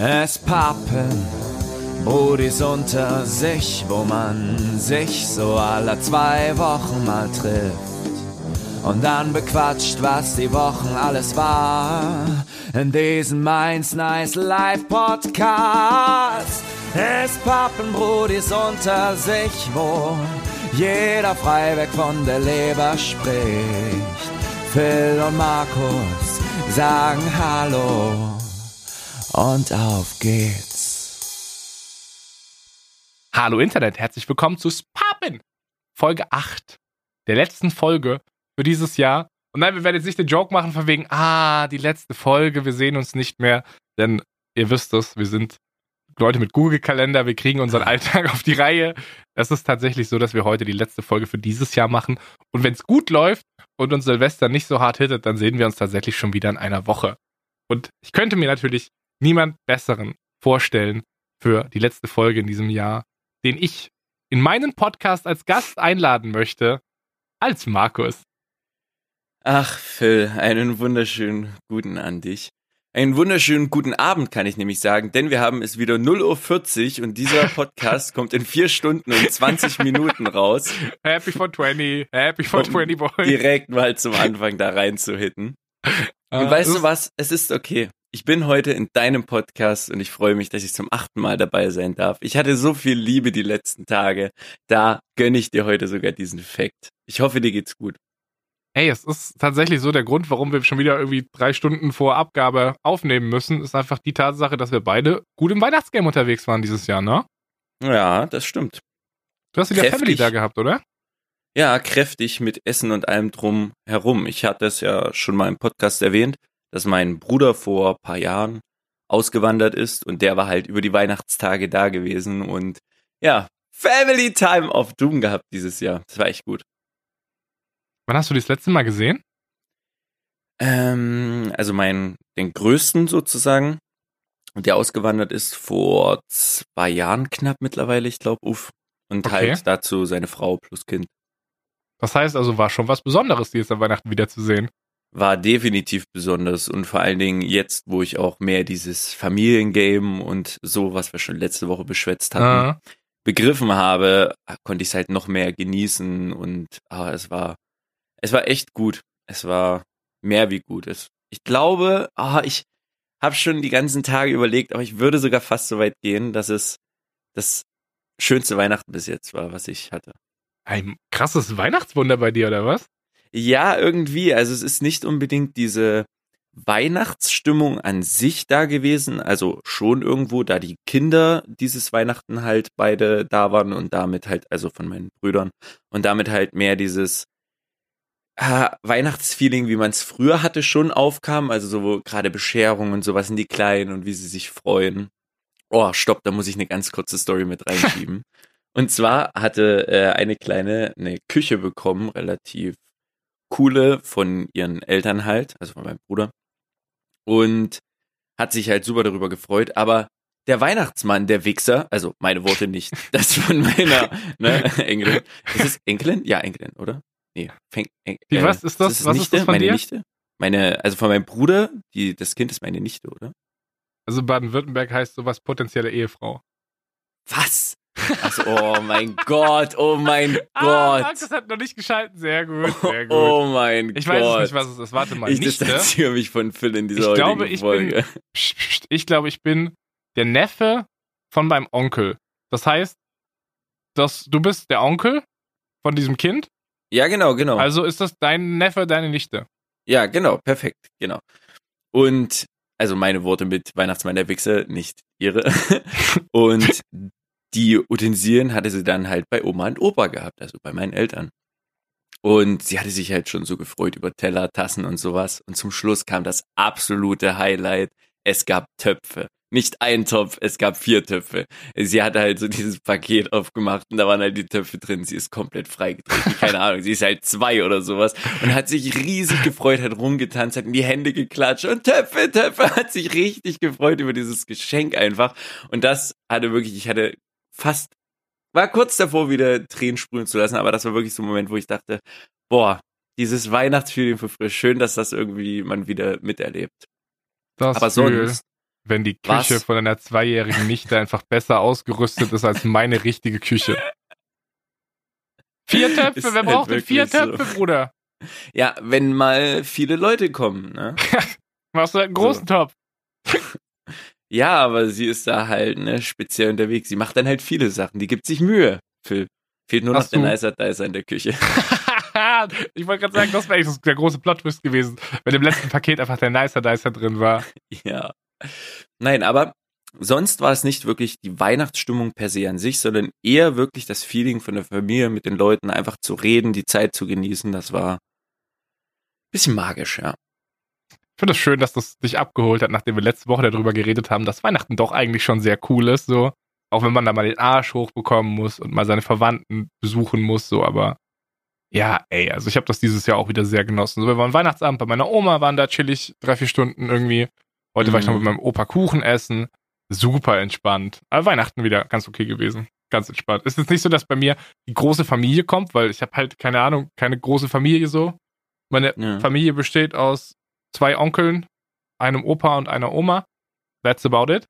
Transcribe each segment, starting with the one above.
Es pappen Brudis unter sich, wo man sich so alle zwei Wochen mal trifft. Und dann bequatscht, was die Wochen alles war. In diesem Mainz Nice Live Podcast. Es pappen Brudis unter sich, wo jeder frei weg von der Leber spricht. Phil und Markus sagen Hallo und auf geht's. Hallo Internet, herzlich willkommen zu Spappen, Folge 8 der letzten Folge für dieses Jahr. Und nein, wir werden jetzt nicht den Joke machen von wegen, ah, die letzte Folge, wir sehen uns nicht mehr, denn ihr wisst es, wir sind Leute mit Google-Kalender, wir kriegen unseren Alltag auf die Reihe. Es ist tatsächlich so, dass wir heute die letzte Folge für dieses Jahr machen. Und wenn es gut läuft und uns Silvester nicht so hart hittet, dann sehen wir uns tatsächlich schon wieder in einer Woche. Und ich könnte mir natürlich niemand besseren vorstellen für die letzte Folge in diesem Jahr, den ich in meinen Podcast als Gast einladen möchte, als Markus. Ach, Phil, einen wunderschönen guten an dich. Einen wunderschönen guten Abend, kann ich nämlich sagen, denn wir haben es wieder 0.40 Uhr und dieser Podcast kommt in vier Stunden und 20 Minuten raus. Happy for 20, happy for um 20 boy. Direkt mal zum Anfang da rein zu hitten. Und Ah, weißt du was? Es ist okay. Ich bin heute in deinem Podcast und ich freue mich, dass ich zum achten Mal dabei sein darf. Ich hatte so viel Liebe die letzten Tage. Da gönne ich dir heute sogar diesen Fakt. Ich hoffe, dir geht's gut. Ey, es ist tatsächlich so der Grund, warum wir schon wieder irgendwie drei Stunden vor Abgabe aufnehmen müssen, ist einfach die Tatsache, dass wir beide gut im Weihnachtsgame unterwegs waren dieses Jahr, ne? Ja, das stimmt. Du hast wieder Kräftig. Family da gehabt, oder? Ja, kräftig mit Essen und allem drum herum. Ich hatte es ja schon mal im Podcast erwähnt, dass mein Bruder vor ein paar Jahren ausgewandert ist und der war halt über die Weihnachtstage da gewesen und ja, Family Time auf Doom gehabt dieses Jahr. Das war echt gut. Wann hast du die das letzte Mal gesehen? Ähm, also mein, den größten sozusagen, der ausgewandert ist vor zwei Jahren knapp mittlerweile, ich glaube, uff. Und Okay. halt dazu seine Frau plus Kind. Das heißt also, war schon was Besonderes, die jetzt an Weihnachten wiederzusehen. War definitiv besonders und vor allen Dingen jetzt, wo ich auch mehr dieses Familiengame und so, was wir schon letzte Woche beschwätzt hatten, Ah, begriffen habe, konnte ich es halt noch mehr genießen und ah, es war, es war echt gut. Es war mehr wie gut. Es, ich glaube, ah, ich habe schon die ganzen Tage überlegt, aber ich würde sogar fast so weit gehen, dass es das schönste Weihnachten bis jetzt war, was ich hatte. ein krasses Weihnachtswunder bei dir, oder was? Ja, irgendwie. Also es ist nicht unbedingt diese Weihnachtsstimmung an sich da gewesen. Also schon irgendwo, da die Kinder dieses Weihnachten halt beide da waren und damit halt, also von meinen Brüdern, und damit halt mehr dieses ah, Weihnachtsfeeling, wie man es früher hatte, schon aufkam. Also so gerade Bescherung und sowas in die Kleinen und wie sie sich freuen. Oh, stopp, da muss ich eine ganz kurze Story mit reinschieben. Und zwar hatte äh, eine kleine eine Küche bekommen, relativ coole von ihren Eltern halt, also von meinem Bruder. Und hat sich halt super darüber gefreut, aber der Weihnachtsmann, der Wichser, also meine Worte nicht, das von meiner ne, Enkelin. Ist es Enkelin? Ja, Enkelin, oder? Nee, Fen en Wie, was ist das? es Was ist Nichte? das von meine dir? Nichte? Meine, also von meinem Bruder, die, das Kind ist meine Nichte, oder? Also Baden-Württemberg heißt sowas potenzielle Ehefrau. Was? Also, oh mein Gott, oh mein Ah, Gott. Markus hat noch nicht geschalten. Sehr gut, sehr gut. Oh mein ich Gott. weiß es nicht, was es ist. Warte mal. Ich Nichte? distanziere mich von Phil in dieser Ich glaube, ich Folge. bin, Psst, psst, ich glaube, ich bin der Neffe von meinem Onkel. Das heißt, dass du bist der Onkel von diesem Kind. Ja, genau, genau. Also ist das dein Neffe, deine Nichte. ja, genau, perfekt, genau. Und also meine Worte mit Weihnachtsmann der Wichser, nicht ihre. und die Utensilien hatte sie dann halt bei Oma und Opa gehabt, also bei meinen Eltern. Und sie hatte sich halt schon so gefreut über Teller, Tassen und sowas. Und zum Schluss kam das absolute Highlight. Es gab Töpfe. Nicht ein Topf, es gab vier Töpfe. Sie hatte halt so dieses Paket aufgemacht und da waren halt die Töpfe drin. Sie ist komplett freigetreten. Keine Ahnung, sie ist halt zwei oder sowas und hat sich riesig gefreut, hat rumgetanzt, hat in die Hände geklatscht und Töpfe, Töpfe, hat sich richtig gefreut über dieses Geschenk einfach. Und das hatte wirklich, ich hatte fast, war kurz davor, wieder Tränen sprühen zu lassen, aber das war wirklich so ein Moment, wo ich dachte, boah, dieses Weihnachtsfeeling für früher, schön, dass das irgendwie man wieder miterlebt. Das aber fühl, sonst, wenn die Küche Was? von einer zweijährigen Nichte einfach besser ausgerüstet ist als meine richtige Küche. Vier Töpfe, Ist wer halt braucht denn vier wirklich so. Töpfe, Bruder? Ja, wenn mal viele Leute kommen, ne? Machst du halt einen großen Topf? Ja, aber sie ist da halt, ne, speziell unterwegs. Sie macht dann halt viele Sachen. Die gibt sich Mühe, Phil. Fehlt nur noch Hast der du- Nicer Dicer in der Küche. ich wollte gerade sagen, das wäre eigentlich der große Plot-Twist gewesen, wenn im letzten Paket einfach der Nicer Dicer drin war. Ja. Nein, aber sonst war es nicht wirklich die Weihnachtsstimmung per se an sich, sondern eher wirklich das Feeling von der Familie mit den Leuten, einfach zu reden, die Zeit zu genießen. Das war ein bisschen magisch, ja. Ich finde es schön, dass das dich abgeholt hat, nachdem wir letzte Woche darüber geredet haben, dass Weihnachten doch eigentlich schon sehr cool ist, so. Auch wenn man da mal den Arsch hochbekommen muss und mal seine Verwandten besuchen muss, so, aber ja, ey, also ich habe das dieses Jahr auch wieder sehr genossen. So, wir waren Weihnachtsabend bei meiner Oma, waren da chillig drei, vier Stunden irgendwie. Heute war ich noch Mhm. mit meinem Opa Kuchen essen. Super entspannt. Aber Weihnachten wieder ganz okay gewesen. Ganz entspannt. Es ist jetzt nicht so, dass bei mir die große Familie kommt, weil ich habe halt, keine Ahnung, keine große Familie so. Meine Ja. Familie besteht aus zwei Onkeln, einem Opa und einer Oma. That's about it.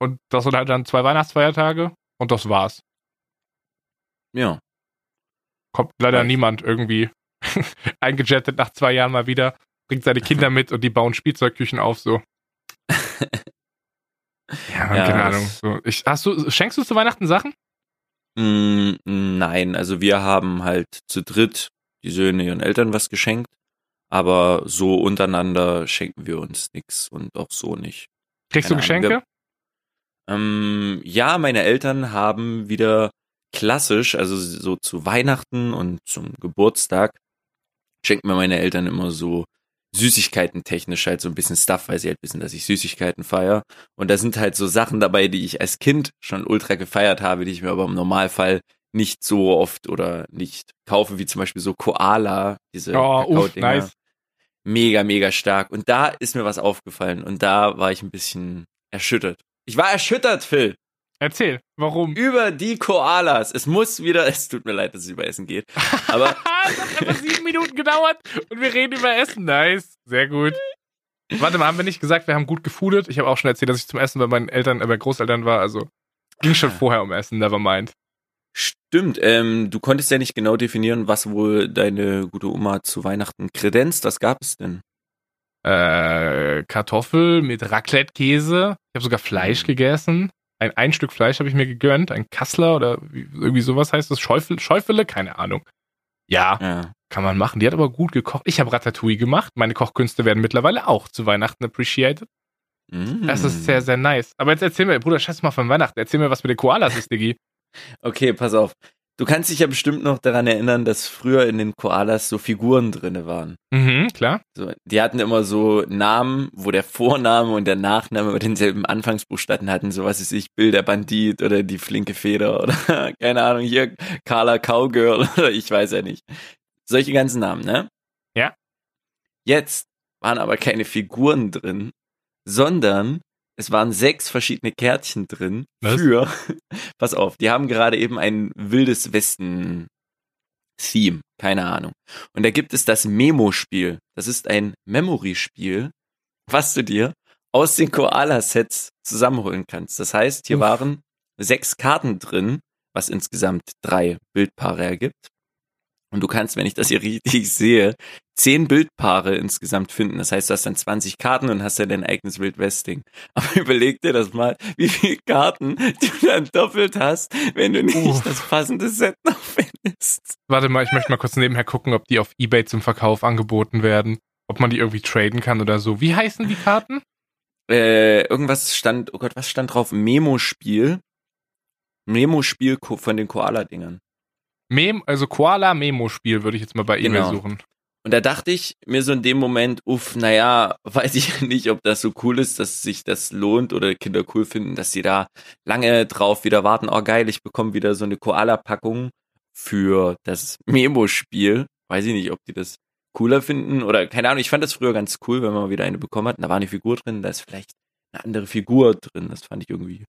Und das sind halt dann zwei Weihnachtsfeiertage und das war's. Ja. Kommt leider Reicht. niemand irgendwie eingejettet nach zwei Jahren mal wieder, bringt seine Kinder mit und die bauen Spielzeugküchen auf so. Ja, Ja, keine Ahnung. So, ich, hast du, schenkst du zu Weihnachten Sachen? Mm, nein, also wir haben halt zu dritt die Söhne ihren Eltern was geschenkt, aber so untereinander schenken wir uns nix und auch so nicht. Kriegst du Keine Ahnung, Geschenke? Ähm, ja, meine Eltern haben wieder klassisch, also so zu Weihnachten und zum Geburtstag, schenken mir meine Eltern immer so Süßigkeiten technisch halt so ein bisschen Stuff, weil sie halt wissen, dass ich Süßigkeiten feier. Und da sind halt so Sachen dabei, die ich als Kind schon ultra gefeiert habe, die ich mir aber im Normalfall nicht so oft oder nicht kaufe, wie zum Beispiel so Koala, diese Oh, uff, nice. Mega, mega stark. Und da ist mir was aufgefallen und da war ich ein bisschen erschüttert. Ich war erschüttert, Phil Erzähl, warum? über die Koalas. Es muss wieder, es tut mir leid, dass es über Essen geht. Aber es hat einfach sieben Minuten gedauert und wir reden über Essen. Nice. Sehr gut. Warte mal, haben wir nicht gesagt, wir haben gut gefoodet? Ich habe auch schon erzählt, dass ich zum Essen bei meinen Eltern, äh, bei Großeltern war. Also ging schon vorher um Essen, never mind. Stimmt, ähm, du konntest ja nicht genau definieren, was wohl deine gute Oma zu Weihnachten kredenzt. Was gab es denn? Äh, Kartoffel mit Raclette-Käse. Ich habe sogar Fleisch gegessen. Ein, ein Stück Fleisch habe ich mir gegönnt. Ein Kassler oder wie, irgendwie sowas heißt das. Schäufel, Schäufele? Keine Ahnung. Ja, Ja. kann man machen. Die hat aber gut gekocht. Ich habe Ratatouille gemacht. Meine Kochkünste werden mittlerweile auch zu Weihnachten appreciated. Mm. Das ist sehr, sehr nice. Aber jetzt erzähl mir, Bruder, scheiß mal von Weihnachten. Erzähl mir, was mit den Koalas ist, Diggi. Okay, pass auf. Du kannst dich ja bestimmt noch daran erinnern, dass früher in den Koalas so Figuren drinne waren. Mhm, klar. So, die hatten immer so Namen, wo der Vorname und der Nachname mit denselben Anfangsbuchstaben hatten. So was ist ich, Bill der Bandit oder die flinke Feder oder keine Ahnung, hier Carla Cowgirl oder ich weiß ja nicht. Solche ganzen Namen, ne? Ja. Jetzt waren aber keine Figuren drin, sondern es waren sechs verschiedene Kärtchen drin Was? für, pass auf, die haben gerade eben ein wildes Westen Theme, keine Ahnung. Und da gibt es das Memo-Spiel. Das ist ein Memory-Spiel, was du dir aus den Koala-Sets zusammenholen kannst. Das heißt, hier Uff. waren sechs Karten drin, was insgesamt drei Bildpaare ergibt. Und du kannst, wenn ich das hier richtig sehe, zehn Bildpaare insgesamt finden. Das heißt, du hast dann 20 Karten und hast ja dein eigenes Wild Westing. Aber überleg dir das mal, wie viele Karten du dann doppelt hast, wenn du nicht Uff. das passende Set noch findest. Warte mal, ich möchte mal kurz nebenher gucken, ob die auf Ebay zum Verkauf angeboten werden. Ob man die irgendwie traden kann oder so. Wie heißen die Karten? Äh, irgendwas stand, oh Gott, was stand drauf? Memo-Spiel. Memo-Spiel von den Koala-Dingern. Mem, also Koala-Memo-Spiel würde ich jetzt mal bei Ebay Genau. suchen. Und da dachte ich mir so in dem Moment, uff, naja, weiß ich nicht, ob das so cool ist, dass sich das lohnt oder Kinder cool finden, dass sie da lange drauf wieder warten. Oh geil, ich bekomme wieder so eine Koala-Packung für das Memo-Spiel. Weiß ich nicht, ob die das cooler finden oder keine Ahnung. Ich fand das früher ganz cool, wenn man wieder eine bekommen hat. Und da war eine Figur drin, da ist vielleicht eine andere Figur drin. Das fand ich irgendwie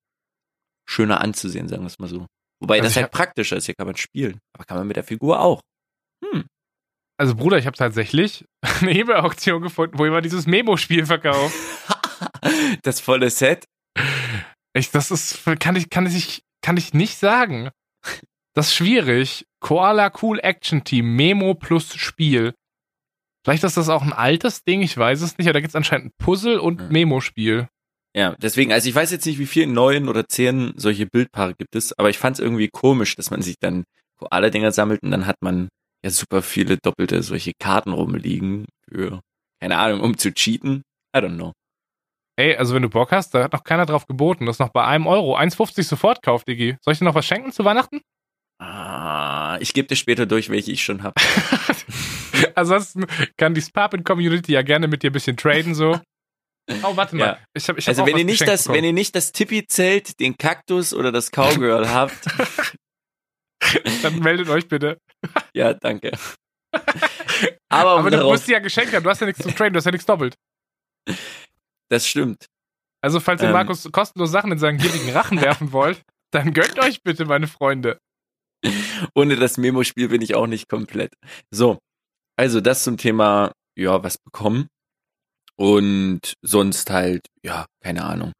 schöner anzusehen, sagen wir es mal so. Wobei Also das halt hab- praktischer ist. Hier kann man spielen. Aber kann man mit der Figur auch. Hm. Also Bruder, ich habe tatsächlich eine Ebay-Auktion gefunden, wo jemand dieses Memo-Spiel verkauft. das volle Set? Ich, das ist, kann ich, kann ich, kann ich nicht sagen. Das ist schwierig. Koala Cool Action Team, Memo plus Spiel. Vielleicht ist das auch ein altes Ding, ich weiß es nicht, aber da gibt es anscheinend ein Puzzle und Ja. Memo-Spiel. Ja, deswegen, also ich weiß jetzt nicht, wie viele neun oder zehn solche Bildpaare gibt es, aber ich fand es irgendwie komisch, dass man sich dann Koala-Dinger sammelt und dann hat man ja super viele doppelte solche Karten rumliegen für, keine Ahnung, um zu cheaten. I don't know. Ey, also wenn du Bock hast, da hat noch keiner drauf geboten. Das noch bei einem Euro. 1,50 sofort kauft, Digi. Soll ich dir noch was schenken zu Weihnachten? Ah, ich gebe dir später durch, welche ich schon habe. Ansonsten kann die Sparpin-Community ja gerne mit dir ein bisschen traden, so. Oh, warte mal. Ja. Ich hab, ich hab Also wenn ihr nicht das, bekommen. wenn ihr nicht das Tippi-Zelt, den Kaktus oder das Cowgirl habt, Dann meldet euch bitte. ja, danke. Aber, um Aber du darauf, musst sie ja geschenkt haben. Du hast ja nichts zum Traden, du hast ja nichts doppelt. das stimmt. Also, falls ihr Ähm. Markus kostenlos Sachen in seinen gierigen Rachen werfen wollt, dann gönnt euch bitte, meine Freunde. Ohne das Memo-Spiel bin ich auch nicht komplett. So, also das zum Thema, ja, was bekommen. Und sonst halt, ja, keine Ahnung.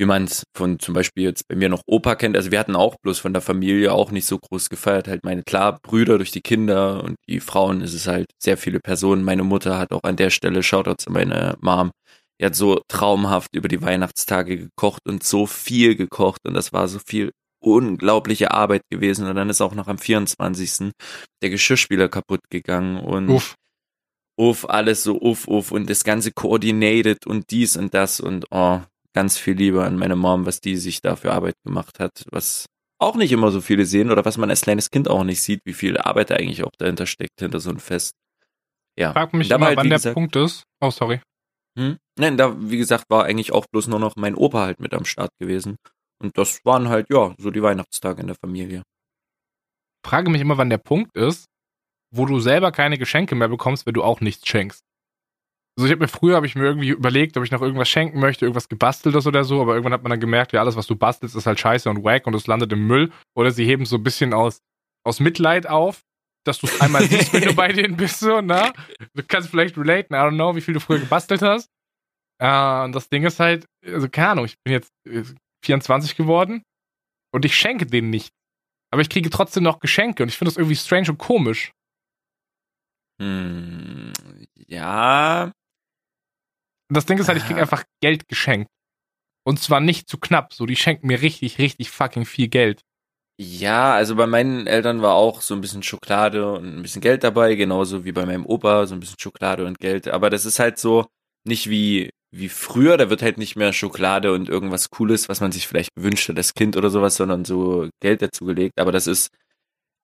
Wie man es von zum Beispiel jetzt bei mir noch Opa kennt. Also wir hatten auch bloß von der Familie auch nicht so groß gefeiert. Halt meine, klar, Brüder durch die Kinder und die Frauen ist es halt sehr viele Personen. Meine Mutter hat auch an der Stelle, Shoutouts an meine Mom, die hat so traumhaft über die Weihnachtstage gekocht und so viel gekocht und das war so viel unglaubliche Arbeit gewesen und dann ist auch noch am 24. der Geschirrspüler kaputt gegangen und Uff. Uff, alles so uff, uff und das Ganze coordinated und dies und das und oh, ganz viel Liebe an meine Mom, was die sich da für Arbeit gemacht hat, was auch nicht immer so viele sehen oder was man als kleines Kind auch nicht sieht, wie viel Arbeit da eigentlich auch dahinter steckt, hinter so einem Fest. Ja. Frag mich immer, halt, wann wie der gesagt- Punkt ist. Oh, sorry. Hm? Nein, da, wie gesagt, war eigentlich auch bloß nur noch mein Opa halt mit am Start gewesen. Und das waren halt, ja, so die Weihnachtstage in der Familie. Frage mich immer, wann der Punkt ist, wo du selber keine Geschenke mehr bekommst, wenn du auch nichts schenkst. Also ich habe mir früher habe ich mir irgendwie überlegt, ob ich noch irgendwas schenken möchte, irgendwas gebasteltes oder so, aber irgendwann hat man dann gemerkt, ja, alles, was du bastelst, ist halt scheiße und wack und es landet im Müll. Oder sie heben so ein bisschen aus, aus Mitleid auf, dass du es einmal siehst, wenn du bei denen bist, so, na? Du kannst vielleicht relaten, I don't know, wie viel du früher gebastelt hast. Äh, und das Ding ist halt, also keine Ahnung, ich bin jetzt äh, 24 geworden und ich schenke denen nicht. Aber ich kriege trotzdem noch Geschenke und ich finde das irgendwie strange und komisch. Hm, ja, das Ding ist halt, ich kriege Ah. einfach Geld geschenkt. Und zwar nicht zu knapp. So, die schenken mir richtig, richtig fucking viel Geld. Ja, also bei meinen Eltern war auch so ein bisschen Schokolade und ein bisschen Geld dabei, genauso wie bei meinem Opa, so ein bisschen Schokolade und Geld. Aber das ist halt so nicht wie, wie früher, da wird halt nicht mehr Schokolade und irgendwas Cooles, was man sich vielleicht gewünscht hat als Kind oder sowas, sondern so Geld dazugelegt. Aber das ist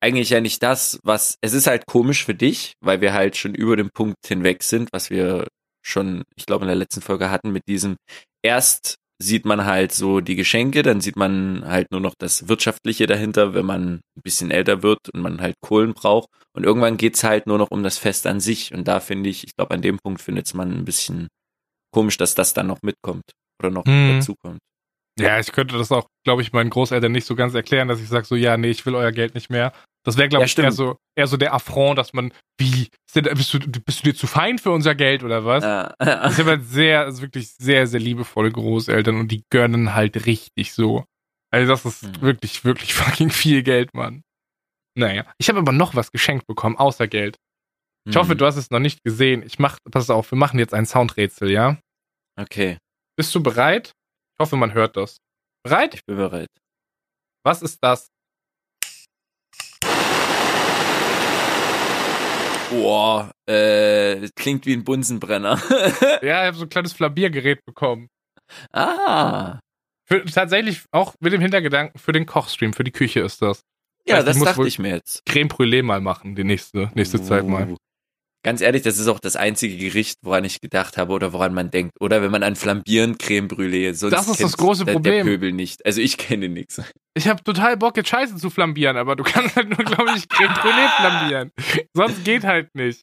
eigentlich ja nicht das, was, es ist halt komisch für dich, weil wir halt schon über den Punkt hinweg sind, was wir schon, ich glaube, in der letzten Folge hatten mit diesem, erst sieht man halt so die Geschenke, dann sieht man halt nur noch das Wirtschaftliche dahinter, wenn man ein bisschen älter wird und man halt Kohlen braucht. Und irgendwann geht's halt nur noch um das Fest an sich. Und da finde ich, ich glaube, an dem Punkt findet man ein bisschen komisch, dass das dann noch mitkommt oder noch Hm. dazukommt. Ja, ich könnte das auch, glaube ich, meinen Großeltern nicht so ganz erklären, dass ich sage so, ja, nee, ich will euer Geld nicht mehr. Das wäre, glaube Ja, ich, eher so, eher so der Affront, dass man, wie, bist du, bist du dir zu fein für unser Geld oder was? Äh, Ich habe halt sehr, also wirklich sehr, sehr liebevolle Großeltern und die gönnen halt richtig so. Also das ist Mhm. wirklich, wirklich fucking viel Geld, Mann. Naja. Ich habe aber noch was geschenkt bekommen, außer Geld. Ich hoffe, hm, du hast es noch nicht gesehen. Ich mach, pass auf, wir machen jetzt ein Soundrätsel, ja? Okay, Bist du bereit? Ich hoffe, man hört das. Bereit? ich bin bereit. Was ist das? Boah, äh, das klingt wie ein Bunsenbrenner. Ja, ich habe so ein kleines Flambiergerät bekommen. ah, Für, tatsächlich auch mit dem Hintergedanken für den Kochstream, für die Küche ist das. ja, Heißt, ich das muss dachte ich mir jetzt. Creme Brûlée mal machen, die nächste, nächste Zeit mal. Ganz ehrlich, das ist auch das einzige Gericht, woran ich gedacht habe oder woran man denkt. Oder wenn man an Flambieren Creme Brûlée, sonst Das ist das große der, Problem. Der Pöbel nicht. Also ich kenne nichts. Ich habe total Bock, jetzt Scheiße zu flambieren, aber du kannst halt nur, glaube ich, Creme Brûlée flambieren. Sonst geht halt nicht.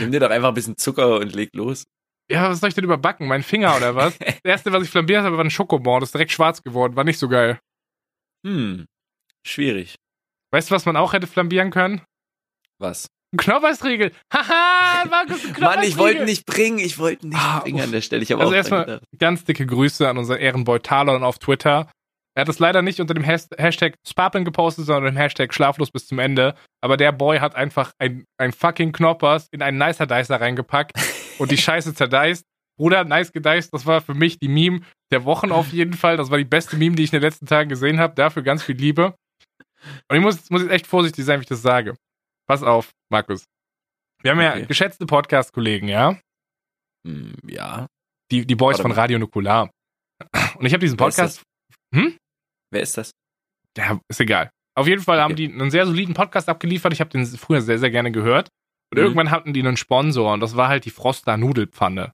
Nimm dir doch einfach ein bisschen Zucker und leg los. Ja, was soll ich denn überbacken? Mein Finger oder was? Das erste, was ich flambiert habe, war ein Schokobon. Das ist direkt schwarz geworden. War nicht so geil. Hm, schwierig. Weißt du, was man auch hätte flambieren können? Was? Ein Knoppersriegel. Haha, Markus, ein Knoppersriegel. Mann, ich wollte nicht bringen, ich wollte nicht Ah, bringen uff. an der Stelle. Ich habe Also erstmal ganz dicke Grüße an unseren Ehrenboy Talon auf Twitter. Er hat es leider nicht unter dem Has Hashtag Spapin gepostet, sondern unter dem Hashtag Schlaflos bis zum Ende. Aber der Boy hat einfach ein, ein fucking Knoppers in einen Nicer Dicer reingepackt und die Scheiße zerdeist. Bruder, nice gediced, das war für mich die Meme der Wochen auf jeden Fall. Das war die beste Meme, die ich in den letzten Tagen gesehen habe. Dafür ganz viel Liebe. Und ich muss, muss jetzt echt vorsichtig sein, wie ich das sage. Pass auf, Markus. Wir haben ja Okay. geschätzte Podcast-Kollegen, ja? Hm, ja. Die, die Boys Warte von mal. Radio Nukular. Und ich habe diesen Wer ist Podcast Wer ist das? Ja, ist egal. Auf jeden Fall haben Okay. die einen sehr soliden Podcast abgeliefert. Ich habe den früher sehr, sehr gerne gehört. Und Mhm. irgendwann hatten die einen Sponsor und das war halt die Froster Nudelpfanne.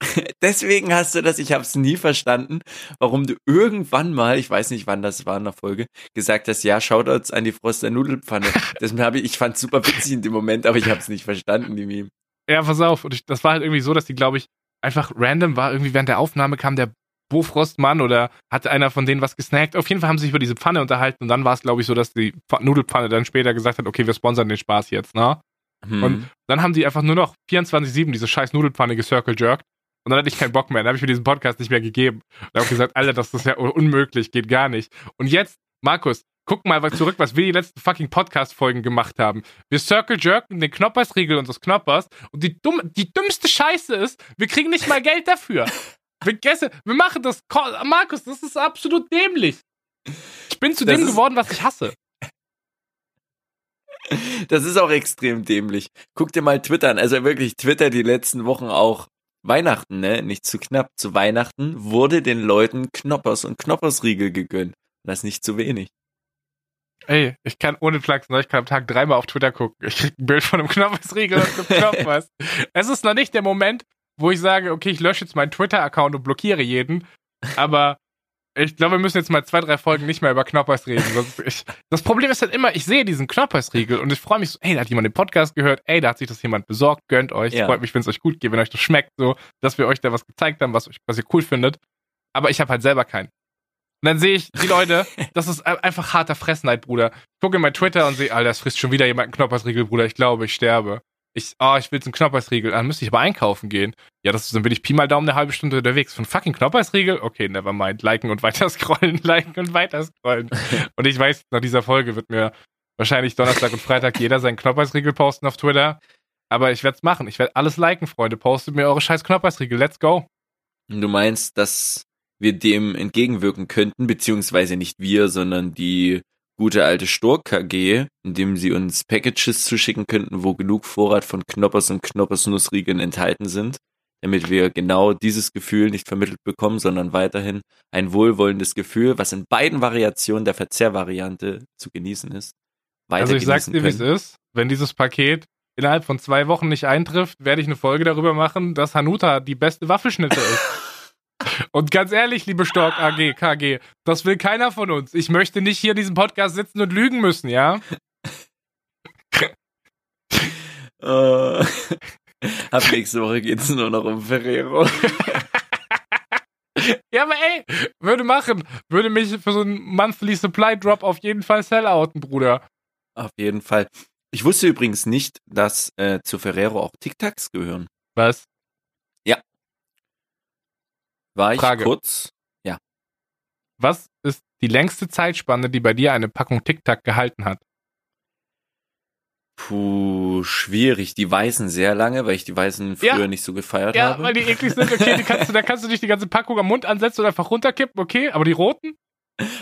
Deswegen hast du das, ich habe es nie verstanden, warum du irgendwann mal, ich weiß nicht, wann das war in der Folge, gesagt hast, ja, Shoutouts an die Froster Nudelpfanne. Das habe ich, ich fand super witzig in dem Moment, aber ich habe es nicht verstanden, die Meme. Ja, pass auf. Und ich, das war halt irgendwie so, dass die, glaube ich, einfach random war. Irgendwie während der Aufnahme kam der Bofrostmann oder hatte einer von denen was gesnackt. Auf jeden Fall haben sie sich über diese Pfanne unterhalten und dann war es, glaube ich, so, dass die Pf- Nudelpfanne dann später gesagt hat, okay, wir sponsern den Spaß jetzt, ne? Hm. Und dann haben die einfach nur noch 24-7 diese scheiß Nudelpfanne gecircle jerked. Und dann hatte ich keinen Bock mehr. Dann habe ich mir diesen Podcast nicht mehr gegeben. Und habe gesagt, Alter, das ist ja unmöglich, geht gar nicht. Und jetzt, Markus, guck mal was zurück, was wir die letzten fucking Podcast-Folgen gemacht haben. Wir circle jerken den Knoppersriegel unseres Knoppers. Und die, dumm, die dümmste Scheiße ist, wir kriegen nicht mal Geld dafür. Wir, gesse, wir machen das. Markus, das ist absolut dämlich. Ich bin zu Das dem geworden, was ich hasse. Das ist auch extrem dämlich. Guck dir mal Twitter an. Also wirklich, Twitter die letzten Wochen auch. Weihnachten, ne? Nicht zu knapp. Zu Weihnachten wurde den Leuten Knoppers und Knoppersriegel gegönnt. Das nicht zu wenig. Ey, ich kann ohne Flachsen, ich kann am Tag dreimal auf Twitter gucken. Ich krieg ein Bild von einem Knopfesriegel und einem Knoppers. es ist noch nicht der Moment, wo ich sage, okay, ich lösche jetzt meinen Twitter-Account und blockiere jeden. Aber ich glaube, wir müssen jetzt mal zwei, drei Folgen nicht mehr über Knoppers reden. Ich, das Problem ist halt immer, ich sehe diesen Knoppersriegel und ich freue mich so, ey, da hat jemand den Podcast gehört, ey, da hat sich das jemand besorgt, gönnt euch. Ja. Freut mich, wenn es euch gut geht, wenn euch das schmeckt, so, dass wir euch da was gezeigt haben, was, euch, was ihr cool findet. Aber ich habe halt selber keinen. Und dann sehe ich die Leute, das ist ein- einfach harter Fressneid, Bruder. Ich gucke in mein Twitter und sehe, Alter, es frisst schon wieder jemand einen Knoppersriegel, Bruder. Ich glaube, ich sterbe. Ich, oh, ich will jetzt einen Knoppersriegel. Dann müsste ich aber einkaufen gehen. Ja, das ist, dann bin ich Pi mal Daumen eine halbe Stunde unterwegs. Von fucking Knoppersriegel? Okay, never mind. Liken und weiter scrollen, liken und weiter scrollen. und ich weiß, nach dieser Folge wird mir wahrscheinlich Donnerstag und Freitag jeder seinen Knoppersriegel posten auf Twitter. Aber ich werde es machen. Ich werde alles liken, Freunde. Postet mir eure scheiß Knoppersriegel. Let's go. Du meinst, dass wir dem entgegenwirken könnten, beziehungsweise nicht wir, sondern die gute alte Stork KG, indem sie uns Packages zuschicken könnten, wo genug Vorrat von Knoppers und Knoppersnussriegeln enthalten sind, damit wir genau dieses Gefühl nicht vermittelt bekommen, sondern weiterhin ein wohlwollendes Gefühl, was in beiden Variationen der Verzehrvariante zu genießen ist. Also ich sag's dir, wie es ist. Wenn dieses Paket innerhalb von zwei Wochen nicht eintrifft, werde ich eine Folge darüber machen, dass Hanuta die beste Waffelschnitte ist. Und ganz ehrlich, liebe Stork AG, KG, das will keiner von uns. Ich möchte nicht hier in diesem Podcast sitzen und lügen müssen, ja? Äh, ab nächste Woche geht's nur noch um Ferrero. Ja, aber ey, würde machen. Würde mich für so einen Monthly Supply Drop auf jeden Fall sellouten, Bruder. Auf jeden Fall. Ich wusste übrigens nicht, dass äh, zu Ferrero auch Tic-Tacs gehören. Was? War ich Frage. kurz? Was ist die längste Zeitspanne, die bei dir eine Packung Tic Tac gehalten hat? Puh, schwierig. Die Weißen sehr lange, weil ich die Weißen früher Ja. nicht so gefeiert Ja, habe. weil die eklig sind, okay, die kannst du, da kannst du nicht die ganze Packung am Mund ansetzen und einfach runterkippen, okay, aber die roten?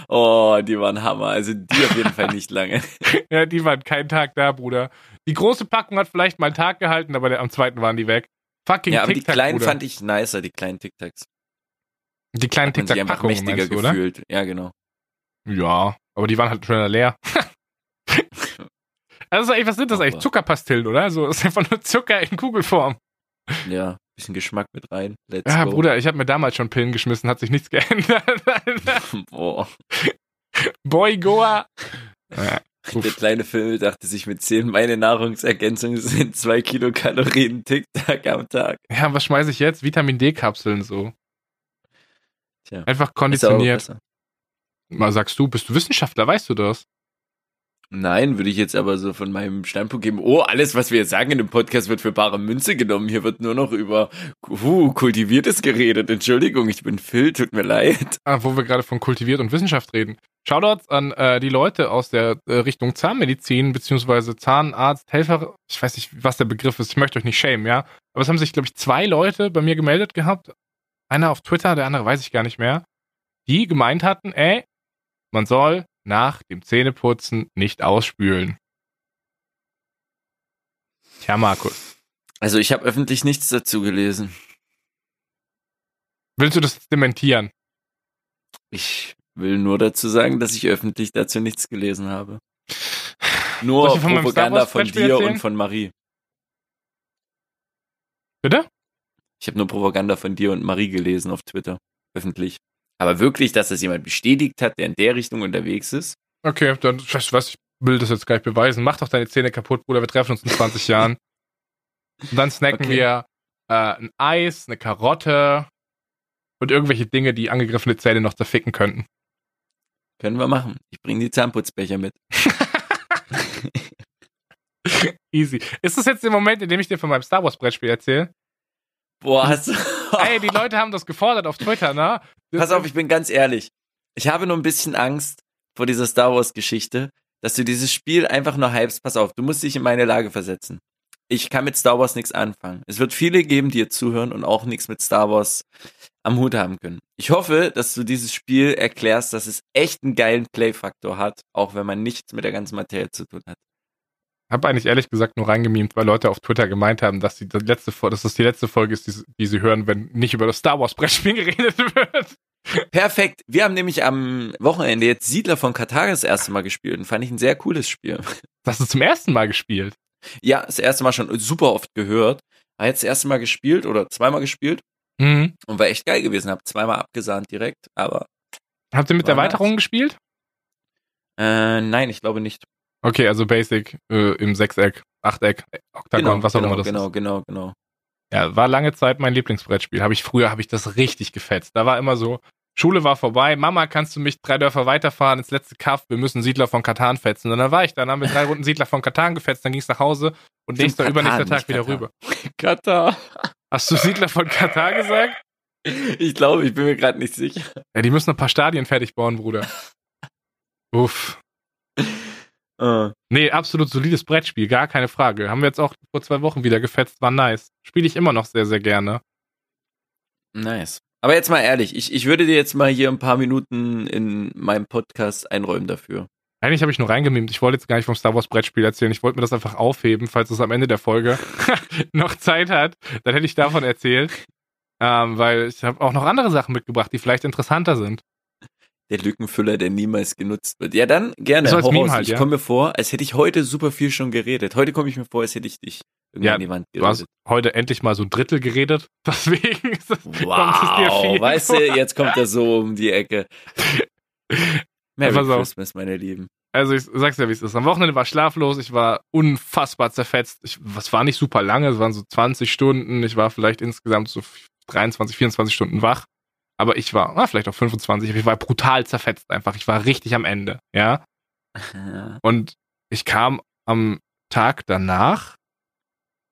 oh, die waren Hammer. Also die auf jeden Fall nicht lange. Ja, die waren keinen Tag da, Bruder. Die große Packung hat vielleicht mal einen Tag gehalten, aber der, am zweiten waren die weg. Fucking ja, aber die Tic Tac, kleinen Bruder. fand ich nicer, die kleinen Tic-Tacs. Die kleinen Tic sich Tac einfach mächtiger du, oder? gefühlt. Ja, genau. Ja, aber die waren halt schon leer. also, was sind das eigentlich? Aber- Zuckerpastillen, oder? So, das ist einfach nur Zucker in Kugelform. Ja, bisschen Geschmack mit rein. Let's Ja, go. Bruder, ich habe mir damals schon Pillen geschmissen, hat sich nichts geändert. Boah. Boy, Goa. Ja, Der kleine Film dachte sich mit 10, meine Nahrungsergänzung sind 2 Kilokalorien Tic-Tac am Tag. ja, was schmeiße ich jetzt? Vitamin D-Kapseln so. Tja. Einfach konditioniert. Mal sagst du, bist du Wissenschaftler, weißt du das? Nein, würde ich jetzt aber so von meinem Standpunkt geben, oh, alles, was wir jetzt sagen in dem Podcast, wird für bare Münze genommen. Hier wird nur noch über uh, Kultiviertes geredet. Entschuldigung, ich bin Phil, tut mir leid. Ah, wo wir gerade von kultiviert und Wissenschaft reden. Shoutouts an äh, die Leute aus der äh, Richtung Zahnmedizin, beziehungsweise Zahnarzt, Helfer, ich weiß nicht, was der Begriff ist, ich möchte euch nicht schämen, ja. Aber es haben sich, glaube ich, zwei Leute bei mir gemeldet gehabt. Einer auf Twitter, der andere weiß ich gar nicht mehr. Die gemeint hatten, ey, man soll nach dem Zähneputzen nicht ausspülen. Tja, Markus. Also ich habe öffentlich nichts dazu gelesen. Willst du das dementieren? Ich will nur dazu sagen, dass ich öffentlich dazu nichts gelesen habe. Nur von Propaganda von dir erzählen? und von Marie. Bitte? Ich habe nur Propaganda von dir und Marie gelesen auf Twitter. Öffentlich. Aber wirklich, dass das jemand bestätigt hat, der in der Richtung unterwegs ist? Okay, dann, weißt du was, ich will das jetzt gleich beweisen. Mach doch deine Zähne kaputt, Bruder, wir treffen uns in 20 Jahren. Und dann snacken Okay. wir äh, ein Eis, eine Karotte und irgendwelche Dinge, die angegriffene Zähne noch zerficken könnten. Können wir machen. Ich bringe die Zahnputzbecher mit. Easy. Ist das jetzt der Moment, in dem ich dir von meinem Star Wars Brettspiel erzähle? Boah, hast du... Ey, die Leute haben das gefordert auf Twitter, ne? Pass auf, ich bin ganz ehrlich. Ich habe nur ein bisschen Angst vor dieser Star Wars Geschichte, dass du dieses Spiel einfach nur hypst. Pass auf, du musst dich in meine Lage versetzen. Ich kann mit Star Wars nichts anfangen. Es wird viele geben, die jetzt zuhören und auch nichts mit Star Wars am Hut haben können. Ich hoffe, dass du dieses Spiel erklärst, dass es echt einen geilen Play-Faktor hat, auch wenn man nichts mit der ganzen Materie zu tun hat. Hab eigentlich ehrlich gesagt nur reingemimt, weil Leute auf Twitter gemeint haben, dass, die, die letzte, dass das die letzte Folge ist, die, sie- die sie hören, wenn nicht über das Star Wars Brettspiel geredet wird. Perfekt. Wir haben nämlich am Wochenende jetzt Siedler von Katar das erste Mal gespielt und fand ich ein sehr cooles Spiel. Das ist zum ersten Mal gespielt. Ja, das erste Mal schon super oft gehört. War jetzt das erste Mal gespielt oder zweimal gespielt Mhm. und war echt geil gewesen. Hab zweimal abgesahnt direkt, aber Habt ihr mit War Erweiterungen nice. gespielt? äh, nein, ich glaube nicht. Okay, also Basic äh, im Sechseck, Achteck, Oktagon, was auch genau, immer das genau, ist. genau, genau. Ja, war lange Zeit mein Lieblingsbrettspiel. Habe ich früher, habe ich das richtig gefetzt. Da war immer so, Schule war vorbei, Mama, kannst du mich drei Dörfer weiterfahren ins letzte Kaff, wir müssen Siedler von Katan fetzen. Und dann war ich da, dann haben wir drei Runden Siedler von Katan gefetzt, dann ging es nach Hause und nächster, übernächster Tag wieder Katar. rüber. Katar. Hast du Siedler von Katar gesagt? Ich glaube, ich bin mir gerade nicht sicher. Ja, die müssen ein paar Stadien fertig bauen, Bruder. Uff. Äh, Nee, absolut solides Brettspiel, gar keine Frage. Haben wir jetzt auch vor zwei Wochen wieder gefetzt, war nice. Spiele ich immer noch sehr, sehr gerne. nice. Aber jetzt mal ehrlich, ich, ich würde dir jetzt mal hier ein paar Minuten in meinem Podcast einräumen dafür. Eigentlich habe ich nur reingemimt. Ich wollte jetzt gar nicht vom Star Wars Brettspiel erzählen. Ich wollte mir das einfach aufheben, falls es am Ende der Folge noch Zeit hat. Dann hätte ich davon erzählt. Ähm, weil ich habe auch noch andere Sachen mitgebracht, die vielleicht interessanter sind. Der Lückenfüller, der niemals genutzt wird. Ja, dann gerne. So Meme raus. halt, ich ja. komme mir vor, als hätte ich heute super viel schon geredet. Heute komme ich mir vor, als hätte ich dich irgendwie Ja, an die Wand Du hast geredet. heute endlich mal so ein Drittel geredet. Deswegen ist das, kommt es dir Wow, viel weißt du, jetzt kommt er so um die Ecke. Merry. Christmas, meine Lieben. Also ich sag's ja, wie es ist. Am Wochenende war ich schlaflos, ich war unfassbar zerfetzt. Ich, was war nicht super lange, es waren so 20 Stunden. Ich war vielleicht insgesamt so 23, 24 Stunden wach. Aber ich war, ah, vielleicht auch 25, aber ich war brutal zerfetzt einfach. Ich war richtig am Ende, ja. Und ich kam am Tag danach,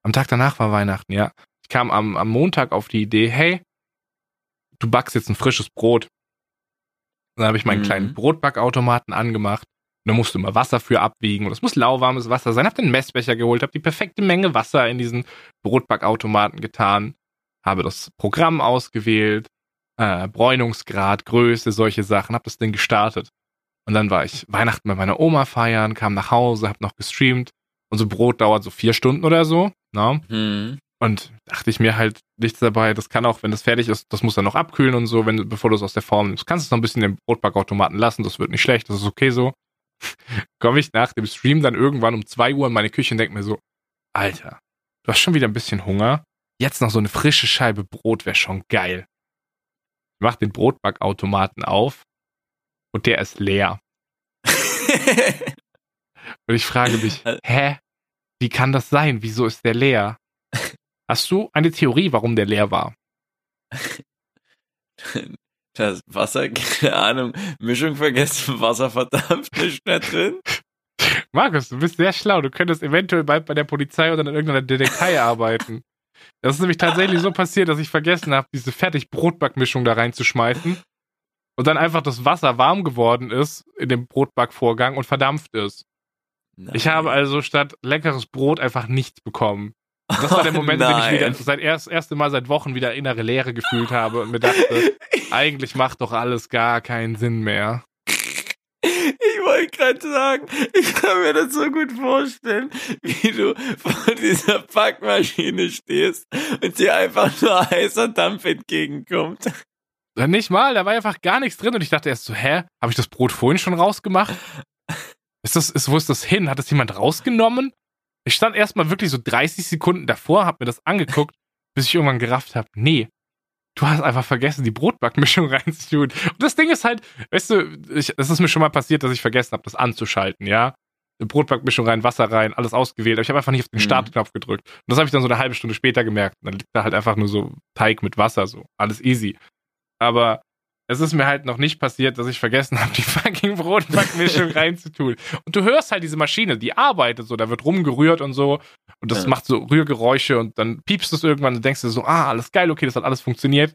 am Tag danach war Weihnachten, ja. Ich kam am, am Montag auf die Idee, hey, du backst jetzt ein frisches Brot. Und dann habe ich meinen Mhm. kleinen Brotbackautomaten angemacht. Und da musste immer Wasser für abwiegen. Und es muss lauwarmes Wasser sein. Hab den Messbecher geholt, habe die perfekte Menge Wasser in diesen Brotbackautomaten getan, habe das Programm ausgewählt, äh, Bräunungsgrad, Größe, solche Sachen, habe das Ding gestartet. Und dann war ich Weihnachten bei meiner Oma feiern, kam nach Hause, hab noch gestreamt. Und so Brot dauert so vier Stunden oder so. Ne? Hm. Und dachte ich mir halt nichts dabei. Das kann auch, wenn das fertig ist, das muss dann noch abkühlen und so, wenn bevor du es aus der Form nimmst. Kannst du es noch ein bisschen im Brotbackautomaten lassen, das wird nicht schlecht, das ist okay so. Komme ich nach dem Stream dann irgendwann um 2 Uhr in meine Küche und denke mir so, Alter, du hast schon wieder ein bisschen Hunger. Jetzt noch so eine frische Scheibe Brot wäre schon geil. Ich mach den Brotbackautomaten auf und der ist leer. Und ich frage mich, hä? Wie kann das sein? Wieso ist der leer? Hast du eine Theorie, warum der leer war? Das Wasser, keine Ahnung, Mischung vergessen, Wasser verdammt, nicht mehr drin. Markus, du bist sehr schlau. Du könntest eventuell bald bei der Polizei oder in irgendeiner Detektei arbeiten. Das ist nämlich tatsächlich so passiert, dass ich vergessen habe, diese fertig Brotbackmischung da reinzuschmeißen. Und dann einfach das Wasser warm geworden ist in dem Brotbackvorgang und verdampft ist. Nein. Ich habe also statt leckeres Brot einfach nichts bekommen. Und das war der Oh Moment, in dem ich wieder seit erst erste Mal seit Wochen wieder innere Leere gefühlt habe und mir dachte, eigentlich macht doch alles gar keinen Sinn mehr. Ich wollte gerade sagen, ich kann mir das so gut vorstellen, wie du vor dieser Backmaschine stehst und dir einfach nur heißer Dampf entgegenkommt. Dann nicht mal, da war einfach gar nichts drin und ich dachte erst so, hä, habe ich das Brot vorhin schon rausgemacht? Ist das, ist, wo ist das hin? Hat das jemand rausgenommen? Ich stand erstmal wirklich so 30 Sekunden davor, hab mir das angeguckt, bis ich irgendwann gerafft habe, nee, du hast einfach vergessen, die Brotbackmischung reinzutun. Und das Ding ist halt, weißt du, ich, es ist mir schon mal passiert, dass ich vergessen habe, das anzuschalten, ja? Brotbackmischung rein, Wasser rein, alles ausgewählt, aber ich habe einfach nicht auf den Mhm. Startknopf gedrückt. Und das habe ich dann so eine halbe Stunde später gemerkt. Und dann liegt da halt einfach nur so Teig mit Wasser, so, alles easy. Aber es ist mir halt noch nicht passiert, dass ich vergessen habe, die fucking Brotbackmischung reinzutun. Und du hörst halt diese Maschine, die arbeitet so, da wird rumgerührt und so. Und das Ja. macht so Rührgeräusche und dann piepst es irgendwann und denkst du so, ah, alles geil, okay, das hat alles funktioniert.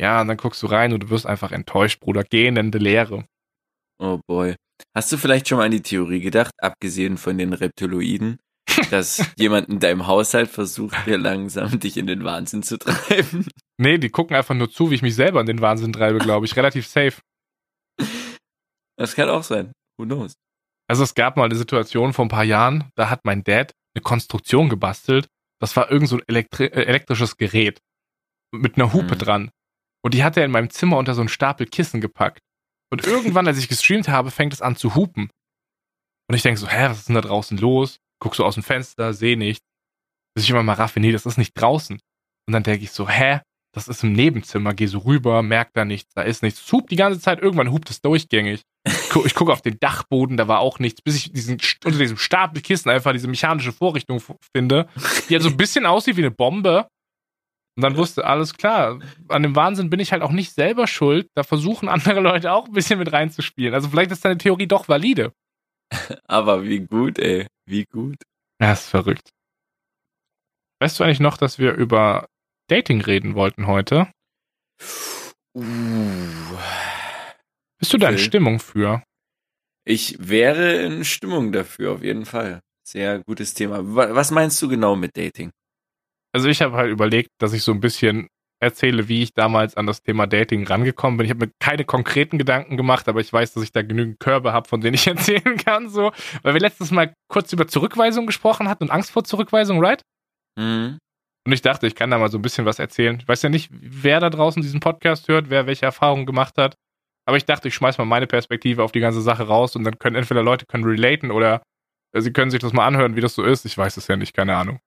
Ja, und dann guckst du rein und du wirst einfach enttäuscht, Bruder. Gähnende Leere. Oh boy. Hast du vielleicht schon mal an die Theorie gedacht, abgesehen von den Reptiloiden, dass jemand in deinem Haushalt versucht, dir langsam dich in den Wahnsinn zu treiben? Nee, die gucken einfach nur zu, wie ich mich selber in den Wahnsinn treibe, glaube ich. Relativ safe. Das kann auch sein. Who knows? Also es gab mal eine Situation vor ein paar Jahren, da hat mein Dad eine Konstruktion gebastelt. Das war irgend so ein elektri äh, elektrisches Gerät mit einer Hupe Mhm. dran. Und die hat er in meinem Zimmer unter so einen Stapel Kissen gepackt. Und irgendwann, als ich gestreamt habe, fängt es an zu hupen. Und ich denke so, hä, was ist denn da draußen los? Guck so aus dem Fenster, sehe nichts. Bis ich immer mal raffe, nee, das ist nicht draußen. Und dann denke ich so, hä, das ist im Nebenzimmer, geh so rüber, merk da nichts, da ist nichts. Es hupt die ganze Zeit, irgendwann hupt es durchgängig. Ich gu- Ich gucke auf den Dachboden, da war auch nichts, bis ich diesen unter diesem Stapel Kissen einfach diese mechanische Vorrichtung finde, die halt so ein bisschen aussieht wie eine Bombe. Und dann wusste, alles klar, an dem Wahnsinn bin ich halt auch nicht selber schuld. Da versuchen andere Leute auch ein bisschen mit reinzuspielen. Also vielleicht ist deine Theorie doch valide. Aber wie gut, ey. Wie gut. Ja, ist verrückt. Weißt du eigentlich noch, dass wir über Dating reden wollten heute? Uh. Bist du da in. Stimmung für? Ich wäre in Stimmung dafür, auf jeden Fall. Sehr gutes Thema. Wa- Was meinst du genau mit Dating? Also ich habe halt überlegt, dass ich so ein bisschen erzähle, wie ich damals an das Thema Dating rangekommen bin. Ich habe mir keine konkreten Gedanken gemacht, aber ich weiß, dass ich da genügend Körbe habe, von denen ich erzählen kann. So, weil wir letztes Mal kurz über Zurückweisung gesprochen hatten und Angst vor Zurückweisung, right? Mhm. Und ich dachte, ich kann da mal so ein bisschen was erzählen. Ich weiß ja nicht, wer da draußen diesen Podcast hört, wer welche Erfahrungen gemacht hat. Aber ich dachte, ich schmeiß mal meine Perspektive auf die ganze Sache raus und dann können entweder Leute können relaten oder äh, sie können sich das mal anhören, wie das so ist. Ich weiß es ja nicht, keine Ahnung.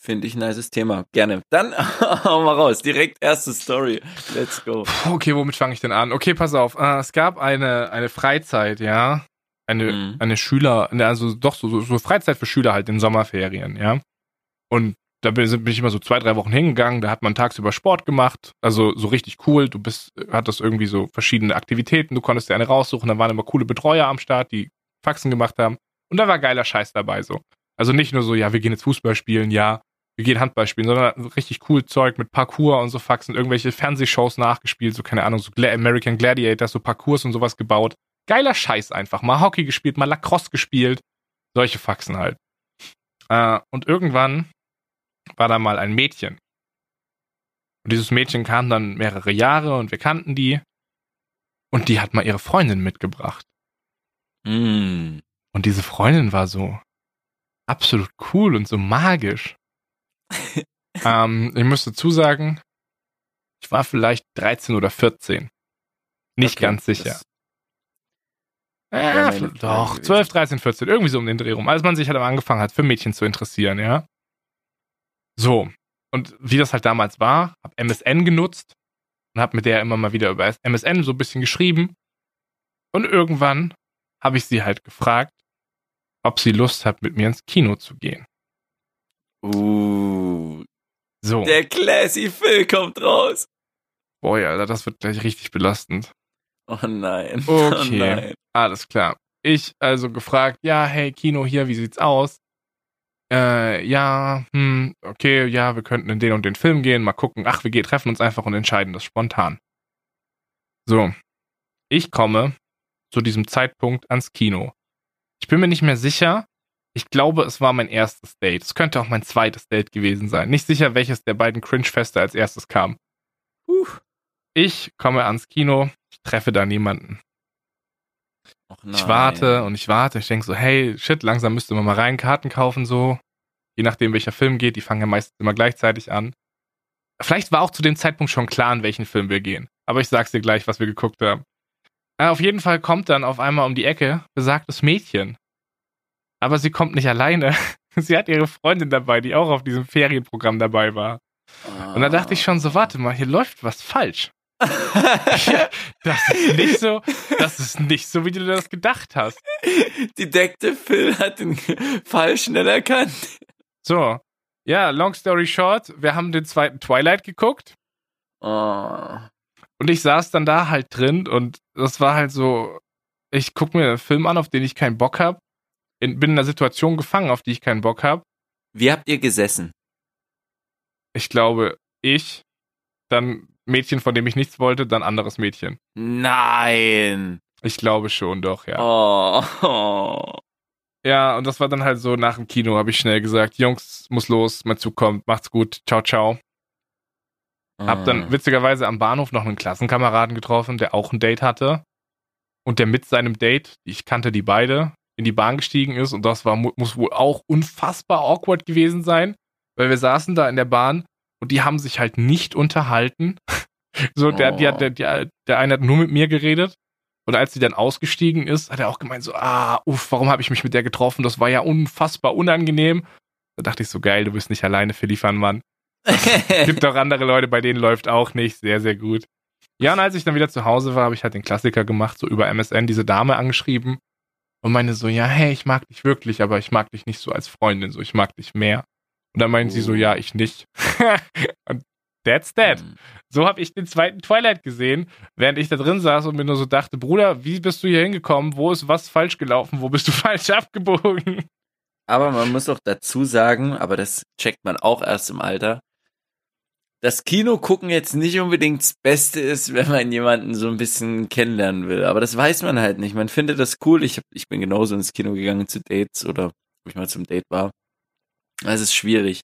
Finde ich ein nices Thema. Gerne. Dann hau mal raus. Direkt erste Story. Let's go. Okay, womit fange ich denn an? Okay, pass auf. Äh, es gab eine, eine Freizeit, ja. Eine, Mhm. eine Schüler, also doch so, so, so Freizeit für Schüler halt in Sommerferien, ja. Und da bin, ich immer so zwei, drei Wochen hingegangen, da hat man tagsüber Sport gemacht, also so richtig cool. Du bist, hattest irgendwie so verschiedene Aktivitäten, du konntest dir eine raussuchen, da waren immer coole Betreuer am Start, die Faxen gemacht haben. Und da war geiler Scheiß dabei so. Also nicht nur so, ja, wir gehen jetzt Fußball spielen, ja, wir gehen Handball spielen, sondern richtig cool Zeug mit Parkour und so Faxen, irgendwelche Fernsehshows nachgespielt, so keine Ahnung, so American Gladiators, so Parkours und sowas gebaut. Geiler Scheiß einfach. Mal Hockey gespielt, mal Lacrosse gespielt. Solche Faxen halt. Äh, und irgendwann war da mal ein Mädchen. Und dieses Mädchen kam dann mehrere Jahre und wir kannten die. Und die hat mal ihre Freundin mitgebracht. Mm. Und diese Freundin war so absolut cool und so magisch. ähm, ich muss dazu sagen, ich war vielleicht 13 oder 14. Nicht Okay, ganz sicher. Ja, doch, gewesen. 12, 13, 14, irgendwie so um den Dreh rum. Als man sich halt angefangen hat, für Mädchen zu interessieren, ja. So. Und wie das halt damals war, hab MSN genutzt und hab mit der immer mal wieder über MSN so ein bisschen geschrieben. Und irgendwann habe ich sie halt gefragt, ob sie Lust hat, mit mir ins Kino zu gehen. Uh. So. Der Classy Phil kommt raus. Boah, Alter, das wird gleich richtig belastend. Oh nein. Okay. Oh nein. Alles klar. Ich also gefragt, ja, hey, Kino hier, wie sieht's aus? Äh, ja, hm, okay, ja, wir könnten in den und den Film gehen, mal gucken. Ach, wir gehen, treffen uns einfach und entscheiden das spontan. So. Ich komme zu diesem Zeitpunkt ans Kino. Ich bin mir nicht mehr sicher. Ich glaube, es war mein erstes Date. Es könnte auch mein zweites Date gewesen sein. Nicht sicher, welches der beiden Cringe-Feste als erstes kam. Puh. Ich komme ans Kino, ich treffe da niemanden. Ich warte und ich warte. Ich denke so, hey, shit, langsam müsste man mal rein Karten kaufen, so. Je nachdem, welcher Film geht, die fangen ja meistens immer gleichzeitig an. Vielleicht war auch zu dem Zeitpunkt schon klar, in welchen Film wir gehen. Aber ich sag's dir gleich, was wir geguckt haben. Äh, auf jeden Fall kommt dann auf einmal um die Ecke besagtes Mädchen. Aber sie kommt nicht alleine. Sie hat ihre Freundin dabei, die auch auf diesem Ferienprogramm dabei war. Und da dachte ich schon so, warte mal, hier läuft was falsch. Das ist nicht so, das ist nicht so, wie du das gedacht hast. Detective Phil hat den Fall schnell erkannt. So, ja, long story short, wir haben den zweiten Twilight geguckt Oh. und ich saß dann da halt drin und das war halt so, ich guck mir einen Film an, auf den ich keinen Bock hab, in, bin in einer Situation gefangen, auf die ich keinen Bock hab. Wie habt ihr gesessen? Ich glaube, ich, dann Mädchen, von dem ich nichts wollte, dann anderes Mädchen. Nein. Ich glaube schon, doch, ja. Oh. oh. Ja, und das war dann halt so, nach dem Kino habe ich schnell gesagt, Jungs, muss los, mein Zug kommt, macht's gut, ciao, ciao. Hab dann witzigerweise am Bahnhof noch einen Klassenkameraden getroffen, der auch ein Date hatte. Und der mit seinem Date, ich kannte die beide, in die Bahn gestiegen ist. Und das war, mu- muss wohl auch unfassbar awkward gewesen sein, weil wir saßen da in der Bahn und die haben sich halt nicht unterhalten. So, der, die hat, der, der, der eine hat nur mit mir geredet. Und als sie dann ausgestiegen ist, hat er auch gemeint, so, ah, uff, warum habe ich mich mit der getroffen? Das war ja unfassbar unangenehm. Da dachte ich so, geil, du bist nicht alleine, Philipp Mann. Gibt auch andere Leute, bei denen läuft auch nicht. Sehr, sehr gut. Ja, und als ich dann wieder zu Hause war, habe ich halt den Klassiker gemacht, so über MSN diese Dame angeschrieben und meine so, ja, hey, ich mag dich wirklich, aber ich mag dich nicht so als Freundin, so ich mag dich mehr. Und dann meint sie so, Oh. ja, ich nicht. und that's that. So habe ich den zweiten Twilight gesehen, während ich da drin saß und mir nur so dachte, Bruder, wie bist du hier hingekommen? Wo ist was falsch gelaufen? Wo bist du falsch abgebogen? Aber man muss auch dazu sagen, aber das checkt man auch erst im Alter, dass Kino gucken jetzt nicht unbedingt das Beste ist, wenn man jemanden so ein bisschen kennenlernen will. Aber das weiß man halt nicht. Man findet das cool. Ich, hab, ich bin genauso ins Kino gegangen zu Dates oder wo ich mal zum Date war. Es ist schwierig.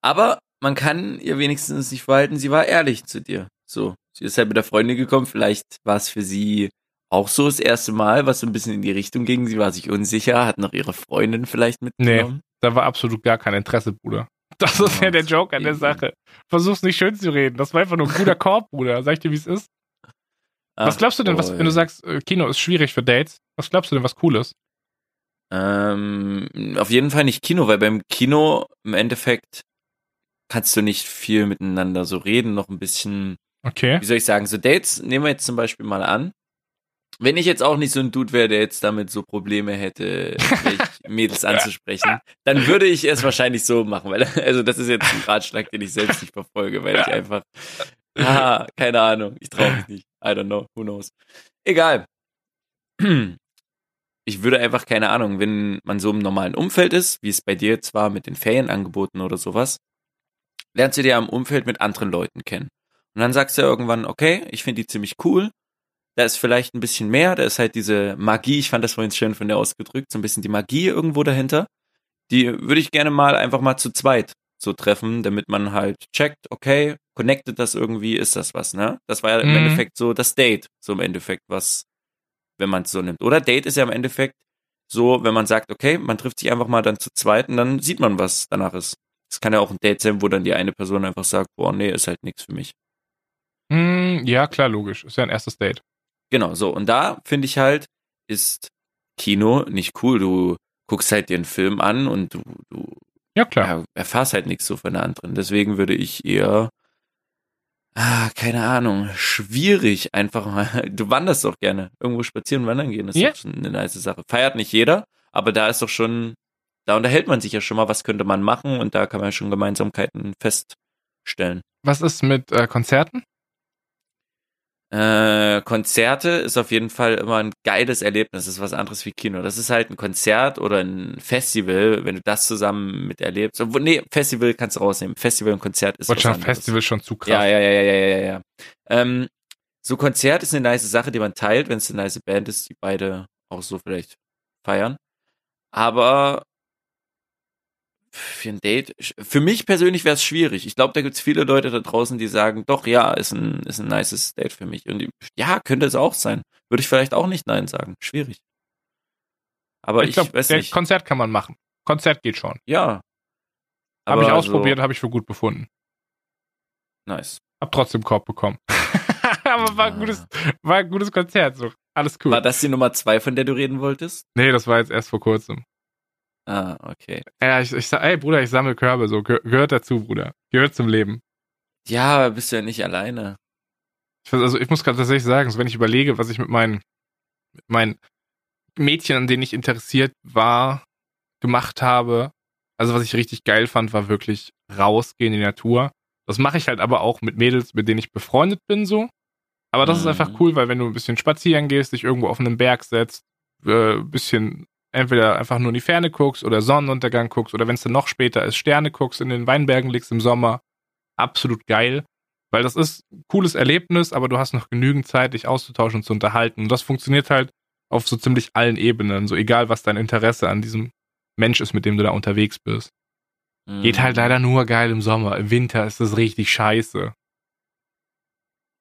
Aber man kann ihr wenigstens nicht verhalten. Sie war ehrlich zu dir. So, sie ist halt mit der Freundin gekommen. Vielleicht war es für sie auch so das erste Mal, was so ein bisschen in die Richtung ging. Sie war sich unsicher, hat noch ihre Freundin vielleicht mitgenommen. Da war absolut gar kein Interesse, Bruder. Das ist ja der Joke an der. Sache. Versuch's nicht schön zu reden. Das war einfach nur ein guter Korb, Bruder. Sag ich dir, wie es ist. was Ach, glaubst du denn, was, wenn du sagst, äh, Kino ist schwierig für Dates? Was glaubst du denn, was cool ist? Ähm, auf jeden Fall nicht Kino, weil beim Kino im Endeffekt kannst du nicht viel miteinander so reden, noch ein bisschen, Okay. wie soll ich sagen, so Dates nehmen wir jetzt zum Beispiel mal an. Wenn ich jetzt auch nicht so ein Dude wäre, der jetzt damit so Probleme hätte, Mädels anzusprechen, dann würde ich es wahrscheinlich so machen, weil, also das ist jetzt ein Ratschlag, den ich selbst nicht verfolge, weil ich einfach, ah, keine Ahnung, ich traue mich nicht. I don't know, who knows. Egal. Ich würde einfach, keine Ahnung, wenn man so im normalen Umfeld ist, wie es bei dir jetzt war mit den Ferienangeboten oder sowas, lernst du dir am Umfeld mit anderen Leuten kennen. Und dann sagst du irgendwann, okay, ich finde die ziemlich cool. Da ist vielleicht ein bisschen mehr, da ist halt diese Magie, ich fand das vorhin schön von dir ausgedrückt, so ein bisschen die Magie irgendwo dahinter. Die würde ich gerne mal einfach mal zu zweit so treffen, damit man halt checkt, okay, connected das irgendwie, ist das was, ne? Das war ja im Mhm. Endeffekt so das Date, so im Endeffekt, was, wenn man es so nimmt. Oder Date ist ja im Endeffekt so, wenn man sagt, okay, man trifft sich einfach mal dann zu zweit und dann sieht man, was danach ist. Es kann ja auch ein Date sein, wo dann die eine Person einfach sagt, boah, nee, ist halt nichts für mich. Hm, ja, klar, logisch. Ist ja ein erstes Date. Genau, so. Und da finde ich halt, ist Kino nicht cool. Du guckst halt dir einen Film an und du, du Ja, klar. ja, erfahrst halt nichts so von der anderen. Deswegen würde ich eher, ah, keine Ahnung, schwierig einfach mal, du wanderst doch gerne. Irgendwo spazieren, wandern gehen, ist Ja. doch schon eine nice Sache. Feiert nicht jeder, aber da ist doch schon, da unterhält man sich ja schon mal, was könnte man machen und da kann man schon Gemeinsamkeiten feststellen. Was ist mit äh, Konzerten? Äh, Konzerte ist auf jeden Fall immer ein geiles Erlebnis. Das ist was anderes wie Kino. Das ist halt ein Konzert oder ein Festival, wenn du das zusammen miterlebst. Obwohl, nee, Festival kannst du rausnehmen. Festival und Konzert ist was Watcher anderes. Festival schon zu krass. Ja, ja, ja, ja, ja, ja, ja. Ähm, so Konzert ist eine nice Sache, die man teilt, wenn es eine nice Band ist, die beide auch so vielleicht feiern. Aber für ein Date, für mich persönlich wäre es schwierig. Ich glaube, da gibt es viele Leute da draußen, die sagen, doch, ja, ist ein, ist ein nices Date für mich. Und die, ja, könnte es auch sein. Würde ich vielleicht auch nicht Nein sagen. Schwierig. Aber ich, ich glaube, weiß nicht. Konzert kann man machen. Konzert geht schon. Ja. Habe ich Aber ausprobiert, habe ich für gut befunden. Nice. Hab trotzdem Korb bekommen. Aber war ein gutes, war ein gutes Konzert. So. Alles cool. War das die Nummer zwei, von der du reden wolltest? Nee, das war jetzt erst vor kurzem. Ah, okay. Ja, ich, ich sag, ey Bruder, ich sammle Körbe, so Geh gehört dazu, Bruder. Gehört zum Leben. Ja, aber bist du ja nicht alleine. Ich, also ich muss gerade tatsächlich sagen, so wenn ich überlege, was ich mit meinen, mit meinen Mädchen, an denen ich interessiert war, gemacht habe, also was ich richtig geil fand, war wirklich rausgehen in die Natur. Das mache ich halt aber auch mit Mädels, mit denen ich befreundet bin, so. Aber das ist Mhm. einfach cool, weil wenn du ein bisschen spazieren gehst, dich irgendwo auf einen Berg setzt, äh, bisschen entweder einfach nur in die Ferne guckst oder Sonnenuntergang guckst oder wenn es dann noch später ist, Sterne guckst, in den Weinbergen liegst im Sommer, absolut geil. Weil das ist ein cooles Erlebnis, aber du hast noch genügend Zeit, dich auszutauschen und zu unterhalten. Und das funktioniert halt auf so ziemlich allen Ebenen, so egal was dein Interesse an diesem Mensch ist, mit dem du da unterwegs bist. Geht halt Mhm. leider nur geil im Sommer. Im Winter ist das richtig scheiße.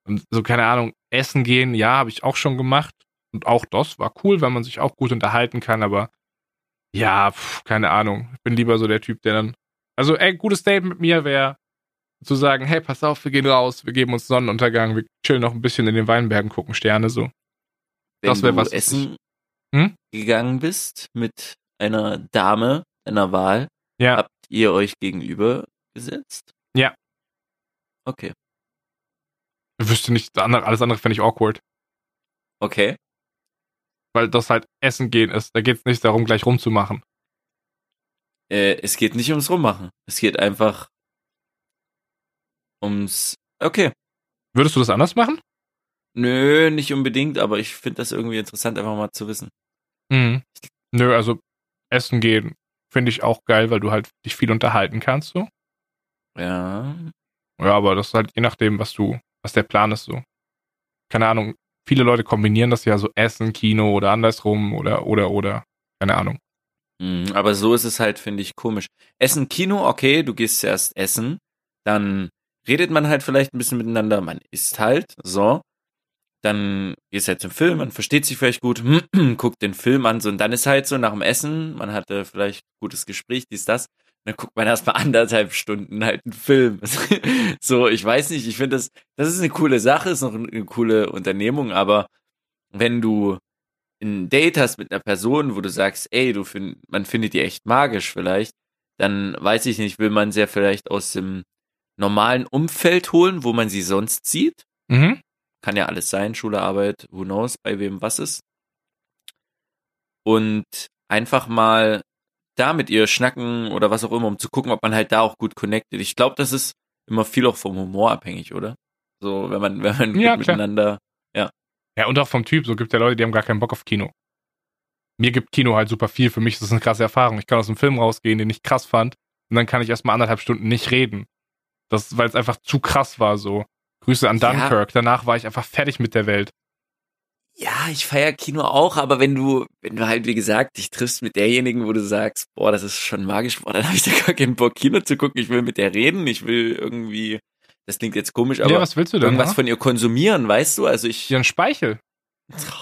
Und so, keine Ahnung, essen gehen, ja, habe ich auch schon gemacht. Und auch das war cool, weil man sich auch gut unterhalten kann, aber ja, pf, keine Ahnung. Ich bin lieber so der Typ, der dann. Also, ey, gutes Date mit mir wäre zu sagen, hey, pass auf, wir gehen raus, wir geben uns Sonnenuntergang, wir chillen noch ein bisschen in den Weinbergen, gucken Sterne so. Wenn das wär du was, essen Hm? gegangen bist mit einer Dame deiner Wahl, Ja. habt ihr euch gegenüber gesetzt? Ja. Okay. Ich wüsste nicht, alles andere fände ich awkward. Okay. Weil das halt Essen gehen ist. Da geht es nicht darum, gleich rumzumachen. Äh, es geht nicht ums Rummachen. Es geht einfach ums. Okay. Würdest du das anders machen? Nö, nicht unbedingt, aber ich finde das irgendwie interessant, einfach mal zu wissen. Mhm. Nö, also Essen gehen finde ich auch geil, weil du halt dich viel unterhalten kannst so. Ja. Ja, aber das ist halt je nachdem, was du, was der Plan ist so. Keine Ahnung. Viele Leute kombinieren das ja so Essen, Kino oder andersrum oder oder oder. Keine Ahnung. Mhm, Aber so ist es halt, finde ich, komisch. Essen, Kino, okay, du gehst zuerst essen, dann redet man halt vielleicht ein bisschen miteinander, man isst halt, so. Dann gehst halt zum Film, man versteht sich vielleicht gut, guckt den Film an, so, und dann ist halt so nach dem Essen, man hatte vielleicht gutes Gespräch, dies, das, dann guckt man erstmal anderthalb Stunden halt einen Film. so, ich weiß nicht, ich finde das, das ist eine coole Sache, ist noch eine coole Unternehmung, aber wenn du ein Date hast mit einer Person, wo du sagst, ey, du find, man findet die echt magisch vielleicht, dann weiß ich nicht, will man sie ja vielleicht aus dem normalen Umfeld holen, wo man sie sonst sieht. Mhm. Kann ja alles sein, Schule, Arbeit, who knows, bei wem was ist. Und einfach mal da mit ihr schnacken oder was auch immer, um zu gucken, ob man halt da auch gut connected. Ich glaube, das ist immer viel auch vom Humor abhängig, oder? So, wenn man, wenn man Ja, miteinander. Ja, und auch vom Typ. So gibt ja Leute, die haben gar keinen Bock auf Kino. Mir gibt Kino halt super viel. Für mich ist das eine krasse Erfahrung. Ich kann aus einem Film rausgehen, den ich krass fand. Und dann kann ich erstmal anderthalb Stunden nicht reden. Das, weil es einfach zu krass war, so. Grüße an Ja. Dunkirk. Danach war ich einfach fertig mit der Welt. Ja, ich feier Kino auch, aber wenn du, wenn du halt, wie gesagt, dich triffst mit derjenigen, wo du sagst, boah, das ist schon magisch, boah, dann habe ich da gar keinen Bock, Kino zu gucken. Ich will mit der reden, ich will irgendwie, das klingt jetzt komisch, aber ja, was willst du denn? irgendwas ha? von ihr konsumieren, weißt du? Also ich, Ja, ein Speichel.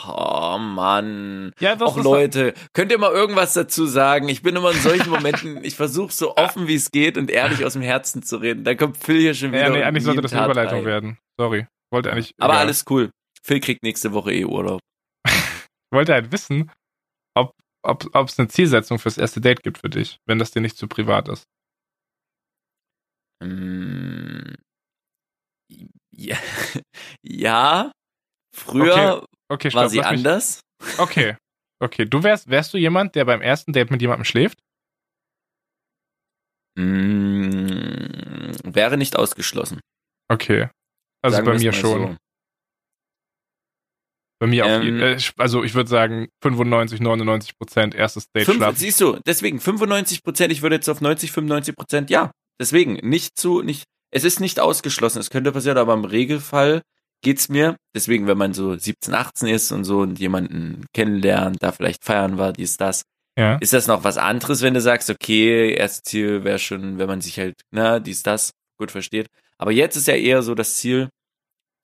oh Mann. Ja, das ist Leute, könnt ihr mal irgendwas dazu sagen? Ich bin immer in solchen Momenten, ich versuche so offen wie es geht und ehrlich aus dem Herzen zu reden. Da kommt Phil hier schon wieder. Ja, nee, eigentlich sollte das eine Überleitung rein. werden. Sorry. Wollte eigentlich. Aber egal. alles cool. Phil kriegt nächste Woche eh Urlaub. wollte halt wissen, ob ob ob es eine Zielsetzung fürs erste Date gibt für dich, wenn das dir nicht zu privat ist. Mm, Ja, ja. früher Okay, stopp, war sie lass mich- anders. Okay. Okay, du wärst wärst du jemand, der beim ersten Date mit jemandem schläft? Mm, wäre nicht ausgeschlossen. Okay. Also Sagen bei mir schon. so. Bei mir auf Ähm. jeden Also ich würde sagen 95, 99 Prozent erstes Date Fünf, schlafen. siehst du, deswegen 95 Prozent, ich würde jetzt auf 90, 95 Prozent, ja. Deswegen, nicht zu, nicht, es ist nicht ausgeschlossen, es könnte passieren, aber im Regelfall geht's mir, deswegen, wenn man so 17, 18 ist und so und jemanden kennenlernt, da vielleicht feiern war, dies, das, Ja. ist das noch was anderes, wenn du sagst, okay, erstes Ziel wäre schon, wenn man sich halt, na, dies, das gut versteht. Aber jetzt ist ja eher so das Ziel,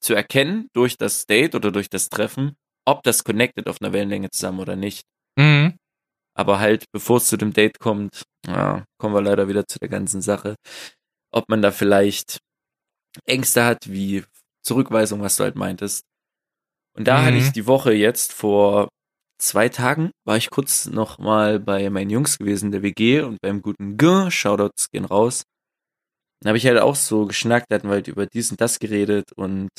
zu erkennen durch das Date oder durch das Treffen, ob das connected auf einer Wellenlänge zusammen oder nicht. Mhm. Aber halt, bevor es zu dem Date kommt, ja, kommen wir leider wieder zu der ganzen Sache, ob man da vielleicht Ängste hat, wie Zurückweisung, was du halt meintest. Und da Mhm. hatte ich die Woche jetzt vor zwei Tagen, war ich kurz noch mal bei meinen Jungs gewesen, der WG und beim guten G, Shoutouts gehen raus. Dann habe ich halt auch so geschnackt, hatten wir halt über dies und das geredet und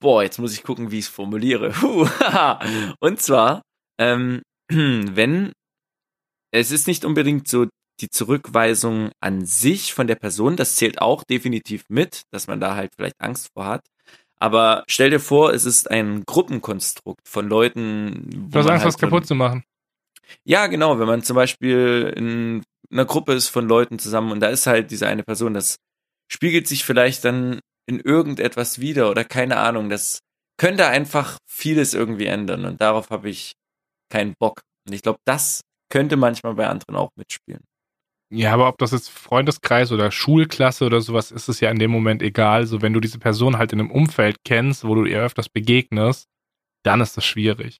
boah, jetzt muss ich gucken, wie ich es formuliere. Und zwar, ähm, wenn es ist nicht unbedingt so die Zurückweisung an sich von der Person, das zählt auch definitiv mit, dass man da halt vielleicht Angst vor hat. Aber stell dir vor, es ist ein Gruppenkonstrukt von Leuten, wo Du hast Angst, halt was kaputt zu machen. ja, genau, wenn man zum Beispiel in einer Gruppe ist von Leuten zusammen und da ist halt diese eine Person, das spiegelt sich vielleicht dann in irgendetwas wieder oder keine Ahnung, das könnte einfach vieles irgendwie ändern und darauf habe ich keinen Bock. Und ich glaube, das könnte manchmal bei anderen auch mitspielen. Ja, aber ob das jetzt Freundeskreis oder Schulklasse oder sowas ist, ist ja in dem Moment egal. So, wenn du diese Person halt in einem Umfeld kennst, wo du ihr öfters begegnest, dann ist das schwierig.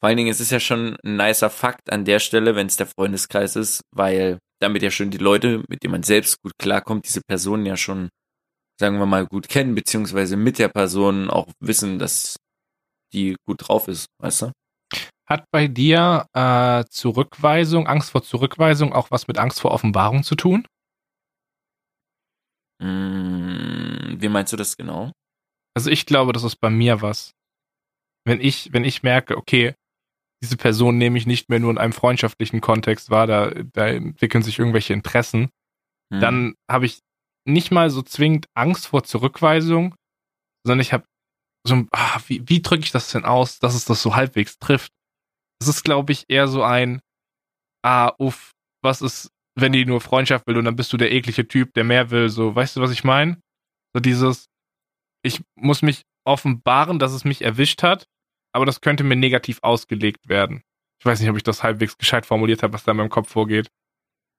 Vor allen Dingen, es ist ja schon ein nicer Fakt an der Stelle, wenn es der Freundeskreis ist, weil damit ja schon die Leute, mit denen man selbst gut klarkommt, diese Personen ja schon, sagen wir mal, gut kennen, beziehungsweise mit der Person auch wissen, dass die gut drauf ist, weißt du? Hat bei dir äh, Zurückweisung, Angst vor Zurückweisung auch was mit Angst vor Offenbarung zu tun? Mm, wie meinst du das genau? Also ich glaube, das ist bei mir was. Wenn ich, wenn ich merke, okay, diese Person nehme ich nicht mehr nur in einem freundschaftlichen Kontext wahr, da, da entwickeln sich irgendwelche Interessen, Hm. dann habe ich nicht mal so zwingend Angst vor Zurückweisung, sondern ich habe so ein, ah, wie, wie drücke ich das denn aus, dass es das so halbwegs trifft? Es ist, glaube ich, eher so ein, ah, uff, was ist, wenn die nur Freundschaft will und dann bist du der eklige Typ, der mehr will, so, weißt du, was ich meine? So dieses, ich muss mich offenbaren, dass es mich erwischt hat, aber das könnte mir negativ ausgelegt werden. Ich weiß nicht, ob ich das halbwegs gescheit formuliert habe, was da in meinem Kopf vorgeht.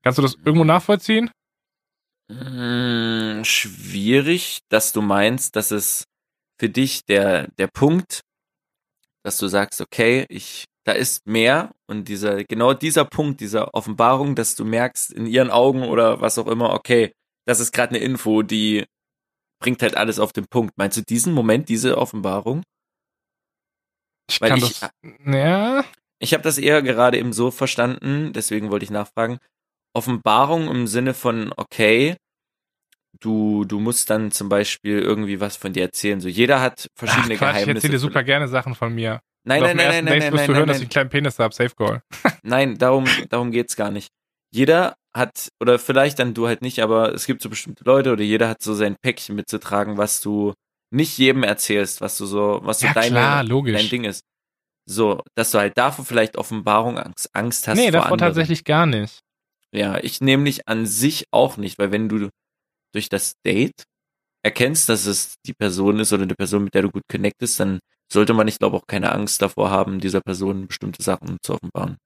Kannst du das irgendwo nachvollziehen? Mm, schwierig, dass du meinst, dass es für dich der, der Punkt, dass du sagst, okay, ich, da ist mehr und dieser, genau dieser Punkt, dieser Offenbarung, dass du merkst in ihren Augen oder was auch immer, okay, das ist gerade eine Info, die bringt halt alles auf den Punkt. Meinst du diesen Moment, diese Offenbarung? Ich Weil kann ich- das. Ja. Ich habe das eher gerade eben so verstanden, deswegen wollte ich nachfragen. Offenbarung im Sinne von, okay, du, du musst dann zum Beispiel irgendwie was von dir erzählen. So, jeder hat Ach, verschiedene Quatsch, ich Geheimnisse. erzähle dir super gerne Sachen von mir. Nein, nein, nein, nein, Date nein, wirst nein, du hören, nein, dass ich einen kleinen Penis habe. Safe Call. Nein, darum, darum geht's gar nicht. Jeder hat, oder vielleicht dann du halt nicht, aber es gibt so bestimmte Leute oder jeder hat so sein Päckchen mitzutragen, was du nicht jedem erzählst, was du so, was so Ja, deine, klar, dein Ding ist. So, dass du halt davor vielleicht Offenbarung Angst, Angst hast nee, vor davor anderen. tatsächlich gar nicht. Ja, ich nämlich an sich auch nicht, weil wenn du durch das Date erkennst, dass es die Person ist oder eine Person, mit der du gut connectest, dann sollte man, ich glaube, auch keine Angst davor haben, dieser Person bestimmte Sachen zu offenbaren.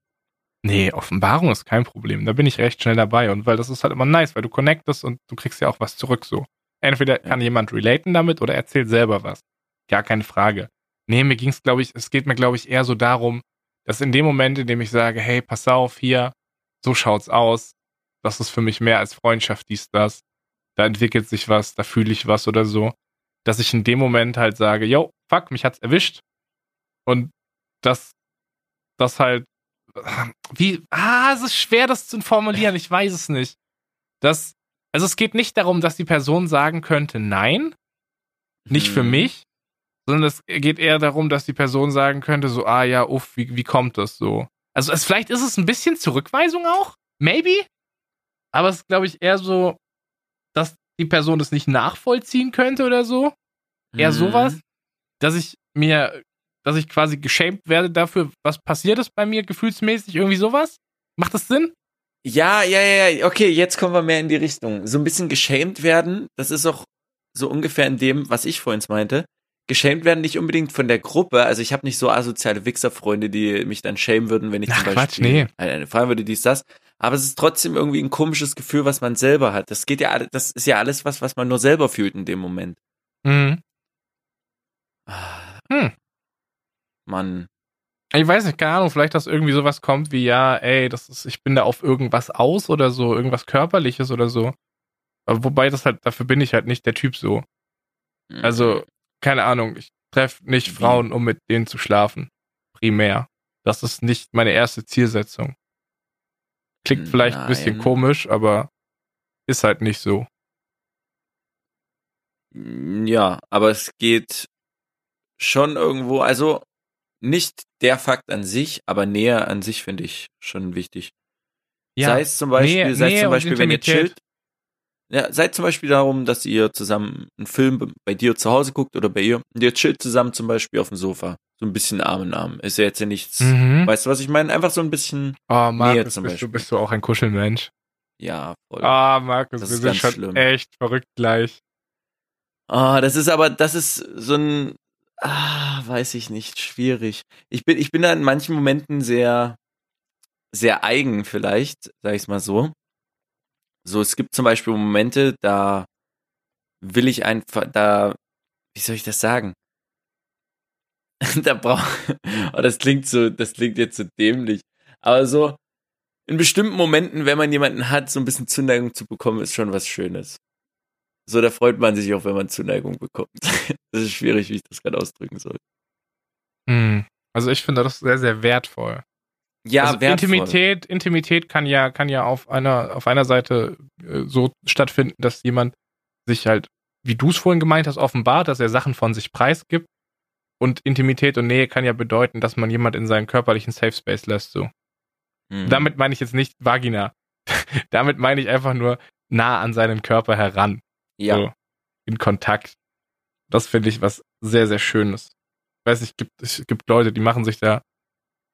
Nee, Offenbarung ist kein Problem. Da bin ich recht schnell dabei. Und weil das ist halt immer nice, weil du connectest und du kriegst ja auch was zurück so. Entweder kann jemand relaten damit oder erzählt selber was. Gar keine Frage. Nee, mir ging's, glaube ich, es geht mir, glaube ich, eher so darum, dass in dem Moment, in dem ich sage, hey, pass auf, hier, so schaut's aus, das ist für mich mehr als Freundschaft, dies, das, da entwickelt sich was, da fühle ich was oder so, dass ich in dem Moment halt sage, yo, fuck, mich hat's erwischt. Und das, das halt, wie, ah, es ist schwer, das zu formulieren, ich weiß es nicht. Das, also es geht nicht darum, dass die Person sagen könnte, nein, nicht für Hm. mich, sondern es geht eher darum, dass die Person sagen könnte, so, ah ja, uff, wie, wie kommt das so? Also es, vielleicht ist es ein bisschen Zurückweisung auch, maybe, aber es ist, glaube ich, eher so, dass die Person das nicht nachvollziehen könnte oder so. Eher Mhm. sowas, dass ich mir, dass ich quasi geschämt werde dafür, was passiert ist bei mir gefühlsmäßig, irgendwie sowas? Macht das Sinn? Ja, ja, ja, ja, okay, jetzt kommen wir mehr in die Richtung. So ein bisschen geschämt werden, das ist auch so ungefähr in dem, was ich vorhin meinte. Geschämt werden nicht unbedingt von der Gruppe. Also ich habe nicht so asoziale Wichserfreunde, die mich dann schämen würden, wenn ich Ach, zum Quatsch, Beispiel nee. eine fragen würde, dies, das. Aber es ist trotzdem irgendwie ein komisches Gefühl, was man selber hat. Das geht ja, das ist ja alles was, was man nur selber fühlt in dem Moment. Mhm. Hm. Man, Ich weiß nicht, keine Ahnung, vielleicht, dass irgendwie sowas kommt wie, ja, ey, das ist, ich bin da auf irgendwas aus oder so, irgendwas Körperliches oder so. Aber wobei das halt, dafür bin ich halt nicht der Typ so. Also, keine Ahnung, ich treffe nicht Wie? Frauen, um mit denen zu schlafen. Primär. Das ist nicht meine erste Zielsetzung. Klingt vielleicht ein bisschen Nein. komisch, aber ist halt nicht so. Ja, aber es geht schon irgendwo, also nicht der Fakt an sich, aber näher an sich finde ich schon wichtig. sei es zum Beispiel, Nähe- sei es Nähe zum Beispiel, wenn ihr chillt. Ja, seid zum Beispiel darum, dass ihr zusammen einen Film be- bei dir zu Hause guckt oder bei ihr und ihr chillt zusammen zum Beispiel auf dem Sofa. So ein bisschen Arm in Arm. Ist ja jetzt ja nichts. Mhm. Weißt du, was ich meine? Einfach so ein bisschen, Oh, Markus, zum bist du, Beispiel. bist du auch ein Kuschelmensch. ja, voll. Ah, Markus, Das wir ist sind ganz schon schlimm. echt verrückt gleich. Ah, das ist aber, das ist so ein, ah, weiß ich nicht, schwierig. Ich bin, ich bin da in manchen Momenten sehr, sehr eigen vielleicht, sag ich's mal so. So, es gibt zum Beispiel Momente, da will ich einfach, da, wie soll ich das sagen? da brauch, oh, das klingt so, das klingt jetzt so dämlich. Aber so, in bestimmten Momenten, wenn man jemanden hat, so ein bisschen Zuneigung zu bekommen, ist schon was Schönes. So, da freut man sich auch, wenn man Zuneigung bekommt. Das ist schwierig, wie ich das gerade ausdrücken soll. Hm. Also ich finde das sehr, sehr wertvoll. Ja, also wertvoll. Intimität, Intimität kann ja, kann ja auf einer, auf einer Seite äh, so stattfinden, dass jemand sich halt, wie du es vorhin gemeint hast, offenbart, dass er Sachen von sich preisgibt. Und Intimität und Nähe kann ja bedeuten, dass man jemand in seinen körperlichen Safe Space lässt, so. Mhm. Damit meine ich jetzt nicht Vagina. Damit meine ich einfach nur nah an seinen Körper heran. Ja. So, in Kontakt. Das finde ich was sehr, sehr Schönes. Ich weiß nicht, gibt, es gibt Leute, die machen sich da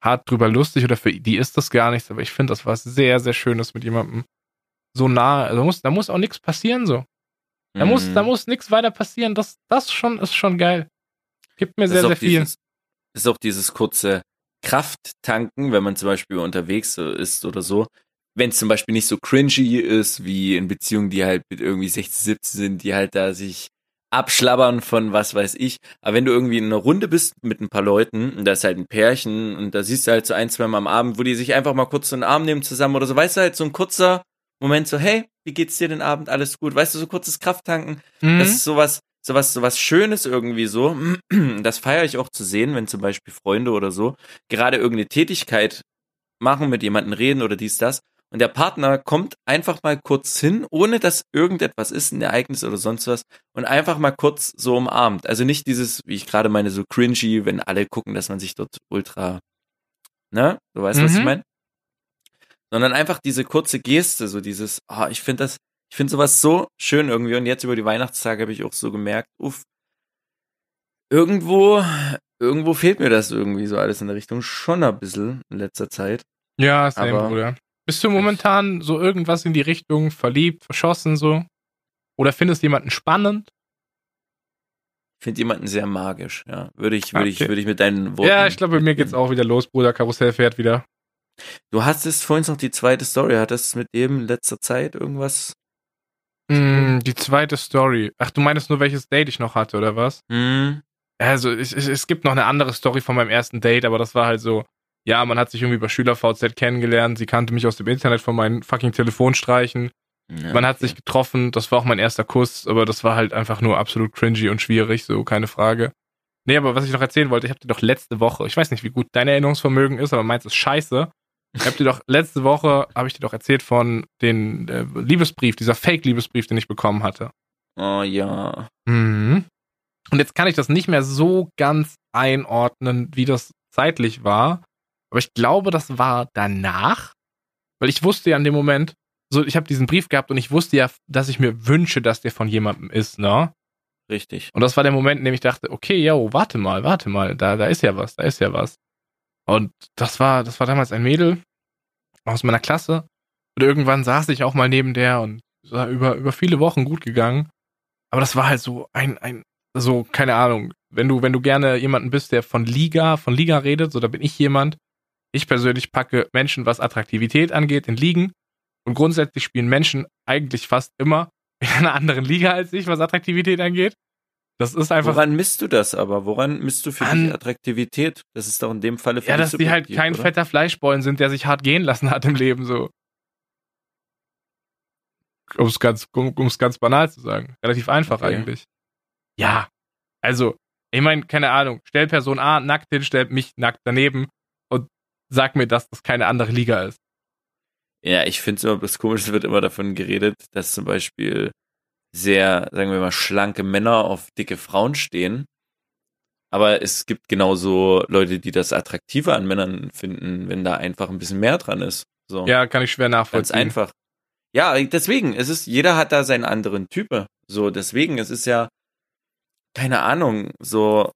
hart drüber lustig oder für die ist das gar nichts, aber ich finde das was sehr, sehr Schönes mit jemandem so nah. Also da muss, da muss auch nichts passieren so. Da muss, Mhm. da muss nichts weiter passieren. Das, das schon ist schon geil. Gibt mir Das sehr, sehr viel. Dieses, ist auch dieses kurze Krafttanken, wenn man zum Beispiel unterwegs ist oder so. Wenn es zum Beispiel nicht so cringy ist, wie in Beziehungen, die halt mit irgendwie 16, 17 sind, die halt da sich abschlabbern von was weiß ich. Aber wenn du irgendwie in einer Runde bist mit ein paar Leuten und da ist halt ein Pärchen und da siehst du halt so ein, zwei Mal am Abend, wo die sich einfach mal kurz so einen Arm nehmen zusammen oder so, weißt du halt, so ein kurzer Moment so, hey, wie geht's dir den Abend? Alles gut? Weißt du, so kurzes Krafttanken. Mhm. Das ist sowas, sowas, sowas Schönes irgendwie so. Das feiere ich auch zu sehen, wenn zum Beispiel Freunde oder so gerade irgendeine Tätigkeit machen, mit jemandem reden oder dies, das. Und der Partner kommt einfach mal kurz hin, ohne dass irgendetwas ist, ein Ereignis oder sonst was, und einfach mal kurz so umarmt. Also nicht dieses, wie ich gerade meine, so cringy, wenn alle gucken, dass man sich dort ultra, ne? Du weißt, was ich Mhm. meine? Sondern einfach diese kurze Geste, so dieses, ah, ich finde das, ich finde sowas so schön irgendwie. Und jetzt über die Weihnachtstage habe ich auch so gemerkt, uff, irgendwo, irgendwo fehlt mir das irgendwie so alles in der Richtung schon ein bisschen in letzter Zeit. Ja, same, Aber- Bruder. Bist du momentan so irgendwas in die Richtung verliebt, verschossen so? Oder findest jemanden spannend? Ich finde jemanden sehr magisch, ja. Würde ich, würde ich, Okay. würde ich mit deinen Worten. Ja, ich glaube, bei mir geht's auch wieder los, Bruder. Karussell fährt wieder. Du hast es vorhin noch die zweite Story. Hattest du mit dem in letzter Zeit irgendwas? Mm, die zweite Story. Ach, du meinst nur, welches Date ich noch hatte, oder was? Hm, Also, es, es gibt noch eine andere Story von meinem ersten Date, aber das war halt so, ja, man hat sich irgendwie über SchülerVZ kennengelernt, sie kannte mich aus dem Internet von meinen fucking Telefonstreichen, ja, man hat okay. sich getroffen, das war auch mein erster Kuss, aber das war halt einfach nur absolut cringy und schwierig, so, keine Frage. Nee, aber was ich noch erzählen wollte, ich hab dir doch letzte Woche, ich weiß nicht, wie gut dein Erinnerungsvermögen ist, aber meins ist scheiße. Ich hab dir doch letzte Woche, habe ich dir doch erzählt von den äh, Liebesbrief, dieser Fake-Liebesbrief, den ich bekommen hatte. Oh ja. Mhm. Und jetzt kann ich das nicht mehr so ganz einordnen, wie das zeitlich war. Aber ich glaube, das war danach. Weil ich wusste ja in dem Moment, so ich habe diesen Brief gehabt und ich wusste ja, dass ich mir wünsche, dass der von jemandem ist, ne? richtig. Und das war der Moment, in dem ich dachte, okay, yo, warte mal, warte mal, da, da ist ja was, da ist ja was. Und das war, das war damals ein Mädel aus meiner Klasse. Und irgendwann saß ich auch mal neben der und war über, über viele Wochen gut gegangen. Aber das war halt so ein, ein, so, keine Ahnung, wenn du, wenn du gerne jemanden bist, der von Liga, von Liga redet, so da bin ich jemand. Ich persönlich packe Menschen, was Attraktivität angeht, in Ligen. Und grundsätzlich spielen Menschen eigentlich fast immer in einer anderen Liga als ich, was Attraktivität angeht. Das ist einfach. Woran misst du das aber? Woran misst du für An- dich Attraktivität? Das ist doch in dem Falle für ja, dass die halt kein oder? fetter Fleischbollen sind, der sich hart gehen lassen hat im Leben, so. Um es ganz, um es ganz banal zu sagen. Relativ einfach Okay. eigentlich. Ja. Also, ich meine, keine Ahnung, stell Person A nackt hin, stell mich nackt daneben sag mir, dass das keine andere Liga ist. Ja, ich finde es immer bloß komisch, es wird immer davon geredet, dass zum Beispiel sehr, sagen wir mal, schlanke Männer auf dicke Frauen stehen. Aber es gibt genauso Leute, die das attraktiver an Männern finden, wenn da einfach ein bisschen mehr dran ist. So. Ja, kann ich schwer Ganz nachvollziehen. einfach. Ja, deswegen, es ist, jeder hat da seinen anderen Type. So, deswegen, es ist ja, keine Ahnung, so,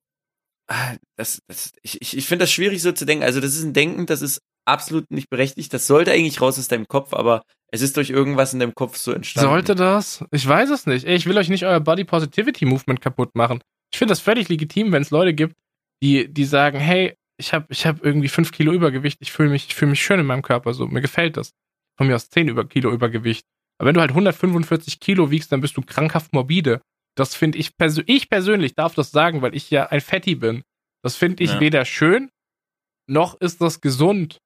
das, das, ich, ich, ich finde das schwierig so zu denken. Also, das ist ein Denken, das ist absolut nicht berechtigt. Das sollte eigentlich raus aus deinem Kopf, aber es ist durch irgendwas in deinem Kopf so entstanden. Sollte das? Ich weiß es nicht. Ey, ich will euch nicht euer Body Positivity Movement kaputt machen. Ich finde das völlig legitim, wenn es Leute gibt, die, die sagen, hey, ich habe ich hab irgendwie fünf Kilo Übergewicht, ich fühle mich, ich fühl mich schön in meinem Körper, so, mir gefällt das. Von mir aus 10 über Kilo Übergewicht. Aber wenn du halt 145 Kilo wiegst, dann bist du krankhaft morbide. Das finde ich, persö ich persönlich darf das sagen, weil ich ja ein Fetti bin. Das finde ich Ja. weder schön, noch ist das gesund.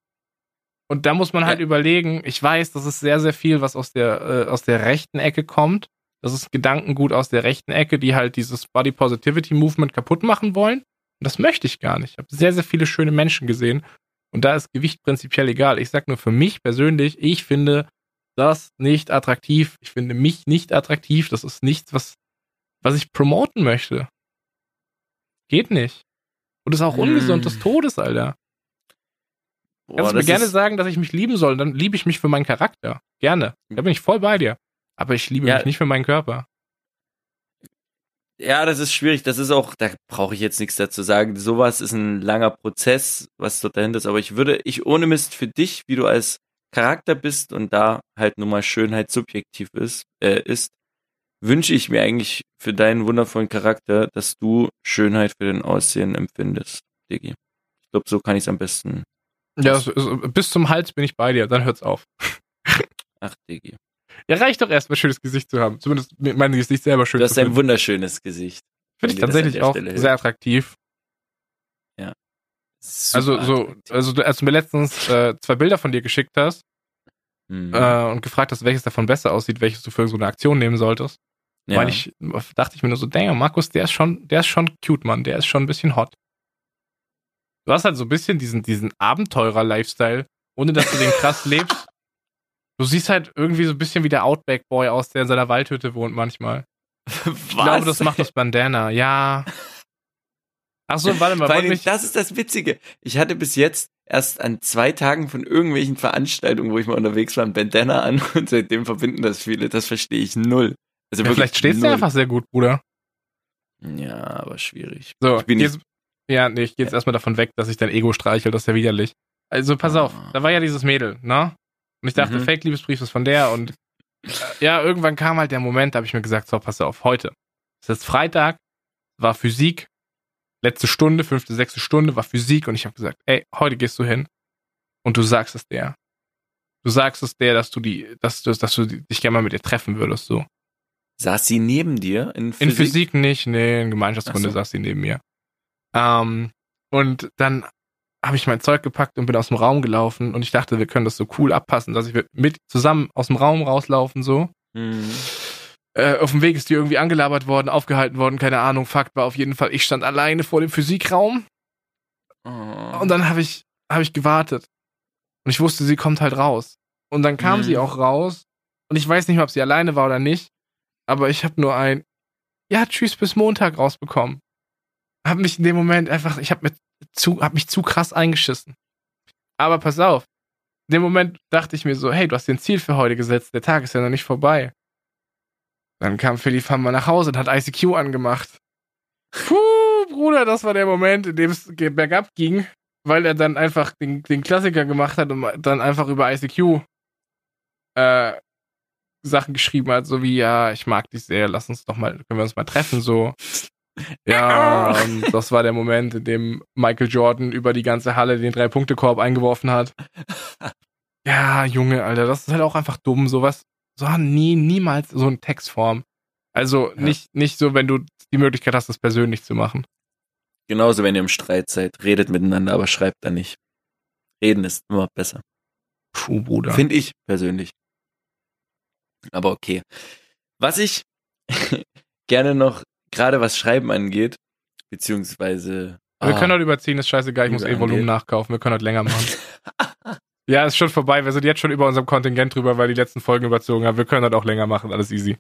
Und da muss man halt Ja. überlegen, ich weiß, das ist sehr, sehr viel, was aus der, äh, aus der rechten Ecke kommt. Das ist Gedankengut aus der rechten Ecke, die halt dieses Body Positivity Movement kaputt machen wollen. Und das möchte ich gar nicht. Ich habe sehr, sehr viele schöne Menschen gesehen. Und da ist Gewicht prinzipiell egal. Ich sag nur für mich persönlich, ich finde das nicht attraktiv. Ich finde mich nicht attraktiv. Das ist nichts, was, was ich promoten möchte. Geht nicht. Und ist auch ungesund des Todes, Alter. Boah, Kannst du mir gerne sagen, dass ich mich lieben soll, dann liebe ich mich für meinen Charakter. Gerne. Da bin ich voll bei dir. Aber ich liebe Ja. mich nicht für meinen Körper. Ja, das ist schwierig. Das ist auch, da brauche ich jetzt nichts dazu sagen. Sowas ist ein langer Prozess, was dort dahinter ist. Aber ich würde, ich ohne Mist für dich, wie du als Charakter bist und da halt nun mal Schönheit subjektiv ist, äh, ist, wünsche ich mir eigentlich für deinen wundervollen Charakter, dass du Schönheit für den Aussehen empfindest, Diggi. Ich glaube, so kann ich es am besten. Ja, so, so, bis zum Hals bin ich bei dir, dann hört's auf. Ach, Diggi. Ja, reicht doch erstmal schönes Gesicht zu haben. Zumindest mein Gesicht selber schön Du hast ein finden. wunderschönes Gesicht. Finde ich tatsächlich auch Stelle sehr attraktiv. Super also so, attraktiv. also du- als du mir letztens äh, zwei Bilder von dir geschickt hast Mhm. äh, und gefragt hast, welches davon besser aussieht, welches du für so eine Aktion nehmen solltest, ja. weil ich dachte ich mir nur so, damn, Markus, der ist schon, der ist schon cute, Mann, der ist schon ein bisschen hot. Du hast halt so ein bisschen diesen, diesen Abenteurer-Lifestyle, ohne dass du den krass lebst. Du siehst halt irgendwie so ein bisschen wie der Outback-Boy aus, der in seiner Waldhütte wohnt manchmal. Ich glaube, das macht das Bandana. Ja. Ach so, warte mal, mich, das ist das Witzige. Ich hatte bis jetzt erst an zwei Tagen von irgendwelchen Veranstaltungen, wo ich mal unterwegs war, ein Bandana an und seitdem verbinden das viele. Das verstehe ich null. Also ja, vielleicht stehst du null. einfach sehr gut, Bruder. Ja, aber schwierig. So, Ich bin jetzt, ja, nee, ich gehe jetzt erstmal davon weg, dass ich dein Ego streichel, das ist ja widerlich. Also, pass auf, Ah. da war ja dieses Mädel, ne? Und ich dachte, Mhm. Fake-Liebesbrief ist von der und äh, ja, irgendwann kam halt der Moment, da habe ich mir gesagt, so, pass auf, heute. Es ist Freitag, war Physik, letzte Stunde, fünfte, sechste Stunde war Physik und ich habe gesagt, ey, heute gehst du hin und du sagst es der. Du sagst es der, dass du die, dass du, dass du dich gerne mal mit ihr treffen würdest, so. Saß sie neben dir in Physik? In Physik nicht, nee, in Gemeinschaftskunde so. saß sie neben mir. Ähm, und dann habe ich mein Zeug gepackt und bin aus dem Raum gelaufen und ich dachte, wir können das so cool abpassen, dass ich mit zusammen aus dem Raum rauslaufen so. Mhm. Äh, auf dem Weg ist die irgendwie angelabert worden, aufgehalten worden, keine Ahnung. Fakt war auf jeden Fall, ich stand alleine vor dem Physikraum Oh. und dann habe ich habe ich gewartet und ich wusste, sie kommt halt raus. Und dann kam Mhm. sie auch raus und ich weiß nicht mehr, ob sie alleine war oder nicht, aber ich habe nur ein ja tschüss bis Montag rausbekommen. Hab mich in dem Moment einfach, ich habe hab mich zu krass eingeschissen. Aber pass auf, in dem Moment dachte ich mir so, hey, du hast dir ein Ziel für heute gesetzt, der Tag ist ja noch nicht vorbei. Dann kam Philipp Hammer nach Hause und hat ICQ angemacht. Puh, Bruder, das war der Moment, in dem es bergab ging, weil er dann einfach den, den Klassiker gemacht hat und dann einfach über ICQ äh, Sachen geschrieben hat, so wie, ja, ich mag dich sehr, lass uns doch mal, können wir uns mal treffen, so. Ja, und das war der Moment, in dem Michael Jordan über die ganze Halle den Drei-Punkte-Korb eingeworfen hat. Ja, Junge, Alter, das ist halt auch einfach dumm, sowas. So, nie, niemals so in Textform. Also Ja. nicht, nicht so, wenn du die Möglichkeit hast, das persönlich zu machen. Genauso, wenn ihr im Streit seid, redet miteinander, aber schreibt da nicht. Reden ist immer besser. Puh, Bruder. Finde ich persönlich. Aber okay. Was ich gerne noch, gerade was Schreiben angeht, beziehungsweise. wir ah, können heute überziehen, ist scheißegal, ich muss eh Volumen nachkaufen, wir können heute länger machen. ja, ist schon vorbei, wir sind jetzt schon über unserem Kontingent drüber, weil die letzten Folgen überzogen haben. Wir können heute auch länger machen, alles easy.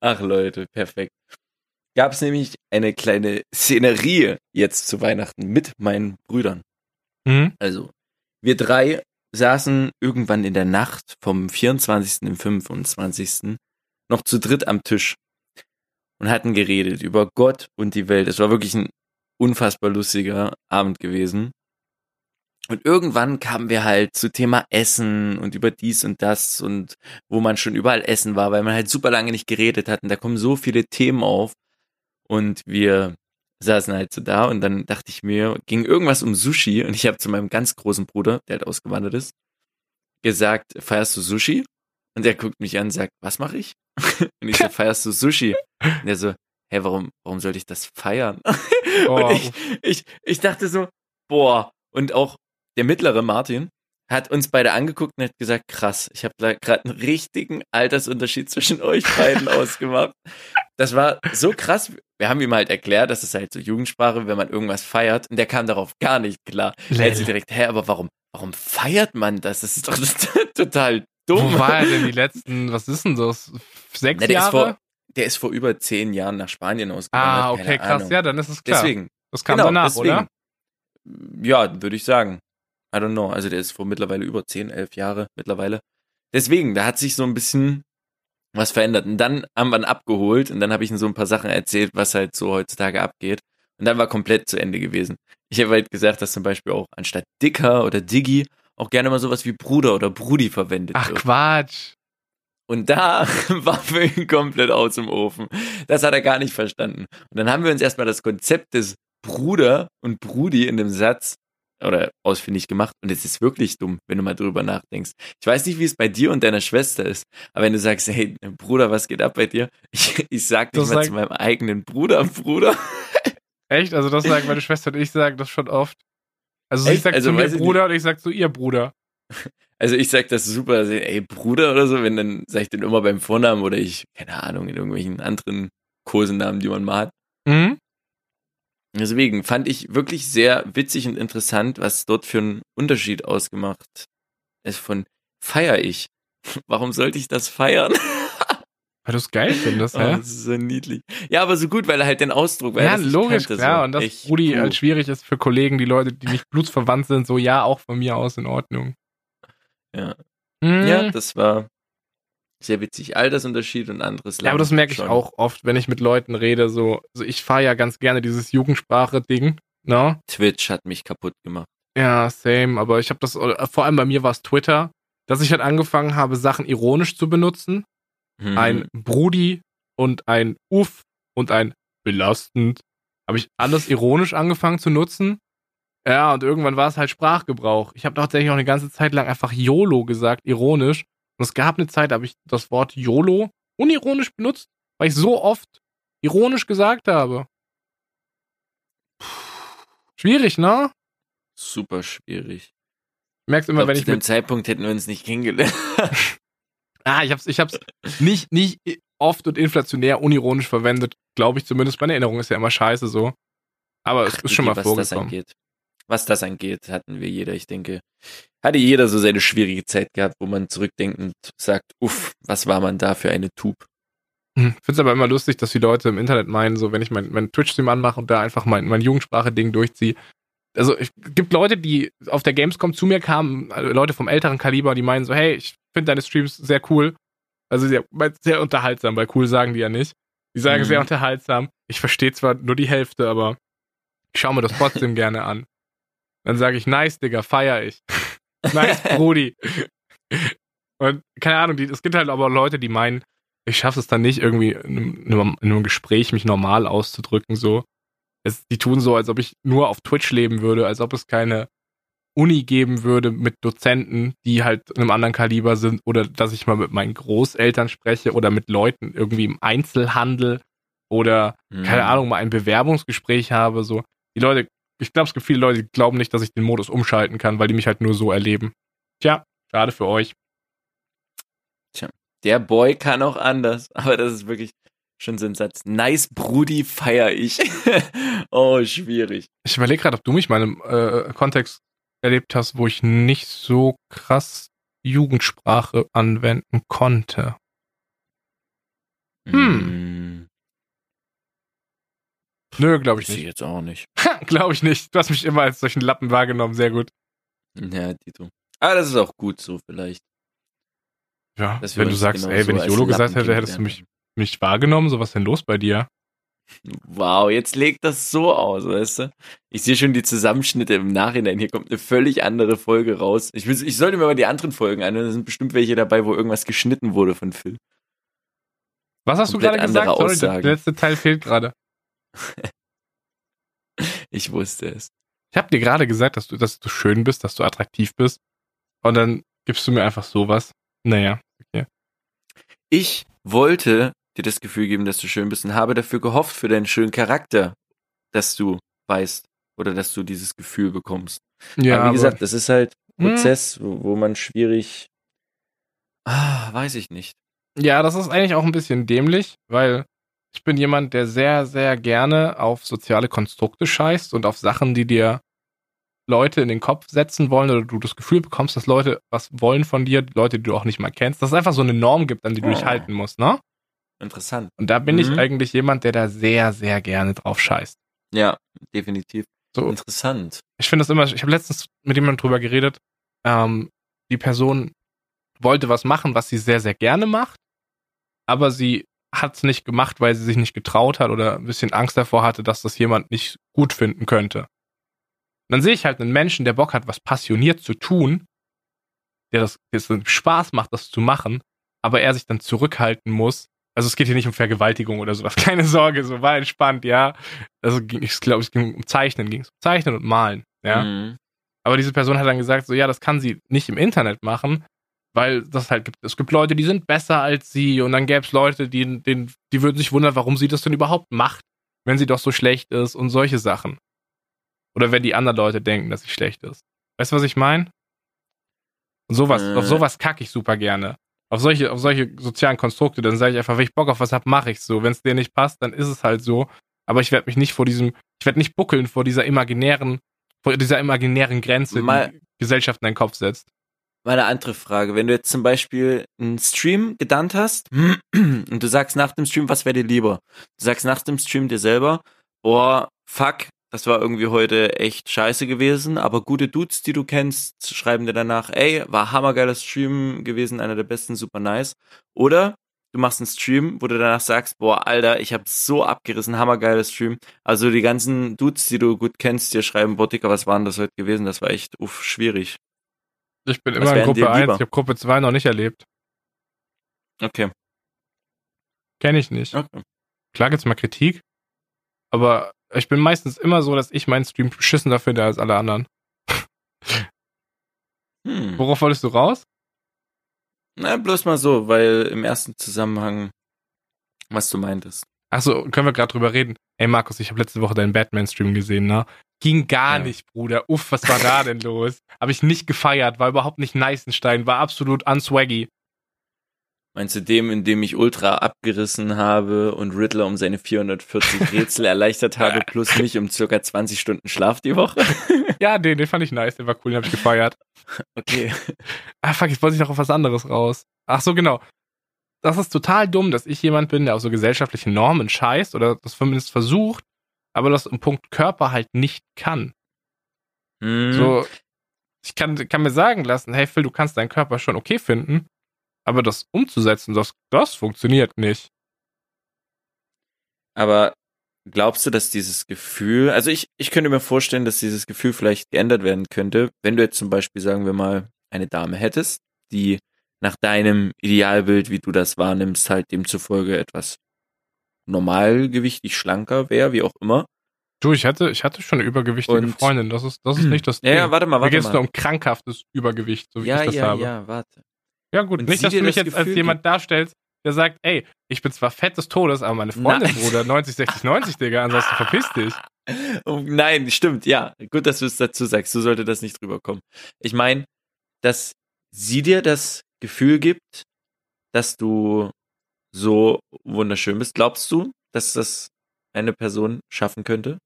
Ach Leute, perfekt. Gab es nämlich eine kleine Szenerie jetzt zu Weihnachten mit meinen Brüdern. Mhm. Also, wir drei saßen irgendwann in der Nacht vom 24. in den 25. noch zu dritt am Tisch und hatten geredet über Gott und die Welt. Es war wirklich ein unfassbar lustiger Abend gewesen. Und irgendwann kamen wir halt zu Thema Essen und über dies und das und wo man schon überall essen war, weil man halt super lange nicht geredet hat und da kommen so viele Themen auf und wir saßen halt so da und dann dachte ich mir, ging irgendwas um Sushi und ich habe zu meinem ganz großen Bruder, der halt ausgewandert ist, gesagt, feierst du Sushi? Und er guckt mich an und sagt, was mache ich? Und ich so, feierst du Sushi? Und er so, hä, warum, warum sollte ich das feiern? Oh, Und ich, ich, ich dachte so, boah. Und auch der mittlere Martin hat uns beide angeguckt und hat gesagt, krass, ich habe da gerade einen richtigen Altersunterschied zwischen euch beiden ausgemacht. Das war so krass. Wir haben ihm halt erklärt, dass es halt so Jugendsprache, wenn man irgendwas feiert. Und der kam darauf gar nicht klar. Er hat sich direkt, hä, aber warum, warum feiert man das? Das ist doch total dumm. Wo war er denn die letzten, was ist denn das? Sechs Na, der, ist Jahre? vor, der ist vor über zehn Jahren nach Spanien ausgewandert. ah, okay, krass. Ahnung. Ja, dann ist es klar. Deswegen, das kam genau, danach, deswegen. oder? Ja, würde ich sagen. I don't know. Also der ist vor mittlerweile über 10, 11 Jahre mittlerweile. Deswegen, da hat sich so ein bisschen was verändert. Und dann haben wir ihn abgeholt und dann habe ich ihm so ein paar Sachen erzählt, was halt so heutzutage abgeht. Und dann war komplett zu Ende gewesen. Ich habe halt gesagt, dass zum Beispiel auch anstatt Dicker oder Diggi auch gerne mal sowas wie Bruder oder Brudi verwendet Ach, wird. Quatsch. Und da war für ihn komplett aus dem Ofen. Das hat er gar nicht verstanden. Und dann haben wir uns erstmal das Konzept des Bruder und Brudi in dem Satz oder ausfindig gemacht. Und es ist wirklich dumm, wenn du mal drüber nachdenkst. Ich weiß nicht, wie es bei dir und deiner Schwester ist, aber wenn du sagst, hey, Bruder, was geht ab bei dir? Ich, ich sag Du nicht mal sag- zu meinem eigenen Bruder, Bruder. Echt? Also das sagen meine Schwester und ich sagen das schon oft. Also Echt? sagt Also zu mir ich Bruder und ich sag zu ihr Bruder. Also ich sag das super, also, ey, Bruder oder so, wenn dann sag ich den immer beim Vornamen oder ich, keine Ahnung, in irgendwelchen anderen Kosenamen, die man mal hat. Mhm. Deswegen fand ich wirklich sehr witzig und interessant, was dort für einen Unterschied ausgemacht ist von feier ich. Warum sollte ich das feiern? Weil du es geil findest, Oh, hä? das ist so niedlich. Ja, aber so gut, weil er halt den Ausdruck, weil Ja, das logisch, kannte, ja. so. Und dass Echt cool. halt schwierig ist für Kollegen, die Leute, die nicht blutsverwandt sind, so ja, auch von mir aus in Ordnung. Ja. Mhm. Ja, das war sehr witzig. Altersunterschied und anderes Ja, aber das merke ich schon. auch oft, wenn ich mit Leuten rede. So, also ich fahre ja ganz gerne dieses Jugendsprache-Ding. Ne? Twitch hat mich kaputt gemacht. Ja, same. Aber ich habe das, äh, vor allem bei mir war es Twitter, dass ich halt angefangen habe, Sachen ironisch zu benutzen. Mhm. Ein Brudi und ein Uff und ein belastend. Habe ich alles ironisch angefangen zu nutzen. Ja, und irgendwann war es halt Sprachgebrauch. Ich habe tatsächlich auch eine ganze Zeit lang einfach YOLO gesagt, ironisch. Und es gab eine Zeit, da habe ich das Wort YOLO unironisch benutzt, weil ich so oft ironisch gesagt habe. Schwierig, ne? super schwierig. Merkst Ich immer, glaub, wenn zu ich dem mit. Zeitpunkt hätten wir uns nicht kennengelernt. Ah, ich hab's, ich hab's nicht, nicht oft und inflationär unironisch verwendet, glaube ich zumindest. Meine Erinnerung ist ja immer scheiße so. Aber es ist schon mal was das vorgekommen. angeht. Was das angeht, hatten wir jeder, ich denke, hatte jeder so seine schwierige Zeit gehabt, wo man zurückdenkt und sagt, uff, was war man da für eine Tube? Hm, Ich find's aber immer lustig, dass die Leute im Internet meinen, so wenn ich mein, mein Twitch-Stream anmache und da einfach mein, mein Jugendsprache-Ding durchziehe. Also es gibt Leute, die auf der Gamescom zu mir kamen, also Leute vom älteren Kaliber, die meinen so, hey, ich finde deine Streams sehr cool. Also sehr, sehr unterhaltsam, weil cool sagen die ja nicht. Die sagen Mhm. sehr unterhaltsam. Ich verstehe zwar nur die Hälfte, aber ich schaue mir das trotzdem gerne an. Dann sage ich, nice, Digga, feier ich. nice, Brudi. Und keine Ahnung, die, es gibt halt aber Leute, die meinen, ich schaffe es dann nicht, irgendwie in einem, in einem Gespräch mich normal auszudrücken, so. Es, die tun so, als ob ich nur auf Twitch leben würde, als ob es keine Uni geben würde mit Dozenten, die halt in einem anderen Kaliber sind, oder dass ich mal mit meinen Großeltern spreche oder mit Leuten irgendwie im Einzelhandel oder, keine Mhm. Ahnung, mal ein Bewerbungsgespräch habe, so. Die Leute, ich glaube, es gibt viele Leute, die glauben nicht, dass ich den Modus umschalten kann, weil die mich halt nur so erleben. Tja, schade für euch. Der Boy kann auch anders, aber das ist wirklich schon so ein Satz. Nice, Brudi, feier ich. oh, schwierig. Ich überlege gerade, ob du mich mal in einem äh, Kontext erlebt hast, wo ich nicht so krass Jugendsprache anwenden konnte. Hm. Nö, glaube ich nicht. jetzt auch nicht. glaube ich nicht. Du hast mich immer als solchen Lappen wahrgenommen. Sehr gut. Ja, Tito. Aber das ist auch gut so vielleicht. Ja, wenn du sagst, genau ey, wenn so ich YOLO gesagt hätte, hättest du mich nicht wahrgenommen. So was denn los bei dir? Wow, jetzt legt das so aus, weißt du? Ich sehe schon die Zusammenschnitte im Nachhinein. Hier kommt eine völlig andere Folge raus. Ich, will, ich sollte mir mal die anderen Folgen anhören. Da sind bestimmt welche dabei, wo irgendwas geschnitten wurde von Phil. Was hast du Komplett gerade gesagt? Sorry, der letzte Teil fehlt gerade. Ich wusste es. Ich habe dir gerade gesagt, dass du, dass du schön bist, dass du attraktiv bist. Und dann gibst du mir einfach sowas. Naja, okay. Ich wollte dir das Gefühl geben, dass du schön bist und habe dafür gehofft für deinen schönen Charakter, dass du weißt oder dass du dieses Gefühl bekommst. Ja, aber wie gesagt, das ist halt Hm. Prozess, wo, wo man schwierig. Ah, weiß ich nicht. Ja, das ist eigentlich auch ein bisschen dämlich, weil ich bin jemand, der sehr, sehr gerne auf soziale Konstrukte scheißt und auf Sachen, die dir Leute in den Kopf setzen wollen oder du das Gefühl bekommst, dass Leute was wollen von dir, Leute, die du auch nicht mal kennst, dass es einfach so eine Norm gibt, an die du dich Oh. halten musst, ne? Interessant. Und da bin ich Mhm. eigentlich jemand, der da sehr, sehr gerne drauf scheißt. Ja, definitiv. So, Interessant. ich finde das immer, ich habe letztens mit jemandem drüber geredet, ähm, die Person wollte was machen, was sie sehr, sehr gerne macht, aber sie hat es nicht gemacht, weil sie sich nicht getraut hat oder ein bisschen Angst davor hatte, dass das jemand nicht gut finden könnte. Und dann sehe ich halt einen Menschen, der Bock hat, was passioniert zu tun, der das, das Spaß macht, das zu machen, aber er sich dann zurückhalten muss. Also es geht hier nicht um Vergewaltigung oder sowas, keine Sorge, so war entspannt, ja. Also ich glaube, es ging um Zeichnen, ging es um Zeichnen und Malen, ja. Mhm. Aber diese Person hat dann gesagt, so ja, das kann sie nicht im Internet machen, weil das halt gibt, es gibt Leute, die sind besser als sie und dann gäbe es Leute, die, die, die würden sich wundern, warum sie das denn überhaupt macht, wenn sie doch so schlecht ist und solche Sachen. Oder wenn die anderen Leute denken, dass sie schlecht ist. Weißt du, was ich meine? Sowas, Äh. auf sowas kacke ich super gerne. Auf solche, auf solche sozialen Konstrukte, dann sage ich einfach, wenn ich Bock auf was hab, mache ich so. Wenn es dir nicht passt, dann ist es halt so. Aber ich werde mich nicht vor diesem, ich werde nicht buckeln vor dieser imaginären, vor dieser imaginären Grenze, Mal- die die Gesellschaft in deinen Kopf setzt. Mal eine andere Frage. Wenn du jetzt zum Beispiel einen Stream gedannt hast und du sagst nach dem Stream, was wäre dir lieber? Du sagst nach dem Stream dir selber, boah, fuck, das war irgendwie heute echt scheiße gewesen, aber gute Dudes, die du kennst, schreiben dir danach, ey, war hammergeiler Stream gewesen, einer der besten, super nice. Oder du machst einen Stream, wo du danach sagst, boah, Alter, ich hab so abgerissen, hammergeiler Stream. Also die ganzen Dudes, die du gut kennst, dir schreiben, boah, Dicker, was war denn das heute gewesen? Das war echt, uff, schwierig. Ich bin immer in Gruppe dir 1, lieber? ich habe Gruppe 2 noch nicht erlebt. Okay. Kenne ich nicht. okay. Klar gibt's mal Kritik, aber ich bin meistens immer so, dass ich meinen Stream beschissener finde als alle anderen. Hm. Worauf wolltest du raus? Na, bloß mal so, weil im ersten Zusammenhang, was du meintest. Achso, können wir gerade drüber reden. Ey Markus, ich habe letzte Woche deinen Batman-Stream gesehen, ne? Ging gar Ja. nicht, Bruder. Uff, was war da denn los? Habe ich nicht gefeiert, war überhaupt nicht Neisenstein, war absolut unswaggy. Meinst du dem, in dem ich Ultra abgerissen habe und Riddler um seine 440 Rätsel erleichtert habe, plus mich um circa 20 Stunden Schlaf die Woche? Ja, den, den fand ich nice, den war cool, den habe ich gefeiert. Okay. Ah, fuck, jetzt wollte ich noch auf was anderes raus. Ach so, genau. Das ist total dumm, dass ich jemand bin, der auf so gesellschaftliche Normen scheißt oder das zumindest versucht, aber das im Punkt Körper halt nicht kann. Hm. So, ich kann, kann mir sagen lassen, hey Phil, du kannst deinen Körper schon okay finden, Aber das umzusetzen, das, das funktioniert nicht. Aber glaubst du, dass dieses Gefühl, also ich, ich könnte mir vorstellen, dass dieses Gefühl vielleicht geändert werden könnte, wenn du jetzt zum Beispiel, sagen wir mal, eine Dame hättest, die nach deinem Idealbild, wie du das wahrnimmst, halt demzufolge etwas normalgewichtig schlanker wäre, wie auch immer. Du, ich hatte, ich hatte schon eine übergewichtige Und- Freundin. Das ist, das ist nicht das Ja, ja, warte mal, warte geht es nur mal. um krankhaftes Übergewicht, so wie Ja, ich das ja, habe. ja, warte. Ja, gut. Und nicht, dass du mich das jetzt als jemand darstellst, der sagt, ey, ich bin zwar fett des Todes, aber meine Freundin, Nein. Bruder, 90, 60, 90, Digga, ansonsten verpiss dich. Oh, nein, stimmt, ja. Gut, dass du es dazu sagst. So sollte das nicht rüberkommen. Ich meine, dass sie dir das Gefühl gibt, dass du so wunderschön bist. Glaubst du, dass das eine Person schaffen könnte?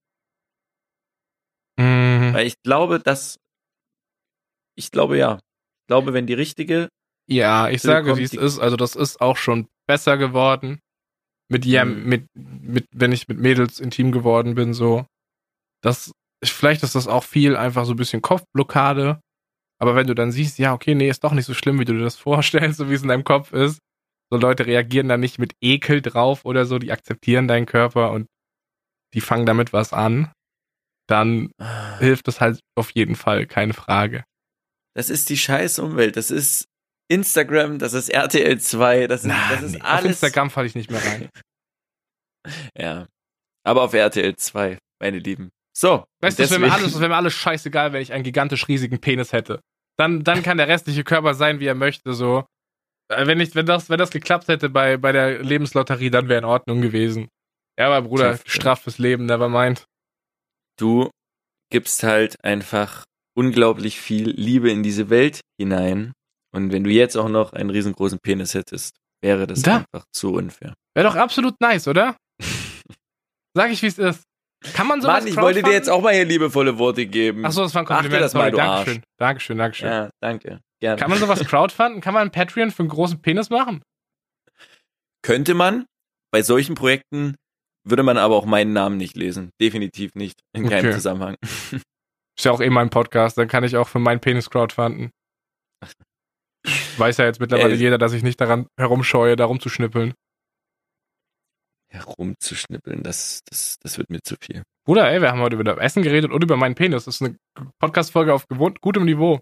Mhm. Weil ich glaube, dass ich glaube ja. Ich glaube, wenn die richtige, Ja, ich sage, kommt wie es ist. Also, das ist auch schon besser geworden. Mit, ja, Mhm. mit, mit, wenn ich mit Mädels intim geworden bin, so. Das, vielleicht ist das auch viel einfach so ein bisschen Kopfblockade. Aber wenn du dann siehst, ja, okay, nee, ist doch nicht so schlimm, wie du dir das vorstellst, so wie es in deinem Kopf ist. So Leute reagieren dann nicht mit Ekel drauf oder so, die akzeptieren deinen Körper und die fangen damit was an. Dann hilft das halt auf jeden Fall, keine Frage. das ist die scheiß Umwelt. Das ist Instagram, das ist RTL 2, das ist, das ist nee, Auf alles. Instagram falle ich nicht mehr rein. Ja. Aber auf RTL 2, meine Lieben. So. Weißt du, es wäre mir alles, es wäre mir alles scheißegal, wenn ich einen gigantisch riesigen Penis hätte. Dann, dann kann der restliche Körper sein, wie er möchte, so. Äh, Wenn ich, wenn das, wenn das geklappt hätte bei, bei der Lebenslotterie, dann wäre in Ordnung gewesen. Ja, aber Bruder, Schafft, ja. straff fürs Leben, never mind. du gibst halt einfach unglaublich viel Liebe in diese Welt hinein. Und wenn du jetzt auch noch einen riesengroßen Penis hättest, wäre das Da. einfach zu unfair. Wäre doch absolut nice, oder? Sag ich, wie es ist. Kann man sowas Mann, ich wollte dir jetzt auch mal hier liebevolle Worte geben. Achso, das war ein Kompliment. das mal, du Dankeschön. Arsch. Dankeschön, Dankeschön. Ja, danke. Gerne. Kann man sowas crowdfunden? Kann man ein Patreon für einen großen Penis machen? Könnte man. Bei solchen Projekten würde man aber auch meinen Namen nicht lesen. Definitiv nicht. In keinem Okay. Zusammenhang. Ist ja auch eh mein Podcast, dann kann ich auch für meinen Penis crowdfunden. Weiß ja jetzt mittlerweile Ey. jeder, dass ich nicht daran herumscheue, da rumzuschnippeln. Herumzuschnippeln, das, das, das wird mir zu viel. Bruder, ey, wir haben heute über das Essen geredet und über meinen Penis. Das ist eine Podcast-Folge auf gewohnt gutem Niveau.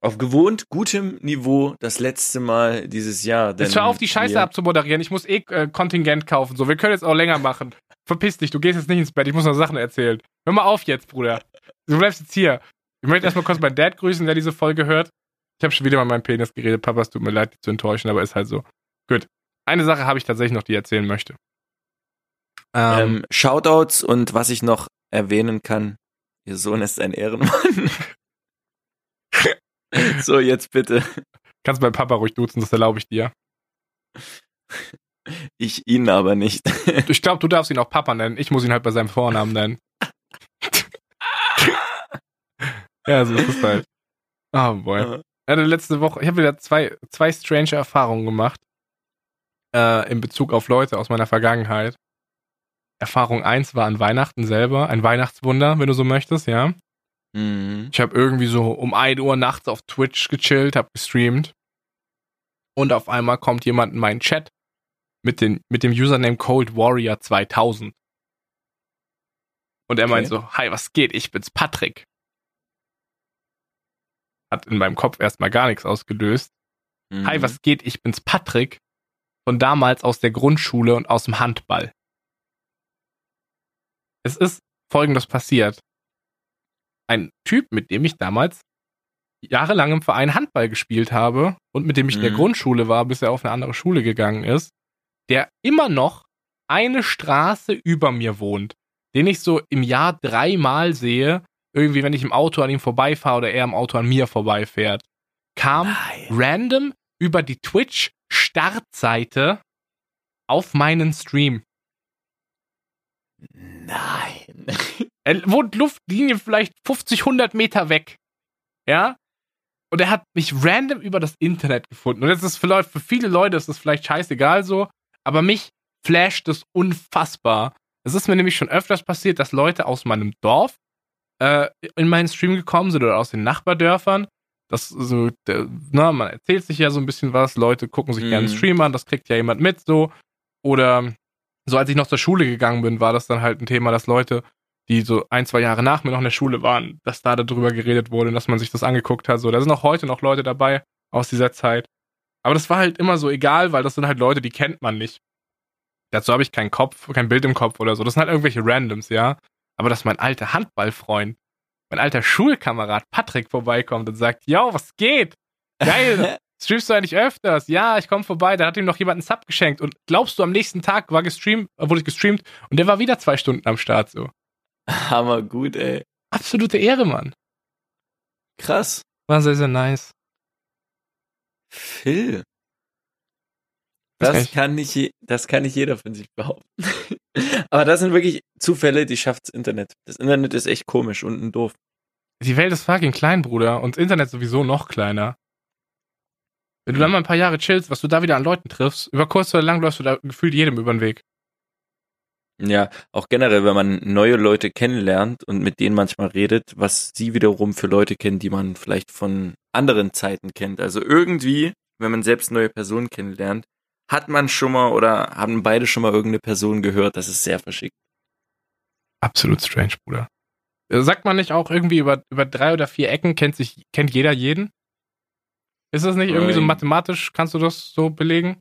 Auf gewohnt gutem Niveau das letzte Mal dieses Jahr. Jetzt hör auf, die Scheiße abzumoderieren. Ich muss eh äh, Kontingent kaufen. So, wir können jetzt auch länger machen. Verpiss dich, du gehst jetzt nicht ins Bett. Ich muss noch Sachen erzählen. Hör mal auf jetzt, Bruder. Du bleibst jetzt hier. Ich möchte erstmal kurz meinen Dad grüßen, der diese Folge hört. Ich habe schon wieder mal meinen Penis geredet. Papa, es tut mir leid, dich zu enttäuschen, aber ist halt so. Gut. Eine Sache habe ich tatsächlich noch, die ich erzählen möchte. Ähm, Ähm, Shoutouts und was ich noch erwähnen kann. Ihr Sohn ist ein Ehrenmann. so, jetzt bitte. kannst meinen Papa ruhig duzen, das erlaube ich dir. Ich ihn aber nicht. Ich glaube, du darfst ihn auch Papa nennen. Ich muss ihn halt bei seinem Vornamen nennen. ja, so ist es halt. Oh boy. Ja, die letzte Woche, ich habe wieder zwei, zwei strange Erfahrungen gemacht. Äh, in Bezug auf Leute aus meiner Vergangenheit. Erfahrung 1 war an Weihnachten selber, ein Weihnachtswunder, wenn du so möchtest, ja. Mhm. Ich habe irgendwie so um 1 Uhr nachts auf Twitch gechillt, habe gestreamt. Und auf einmal kommt jemand in meinen Chat mit, den, mit dem Username Cold Warrior 2000. Und er meint Okay. so, hi, was geht? Ich bin's Patrick. Hat in meinem Kopf erstmal gar nichts ausgelöst. Mhm. Hi, was geht? Ich bin's Patrick. Von damals aus der Grundschule und aus dem Handball. Es ist folgendes passiert. Ein Typ, mit dem ich damals jahrelang im Verein Handball gespielt habe und mit dem ich in der Mhm. Grundschule war, bis er auf eine andere Schule gegangen ist, der immer noch eine Straße über mir wohnt, den ich so im Jahr dreimal sehe, irgendwie wenn ich im Auto an ihm vorbeifahre oder er im Auto an mir vorbeifährt, kam Nein. random über die Twitch-Startseite auf meinen Stream. Nein. Er wohnt Luftlinie vielleicht 50, 100 Meter weg. Ja? Und er hat mich random über das Internet gefunden. Und das ist vielleicht für viele Leute ist das vielleicht scheißegal so, aber mich flasht es unfassbar. Es ist mir nämlich schon öfters passiert, dass Leute aus meinem Dorf äh, in meinen Stream gekommen sind oder aus den Nachbardörfern, Das so, der, na, man erzählt sich ja so ein bisschen was, Leute gucken sich Mhm. gerne einen Stream an, das kriegt ja jemand mit so. Oder so als ich noch zur Schule gegangen bin, war das dann halt ein Thema, dass Leute, die so ein, zwei Jahre nach mir noch in der Schule waren, dass da darüber geredet wurde und dass man sich das angeguckt hat. So, da sind auch heute noch Leute dabei aus dieser Zeit. Aber das war halt immer so egal, weil das sind halt Leute, die kennt man nicht. Dazu habe ich keinen Kopf, kein Bild im Kopf oder so. Das sind halt irgendwelche Randoms, ja. Aber dass mein alter Handballfreund, mein alter Schulkamerad Patrick vorbeikommt und sagt, yo, was geht? Geil, streamst du eigentlich öfters? Ja, ich komme vorbei. Da hat ihm noch jemand einen Sub geschenkt. Und glaubst du, am nächsten Tag war gestreamt, wurde ich gestreamt und der war wieder zwei Stunden am Start so. Hammer gut, ey. Absolute Ehre, Mann. Krass. War sehr, sehr nice. Phil. Das ich- kann nicht, das kann nicht jeder von sich behaupten. Aber das sind wirklich Zufälle, die schafft's Internet. Das Internet ist echt komisch und doof. Die Welt ist fucking klein, Bruder. Und das Internet sowieso noch kleiner. Wenn du dann mal ein paar Jahre chillst, was du da wieder an Leuten triffst, über kurz oder lang läufst du da gefühlt jedem über den Weg. Ja, auch generell, wenn man neue Leute kennenlernt und mit denen manchmal redet, was sie wiederum für Leute kennen, die man vielleicht von anderen Zeiten kennt. Also irgendwie, wenn man selbst neue Personen kennenlernt, hat man schon mal oder haben beide schon mal irgendeine Person gehört. Das ist sehr verschickt. Absolut strange, Bruder. Sagt man nicht auch irgendwie über, über drei oder vier Ecken kennt sich, kennt jeder jeden? Ist das nicht irgendwie so mathematisch, kannst du das so belegen?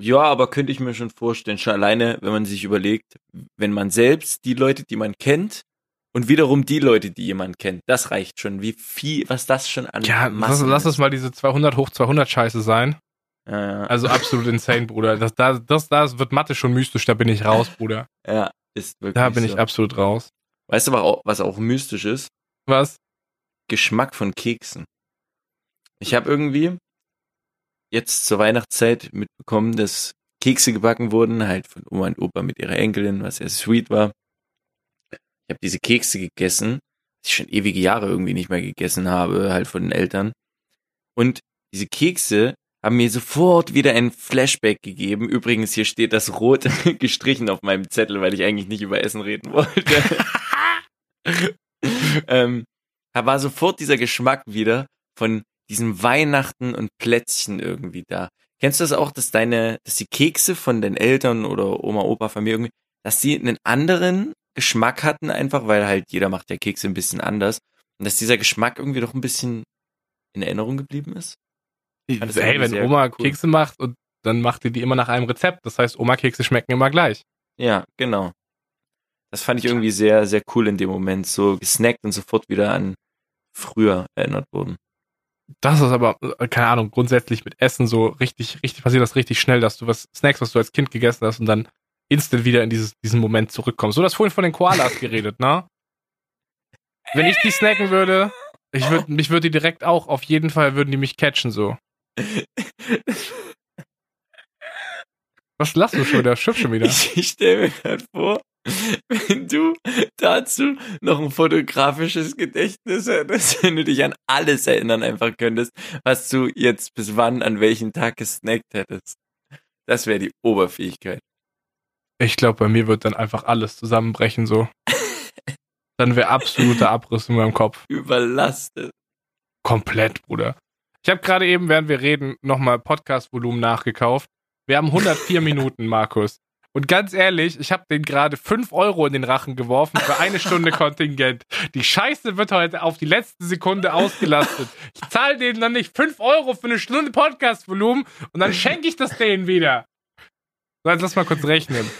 Ja, aber könnte ich mir schon vorstellen, schon alleine, wenn man sich überlegt, wenn man selbst die Leute, die man kennt, und wiederum die Leute, die jemand kennt, das reicht schon. Wie viel, was das schon an Ja, lass, lass es mal diese 200 hoch 200 Scheiße sein. Ja, ja. Also absolut insane, Bruder. Das, das, das, das wird Mathe schon mystisch, da bin ich raus, Bruder. ja, ist wirklich Da bin ich so. absolut raus. Weißt du, was auch mystisch ist? Was? Geschmack von Keksen. Ich habe irgendwie jetzt zur Weihnachtszeit mitbekommen, dass Kekse gebacken wurden, halt von Oma und Opa mit ihrer Enkelin, was sehr sweet war. Ich habe diese Kekse gegessen, die ich schon ewige Jahre irgendwie nicht mehr gegessen habe, halt von den Eltern. Und diese Kekse haben mir sofort wieder ein Flashback gegeben. Übrigens, hier steht das rot gestrichen auf meinem Zettel, weil ich eigentlich nicht über Essen reden wollte. ähm, da war sofort dieser Geschmack wieder von diesem Weihnachten und Plätzchen irgendwie da. Kennst du das auch, dass deine, dass die Kekse von den Eltern oder Oma, Opa, Familie irgendwie, dass die einen anderen Geschmack hatten einfach, weil halt jeder macht ja Kekse ein bisschen anders und dass dieser Geschmack irgendwie doch ein bisschen in Erinnerung geblieben ist? das Ey, wenn Oma cool. Kekse macht und dann macht die die immer nach einem Rezept. Das heißt, Oma-Kekse schmecken immer gleich. Ja, genau. Das fand ich irgendwie sehr, sehr cool in dem Moment, so gesnackt und sofort wieder an früher erinnert wurden. Das ist aber, äh, keine Ahnung, grundsätzlich mit Essen so richtig, richtig passiert das richtig schnell, dass du was Snacks, was du als Kind gegessen hast und dann instant wieder in dieses, diesen Moment zurückkommst. So, du hast vorhin von den Koalas geredet, ne? Wenn ich die snacken würde, ich würde, mich würde die direkt auch, auf jeden Fall würden die mich catchen, so. Was lachst du schon wieder? Schiff schon wieder. Ich, ich stelle mir gerade vor, wenn du dazu noch ein fotografisches Gedächtnis hättest, wenn du dich an alles erinnern einfach könntest, was du jetzt bis wann an welchem Tag gesnackt hättest. Das wäre die Oberfähigkeit. Ich glaube, bei mir wird dann einfach alles zusammenbrechen, so. Dann wäre absoluter Abriss in meinem Kopf. Überlastet. Komplett, Bruder. Ich habe gerade eben, während wir reden, nochmal Podcast-Volumen nachgekauft. Wir haben 104 Minuten, Markus. Und ganz ehrlich, ich habe den gerade 5 Euro in den Rachen geworfen für eine Stunde Kontingent. Die Scheiße wird heute auf die letzte Sekunde ausgelastet. Ich zahle denen dann nicht 5 Euro für eine Stunde Podcast-Volumen und dann schenke ich das denen wieder. So, jetzt lass mal kurz rechnen.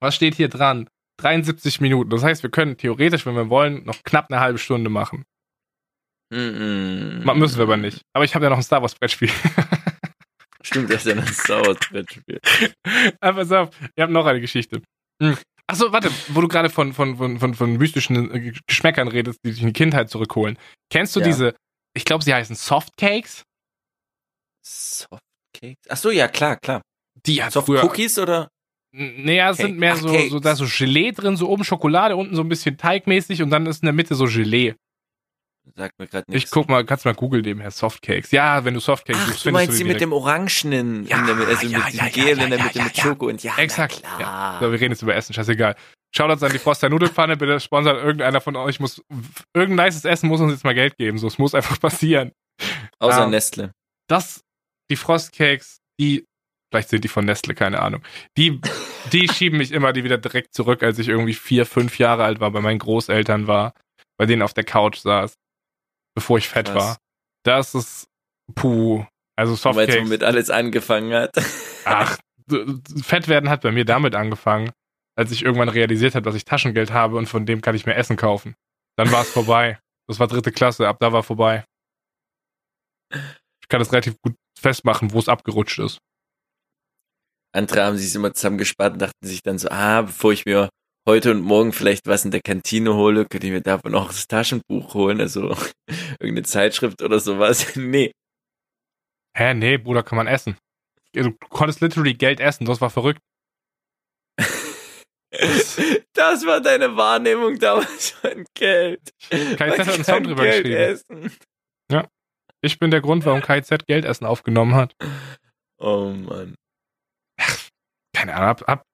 Was steht hier dran? 73 Minuten. Das heißt, wir können theoretisch, wenn wir wollen, noch knapp eine halbe Stunde machen. Mm-mm. Ma- Müssen wir aber nicht. Aber ich habe ja noch ein Star Wars Brettspiel. Stimmt, das ist ja ein Star Wars Brettspiel. Aber pass auf, ihr habt noch eine Geschichte. Hm. Achso, warte, wo du gerade von, von, von, von, von mystischen äh, Geschmäckern redest, die dich in die Kindheit zurückholen. Kennst du Ja. diese, ich glaube, sie heißen Softcakes? Softcakes? Ach so, ja, klar, klar. Die hat Soft früher. Cookies oder? Naja, es sind mehr Ach, so, Cakes. so, da ist so Gelee drin, so oben Schokolade, unten so ein bisschen teigmäßig und dann ist in der Mitte so Gelee. Sagt mir gerade nichts. Ich guck mal, kannst mal googeln nebenher, Softcakes. Ja, wenn du Softcakes Ach, suchst, du meinst du die mit dem Orangenen, Ja, in der, also ja, mit ja, ja, Gel ja, in der ja, Mitte ja, mit ja. Schoko und ja, Exakt, klar. So, wir reden jetzt über Essen, scheißegal. Shoutouts an die Froster Nudelpfanne, bitte sponsert irgendeiner von euch, muss, irgendein nices Essen muss uns jetzt mal Geld geben, so, es muss einfach passieren. Außer Ähm, Nestle. Das, die Frostcakes, die, vielleicht sind die von Nestle, keine Ahnung. Die, die schieben mich immer die wieder direkt zurück, als ich irgendwie vier, fünf Jahre alt war, bei meinen Großeltern war, bei denen auf der Couch saß, bevor ich fett Krass. war. Das ist, puh, also Weil Softcakes. womit alles angefangen hat. Ach, fett werden hat bei mir damit angefangen, als ich irgendwann realisiert habe, dass ich Taschengeld habe und von dem kann ich mir Essen kaufen. Dann war es vorbei. Das war dritte Klasse, ab da war vorbei. Ich kann das relativ gut festmachen, wo es abgerutscht ist. Andere haben sich immer zusammengespart und dachten sich dann so, ah, bevor ich mir heute und morgen vielleicht was in der Kantine hole, könnte ich mir davon auch das Taschenbuch holen, also irgendeine Zeitschrift oder sowas. nee. Hä, nee, Bruder, kann man essen. Du konntest literally Geld essen, das war verrückt. Das war deine Wahrnehmung damals von Geld. KZ hat einen Song drüber Geld geschrieben. Essen. Ich bin der Grund, warum KZ Geldessen aufgenommen hat. Oh Mann. Keine Ahnung, ab, ab.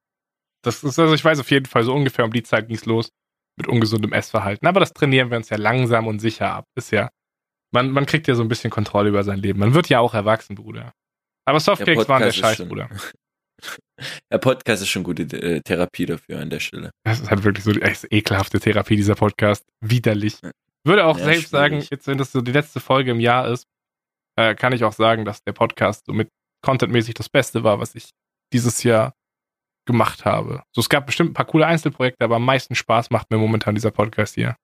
Das ist, also ich weiß auf jeden Fall, so ungefähr um die Zeit ging's los mit ungesundem Essverhalten. Aber das trainieren wir uns ja langsam und sicher ab. Ist ja, man, man kriegt ja so ein bisschen Kontrolle über sein Leben. Man wird ja auch erwachsen, Bruder. Aber Softcakes waren der Scheiß, schon- Bruder. Der Podcast ist schon gute äh, Therapie dafür an der Stelle. Das ist halt wirklich so die ekelhafte Therapie, dieser Podcast. Widerlich. Würde auch Ja, selbst sagen, schwierig. jetzt wenn das so die letzte Folge im Jahr ist, äh, kann ich auch sagen, dass der Podcast so mit contentmäßig das Beste war, was ich dieses Jahr gemacht habe. So, es gab bestimmt ein paar coole Einzelprojekte, aber am meisten Spaß macht mir momentan dieser Podcast hier.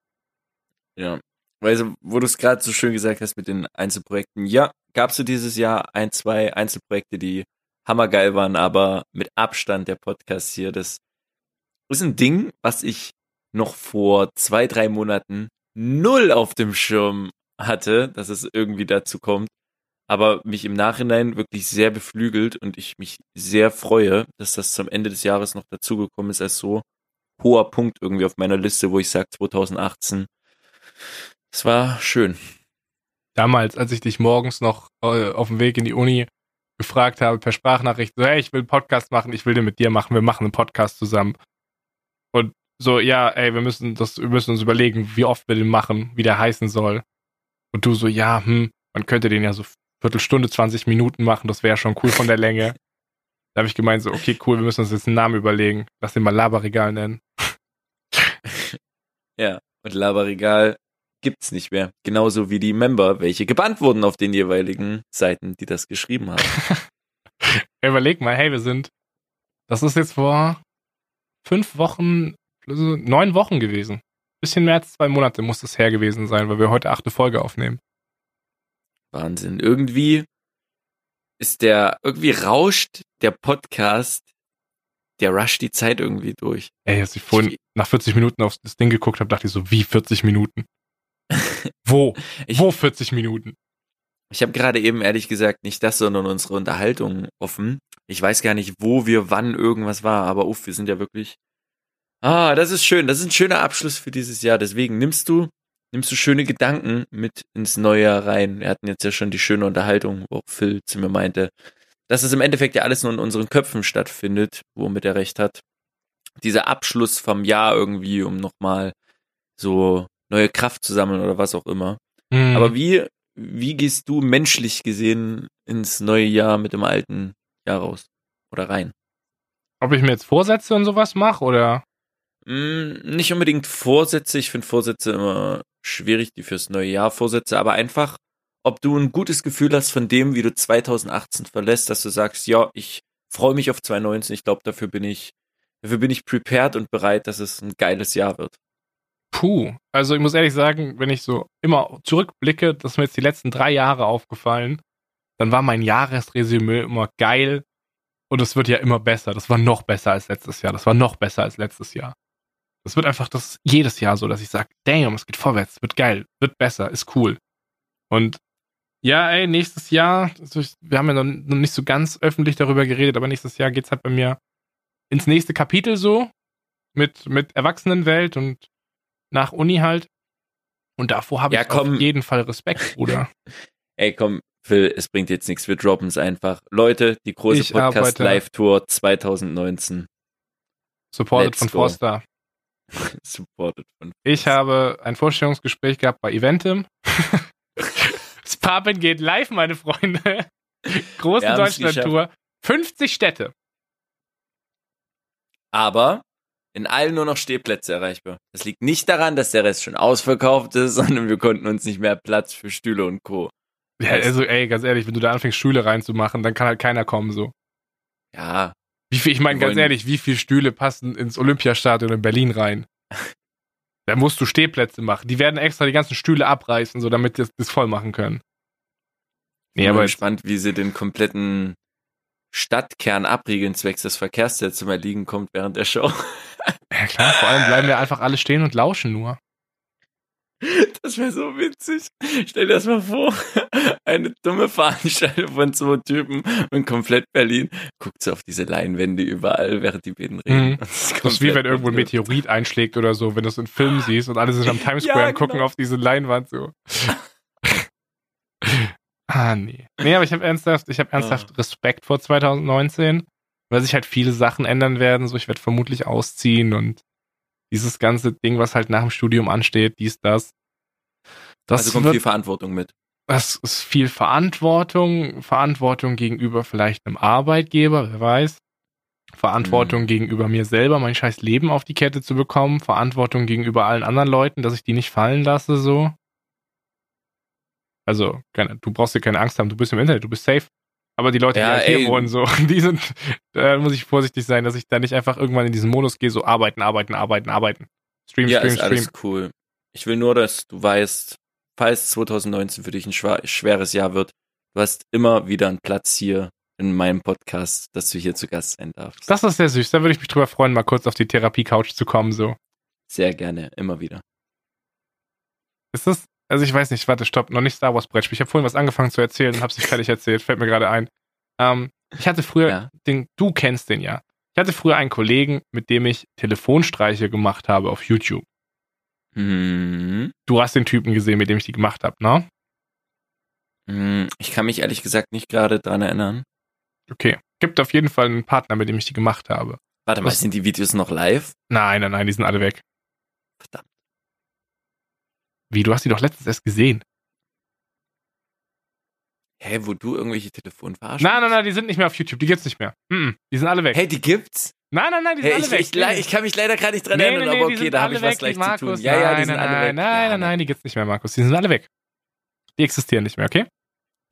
Ja. Du, wo du es gerade so schön gesagt hast mit den Einzelprojekten. Ja, gab's du dieses Jahr ein, zwei Einzelprojekte, die hammergeil waren, aber mit Abstand der Podcast hier, das ist ein Ding, was ich noch vor zwei, drei Monaten null auf dem Schirm hatte, dass es irgendwie dazu kommt, aber mich im Nachhinein wirklich sehr beflügelt und ich mich sehr freue, dass das zum Ende des Jahres noch dazugekommen ist als so hoher Punkt irgendwie auf meiner Liste, wo ich sage 2018 es war schön. Damals, als ich dich morgens noch äh, auf dem Weg in die Uni gefragt habe per Sprachnachricht, so, hey, ich will einen Podcast machen, ich will den mit dir machen, wir machen einen Podcast zusammen. Und so, ja, ey, wir müssen das, wir müssen uns überlegen, wie oft wir den machen, wie der heißen soll. Und du so, ja, hm, man könnte den ja so Viertelstunde, 20 Minuten machen, das wäre schon cool von der Länge. Da habe ich gemeint, so, okay, cool, wir müssen uns jetzt einen Namen überlegen. Lass den mal Laberregal nennen. Ja, und Laberregal gibt's nicht mehr. Genauso wie die Member, welche gebannt wurden auf den jeweiligen Seiten, die das geschrieben haben. Überleg mal, hey, wir sind, das ist jetzt vor fünf Wochen, also neun Wochen gewesen. Bisschen mehr als zwei Monate muss das her gewesen sein, weil wir heute achte Folge aufnehmen. Wahnsinn. Irgendwie ist der, irgendwie rauscht der Podcast, der rusht die Zeit irgendwie durch. Ey, als ich vorhin nach 40 Minuten auf das Ding geguckt habe, dachte ich so, wie 40 Minuten? Wo? Ich- Wo 40 Minuten? Ich habe gerade eben ehrlich gesagt nicht das, sondern unsere Unterhaltung offen. Ich weiß gar nicht, wo wir wann irgendwas war, aber uff, wir sind ja wirklich. Ah, das ist schön. Das ist ein schöner Abschluss für dieses Jahr. Deswegen nimmst du, nimmst du schöne Gedanken mit ins neue Jahr rein. Wir hatten jetzt ja schon die schöne Unterhaltung, wo Phil zu mir meinte, dass es im Endeffekt ja alles nur in unseren Köpfen stattfindet, womit er recht hat. Dieser Abschluss vom Jahr irgendwie, um nochmal so neue Kraft zu sammeln oder was auch immer. Hm. Aber wie, wie gehst du menschlich gesehen ins neue Jahr mit dem alten Jahr raus? Oder rein? Ob ich mir jetzt Vorsätze und sowas mache oder? Mm, nicht unbedingt Vorsätze. Ich finde Vorsätze immer schwierig, die fürs neue Jahr Vorsätze, aber einfach, ob du ein gutes Gefühl hast von dem, wie du 2018 verlässt, dass du sagst, ja, ich freue mich auf 2019. Ich glaube, dafür bin ich, dafür bin ich prepared und bereit, dass es ein geiles Jahr wird. Puh. Also ich muss ehrlich sagen, wenn ich so immer zurückblicke, das ist mir jetzt die letzten drei Jahre aufgefallen, dann war mein Jahresresümee immer geil und es wird ja immer besser. Das war noch besser als letztes Jahr. Das war noch besser als letztes Jahr. Das wird einfach das jedes Jahr so, dass ich sage, damn, es geht vorwärts, wird geil, wird besser, ist cool. Und ja, ey, nächstes Jahr, also wir haben ja noch, noch nicht so ganz öffentlich darüber geredet, aber nächstes Jahr geht's halt bei mir ins nächste Kapitel so mit, mit Erwachsenenwelt und nach Uni halt. Und davor habe Ja, ich komm. auf jeden Fall Respekt, Bruder. Ey, komm, Phil, es bringt jetzt nichts, wir droppen es einfach. Leute, die große Ich Podcast arbeite- Live Tour 2019. Supported Let's von. Forster. Supported von Ich habe ein Vorstellungsgespräch gehabt bei Eventim. Papen geht live, meine Freunde. Große Deutschland-Tour. 50 Städte. Aber in allen nur noch Stehplätze erreichbar. Das liegt nicht daran, dass der Rest schon ausverkauft ist, sondern wir konnten uns nicht mehr Platz für Stühle und Co. Ja, also, ey, ganz ehrlich, wenn du da anfängst, Stühle reinzumachen, dann kann halt keiner kommen, so. Ja, Wie viel, ich meine, ganz ehrlich, wie viele Stühle passen ins Olympiastadion in Berlin rein? Da musst du Stehplätze machen. Die werden extra die ganzen Stühle abreißen, so damit die das, voll machen können. Nee, aber bin gespannt, wie sie den kompletten Stadtkern abriegeln, zwecks des Verkehrs, der zum Erliegen kommt während der Show. ja klar, vor allem bleiben wir einfach alle stehen und lauschen nur. Das wäre so witzig. Stell dir das mal vor. Eine dumme Veranstaltung von zwei Typen und komplett Berlin guckt so auf diese Leinwände überall, während die beiden reden. Mhm. Das ist wie wenn irgendwo ein Meteorit einschlägt oder so, wenn du es in Filmen siehst und alle sind am Times Ja, Square und gucken genau. auf diese Leinwand so. ah, nee. Nee, aber ich habe ernsthaft, ich habe ernsthaft Respekt vor 2019, weil sich halt viele Sachen ändern werden. So, ich werde vermutlich ausziehen und dieses ganze Ding, was halt nach dem Studium ansteht, dies, das. Das Also kommt wird viel Verantwortung mit. das ist viel Verantwortung, Verantwortung gegenüber vielleicht einem Arbeitgeber, wer weiß. Verantwortung gegenüber mir selber, mein scheiß Leben auf die Kette zu bekommen, Verantwortung gegenüber allen anderen Leuten, dass ich die nicht fallen lasse, so. Also, keine, du brauchst dir keine Angst haben, du bist im Internet, du bist safe. Aber die Leute, Ja, die halt hier wohnen, so, die sind, da muss ich vorsichtig sein, dass ich da nicht einfach irgendwann in diesen Modus gehe, so arbeiten, arbeiten, arbeiten, arbeiten. Stream, Ja, stream, ist stream. alles cool. Ich will nur, dass du weißt, falls 2019 für dich ein schweres Jahr wird, du hast immer wieder einen Platz hier in meinem Podcast, dass du hier zu Gast sein darfst. Das ist sehr süß, da würde ich mich drüber freuen, mal kurz auf die Therapie-Couch zu kommen, so. Sehr gerne, immer wieder. Ist das, also ich weiß nicht, warte, stopp, noch nicht Star Wars Brettspiel. Ich habe vorhin was angefangen zu erzählen und hab's nicht fertig erzählt, fällt mir gerade ein. Ähm, ich hatte früher, Ja. den, du kennst den ja. Ich hatte früher einen Kollegen, mit dem ich Telefonstreiche gemacht habe auf YouTube. Mhm. Du hast den Typen gesehen, mit dem ich die gemacht habe, ne? Hm, Ich kann mich ehrlich gesagt nicht gerade dran erinnern. Okay. Gibt auf jeden Fall einen Partner, mit dem ich die gemacht habe. Warte mal, Was- sind die Videos noch live? Nein, nein, nein, die sind alle weg. Verdammt. Wie, du hast die doch letztens erst gesehen. Hä, wo du irgendwelche Telefone verarschst? Nein, nein, nein, die sind nicht mehr auf YouTube, die gibt's nicht mehr. Mhm, die sind alle weg. Hey, die gibt's? Nein, nein, nein, die sind Hey, alle ich, weg. ich, ich kann mich leider gerade nicht dran Nee, erinnern, nee, nee, aber okay, da habe ich was gleich die zu Markus. tun. Ja, ja, die nein, sind nein, alle nein, weg. Nein, ja, nein, nein, die gibt's nicht mehr, Markus. Die sind alle weg. Die existieren nicht mehr, okay?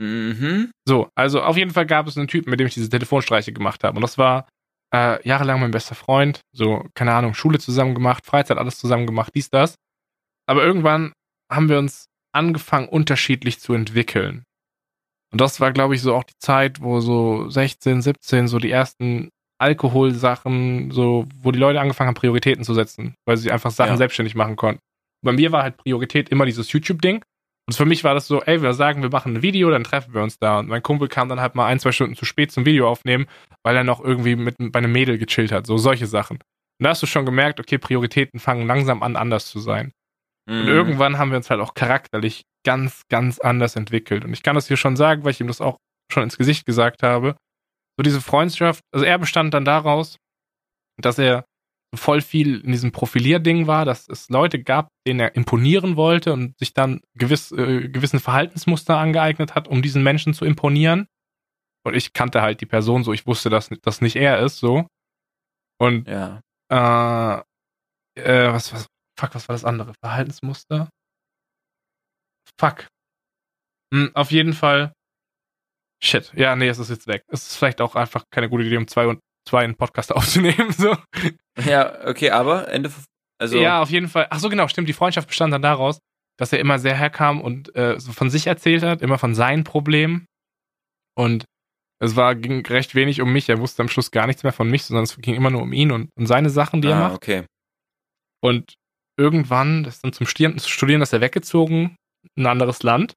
Mhm. So, also auf jeden Fall gab es einen Typen, mit dem ich diese Telefonstreiche gemacht habe. Und das war äh, jahrelang mein bester Freund. So, keine Ahnung, Schule zusammen gemacht, Freizeit alles zusammen gemacht, dies, das. Aber irgendwann haben wir uns angefangen, unterschiedlich zu entwickeln. Und das war, glaube ich, so auch die Zeit, wo so 16, 17 so die ersten Alkoholsachen, so, wo die Leute angefangen haben, Prioritäten zu setzen, weil sie einfach Sachen Ja. selbstständig machen konnten. Bei mir war halt Priorität immer dieses YouTube-Ding. Und für mich war das so, ey, wir sagen, wir machen ein Video, dann treffen wir uns da. Und mein Kumpel kam dann halt mal ein, zwei Stunden zu spät zum Video aufnehmen, weil er noch irgendwie mit bei einem Mädel gechillt hat. So solche Sachen. Und da hast du schon gemerkt, okay, Prioritäten fangen langsam an, anders zu sein. Und Mhm. irgendwann haben wir uns halt auch charakterlich ganz, ganz anders entwickelt. Und ich kann das hier schon sagen, weil ich ihm das auch schon ins Gesicht gesagt habe. So diese Freundschaft, also er bestand dann daraus, dass er voll viel in diesem Profilierding war, dass es Leute gab, denen er imponieren wollte und sich dann gewiss, äh, gewissen Verhaltensmuster angeeignet hat, um diesen Menschen zu imponieren. Und ich kannte halt die Person so, ich wusste, dass das nicht er ist, so. Und Ja. äh, äh, was, was, fuck, was war das andere? Verhaltensmuster? Fuck. Hm, auf jeden Fall. Shit. Ja, nee, es ist jetzt weg. Es ist vielleicht auch einfach keine gute Idee, um zwei und zwei einen Podcast aufzunehmen, so. Ja, okay, aber Ende. Also, ja, auf jeden Fall. Ach so, genau, stimmt. Die Freundschaft bestand dann daraus, dass er immer sehr herkam und äh, so von sich erzählt hat, immer von seinen Problemen. Und es war, ging recht wenig um mich. Er wusste am Schluss gar nichts mehr von mich, sondern es ging immer nur um ihn und, und seine Sachen, die er ah, macht. okay. Und irgendwann, das ist dann zum Studieren, ist er weggezogen, in ein anderes Land.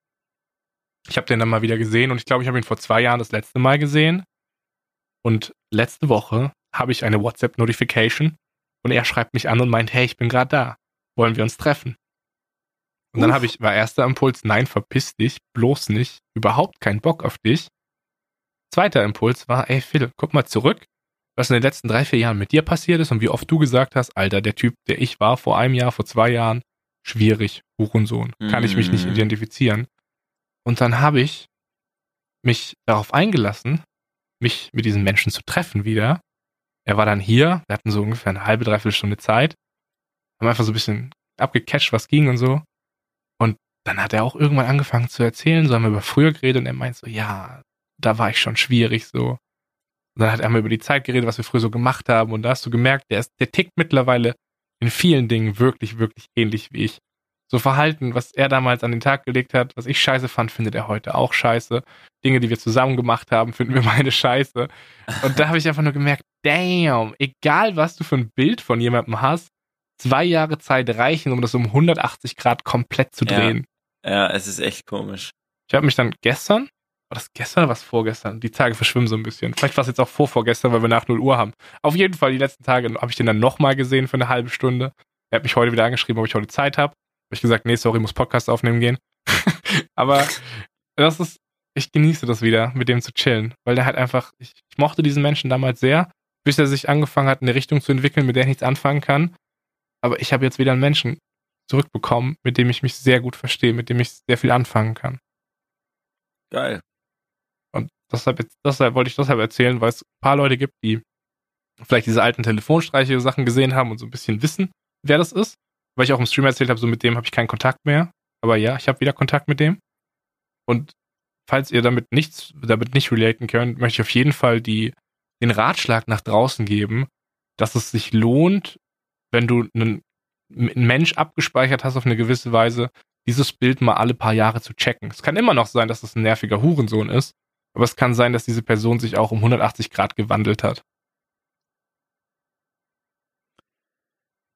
Ich habe den dann mal wieder gesehen und ich glaube, ich habe ihn vor zwei Jahren das letzte Mal gesehen. Und letzte Woche habe ich eine WhatsApp-Notification und er schreibt mich an und meint, hey, ich bin gerade da. Wollen wir uns treffen? Und dann Uff. habe ich, war erster Impuls, nein, verpiss dich, bloß nicht, überhaupt keinen Bock auf dich. Zweiter Impuls war, ey Phil, guck mal zurück, was in den letzten drei, vier Jahren mit dir passiert ist und wie oft du gesagt hast, Alter, der Typ, der ich war vor einem Jahr, vor zwei Jahren, schwierig, Hurensohn, kann ich mich nicht Mhm. identifizieren. Und dann habe ich mich darauf eingelassen, mich mit diesen Menschen zu treffen wieder. Er war dann hier, wir hatten so ungefähr eine halbe, dreiviertel Stunde Zeit. Haben einfach so ein bisschen abgecatcht, was ging und so. Und dann hat er auch irgendwann angefangen zu erzählen, so haben wir über früher geredet und er meint so, ja, da war ich schon schwierig so. Und dann hat er mal über die Zeit geredet, was wir früher so gemacht haben und da hast du gemerkt, der, ist, der tickt mittlerweile in vielen Dingen wirklich, wirklich ähnlich wie ich. So Verhalten, was er damals an den Tag gelegt hat, was ich scheiße fand, findet er heute auch scheiße. Dinge, die wir zusammen gemacht haben, finden wir beide scheiße. Und da habe ich einfach nur gemerkt, damn, egal was du für ein Bild von jemandem hast, zwei Jahre Zeit reichen, um das um 180 Grad komplett zu drehen. Ja, es ist echt komisch. Ich habe mich dann gestern, war das gestern oder was vorgestern? Die Tage verschwimmen so ein bisschen. Vielleicht war es jetzt auch vor vorgestern, weil wir nach 0 Uhr haben. Auf jeden Fall, die letzten Tage habe ich den dann nochmal gesehen für eine halbe Stunde. Er hat mich heute wieder angeschrieben, ob ich heute Zeit habe. Habe ich gesagt, nee, sorry, muss Podcast aufnehmen gehen. Aber das ist, ich genieße das wieder, mit dem zu chillen, weil der halt einfach, ich, ich mochte diesen Menschen damals sehr, bis er sich angefangen hat, eine Richtung zu entwickeln, mit der ich nichts anfangen kann. Aber ich habe jetzt wieder einen Menschen zurückbekommen, mit dem ich mich sehr gut verstehe, mit dem ich sehr viel anfangen kann. Geil. Deshalb, deshalb wollte ich deshalb erzählen, weil es ein paar Leute gibt, die vielleicht diese alten Telefonstreiche Sachen gesehen haben und so ein bisschen wissen, wer das ist weil ich auch im Stream erzählt habe, so mit dem habe ich keinen Kontakt mehr. Aber ja, ich habe wieder Kontakt mit dem. Und falls ihr damit nichts, damit nicht relaten könnt, möchte ich auf jeden Fall die, den Ratschlag nach draußen geben, dass es sich lohnt, wenn du einen, einen Mensch abgespeichert hast auf eine gewisse Weise, dieses Bild mal alle paar Jahre zu checken. Es kann immer noch sein, dass es ein nerviger Hurensohn ist, aber es kann sein, dass diese Person sich auch um 180 Grad gewandelt hat.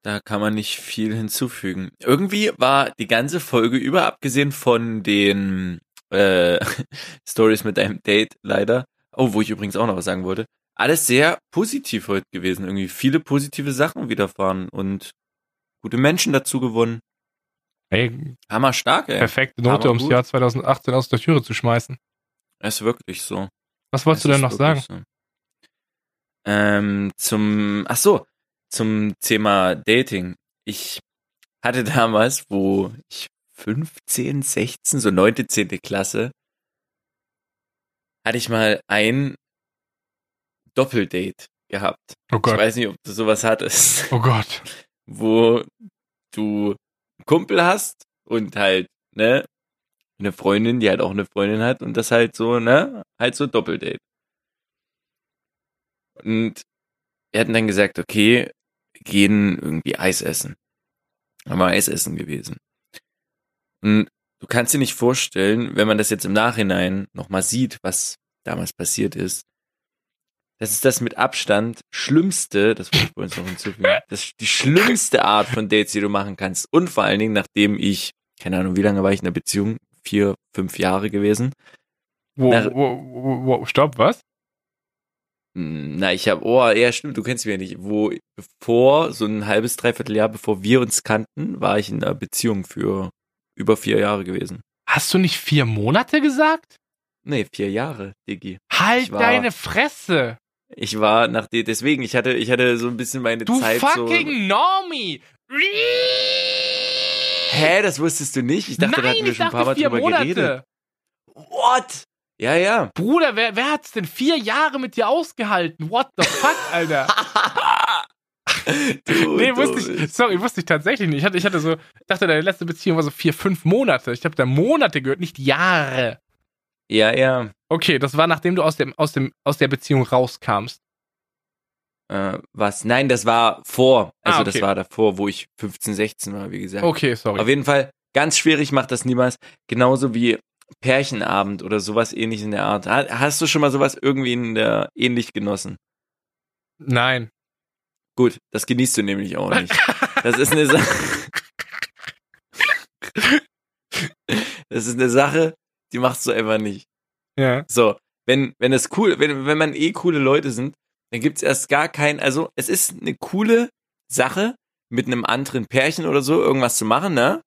Da kann man nicht viel hinzufügen. Irgendwie war die ganze Folge über, abgesehen von den äh, Stories mit deinem Date leider, oh, wo ich übrigens auch noch was sagen wollte, alles sehr positiv heute gewesen. Irgendwie viele positive Sachen widerfahren und gute Menschen dazu gewonnen. Hey, Hammer stark, ey. Perfekte Note, ums Jahr 2018 aus der Türe zu schmeißen. Ist wirklich so. Was wolltest es du denn noch sagen? So. Ähm, zum, ach so, zum Thema Dating. Ich hatte damals, wo ich 15, 16, so 9., 10. Klasse, hatte ich mal ein Doppeldate gehabt. Oh Gott. Ich weiß nicht, ob du sowas hattest. Oh Gott. Wo du einen Kumpel hast und halt, ne, eine Freundin, die halt auch eine Freundin hat und das halt so, ne, halt so Doppeldate. Und wir hatten dann gesagt, okay, gehen irgendwie Eis essen. Haben wir Eis essen gewesen. Und du kannst dir nicht vorstellen, wenn man das jetzt im Nachhinein nochmal sieht, was damals passiert ist, das ist das mit Abstand schlimmste, das wollte ich bei uns noch hinzufügen, das die schlimmste Art von Dates, die du machen kannst. Und vor allen Dingen, nachdem ich, keine Ahnung, wie lange war ich in der Beziehung? Vier, fünf Jahre gewesen. Wo, Nach, wo, wo, wo, stopp, was? Hm, na, ich habe, oh, ja, stimmt, du kennst mich ja nicht. Wo, bevor, so ein halbes, dreiviertel Jahr, bevor wir uns kannten, war ich in einer Beziehung für über vier Jahre gewesen. Hast du nicht vier Monate gesagt? Nee, vier Jahre, Diggi. Halt war, deine Fresse! Ich war nach dir, deswegen, ich hatte, ich hatte so ein bisschen meine du Zeit so. Du fucking Normie! Hä, das wusstest du nicht? Ich dachte, Nein, da hatten wir schon ein paar Mal drüber Monate. geredet. What? Ja, ja. Bruder, wer, wer hat's denn vier Jahre mit dir ausgehalten? What the fuck, Alter? du, nee, wusste ich, sorry, wusste ich tatsächlich nicht. Ich hatte, ich hatte so, dachte, deine letzte Beziehung war so vier, fünf Monate. Ich habe da Monate gehört, nicht Jahre. Ja, ja. Okay, das war nachdem du aus dem, aus dem, aus der Beziehung rauskamst. Äh, was? Nein, das war vor. Also ah, okay. das war davor, wo ich 15, 16 war, wie gesagt. Okay, sorry. Auf jeden Fall, ganz schwierig macht das niemals. Genauso wie Pärchenabend oder sowas ähnlich in der Art. Hast du schon mal sowas irgendwie in der ähnlich genossen? Nein. Gut, das genießt du nämlich auch nicht. Das ist eine Sache. Das ist eine Sache, die machst du einfach nicht. Ja. So, wenn, wenn es cool, wenn, wenn man eh coole Leute sind, dann gibt's erst gar kein, also es ist eine coole Sache, mit einem anderen Pärchen oder so irgendwas zu machen, ne?